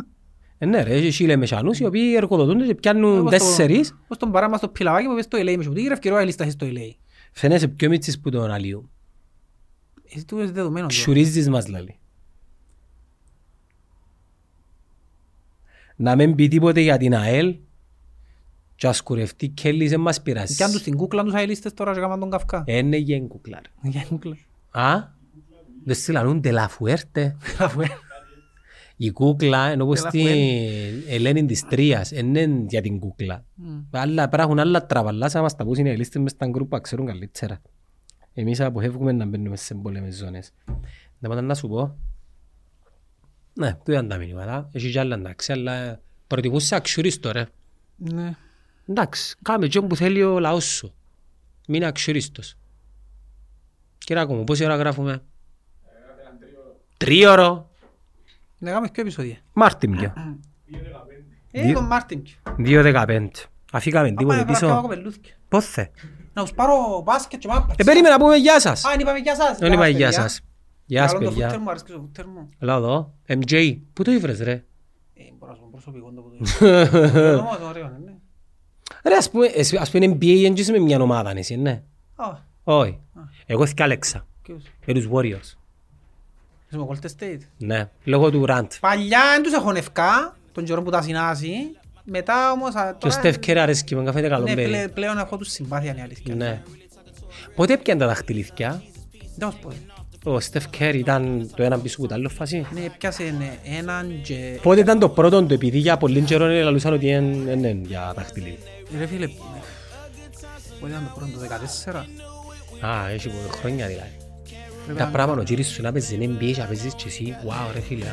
Ε, ναι ρε, έχει οι Λεμεσανούς οι οποίοι εργοδοτούνται και πιάνουν Όπως το- τέσσερις. Όπως τον παράμα στο πιλαβάκι που πες στο LA μες σου. Τι γράφει και ρόα λίστα στο LA. Φαίνεσαι πιο μίτσις που τον αλλιού. Εσύ του είσαι δεδομένος. τώρα. Ξουρίζεις μας λαλή. Να μην πει τίποτε για την ΑΕΛ και ας κουρευτεί κέλης δεν μας πειράζει. Κι αν τους στην κούκλα τους αελίστες τώρα και γάμαν τον καυκά. Είναι γεν κουκλάρ. Για κούκλα. Α, δεν στείλαν τελαφουέρτε. Αφού, ε, Η κούκλα είναι όπως Τελα στην Ελένη της Τρίας, είναι για την κούκλα. Άλλα υπάρχουν άλλα τραβαλάσα μας τα πούσουν οι αελίστες μες στα γκρούπα, ξέρουν καλύτερα. Εμείς αποφεύγουμε να μπαίνουμε σε πόλεμες ζώνες. Δεν πάντα να σου πω. Ναι, του ήταν τα μηνύματα. Έχει και άλλα εντάξει, αλλά προτιμούσες αξιουρίστο ρε. Ναι. Εντάξει, κάμε και που θέλει ο λαός σου. Μην αξιουρίστος. Κυράκο μου, πόση ώρα γράφουμε; Τρίωρο. Να κάνουμε πιο επεισόδια. Μάρτιν πια. Ε, τον Μάρτιν. 2.15. Αφήκαμε τίποτε Πάμε πίσω. να κοπελούθηκε. Πόθε; Να τους πάρω μπάσκετ και μάπας. Ε, περίμενα να πούμε γεια σας. Α, δεν είπαμε γεια σας. Δεν είπα γεια παιδιά. σας. Γεια σας Καλό το φούτερ παιδιά. μου, αρέσκει το φούτερ μου. Έλα εδώ. MJ. Πού το ήβρες ρε; Ε, μπορώ να σου πω προσωπικό το που το είπα. Όμως, ωραίο, ναι. Ρε ας πούμε, εσύ- ας πούμε NBA δεν είσαι με μια ομάδα εσύ, ναι. Α, Όχι. Εγώ θυκάλεξα. ποιος; Με τους Warriors. Είσαι με Golden State; Ναι. Λόγω του Ραντ. Παλιά δεν τους έχω νευκά, τον καιρό που τα συνάσει. Μετά όμως... α, Και ο τώρα- Στεφ Κέρ αρέσκει με καφέ καλό Ναι, μπέλι. πλέ- πλέον έχω τους συμπάθεια, είναι η αλήθεια. Ναι. Πότε έπιαν τα δαχτυλίθκια; Δεν μας πω. Ο Στεφ Κέρ ήταν το ένα πίσω που το άλλο φάση. Ναι, πιάσε ναι, έναν και... Πότε ήταν το πρώτο του επειδή για πολύ καιρό λαλούσαν ότι είναι είναι για δαχτυλί. Ρε φίλε, πότε ήταν το πρώτο, το 14. Α, έχει πολλή χρόνια δηλαδή. Πρέπει Τα να- πράγματα ο κύριος σου να παίζει NBA και να παίζεις και εσύ. Wow ρε φίλε.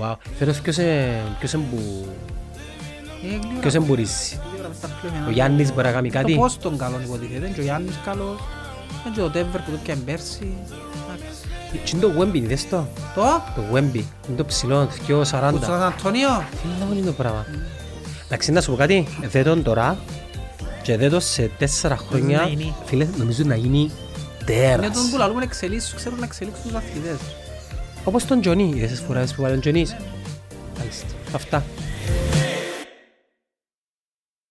Wow. Φέτος ποιος είναι ποιος είναι που... Ε, γλύωρα, Ποιος είναι που ρίζεις; γλύωρα μες στα πλοία. Ο Γιάννης μπορεί να κάνει Το κάτι; πώς τον καλό υποτίθεται, και ο Γιάννης καλός. Είναι και ο Denver που το πιάνε πέρσι. Εντάξει. Τι είναι το Wemby, είδες το; Το, Το Wemby. Είναι το ψηλό, 2.40. που στον Σαν Αντώνιο. Φίλε, δεν είναι το πράγμα. Εντάξει, να σου πω κάτι. Δε τον τώρα και δε το σε τέσσερα χρόνια. να γίνει. Φίλες, νομίζω να γίνει Είναι τέρας. τον που λαλούμε εξελίσσους, ξέρουν να εξελίξουν τους αθλητές. Όπως τον Τζονί. Είδες τις φορές που βάλε ο Τζονίς. Μάλιστα. Αυτά.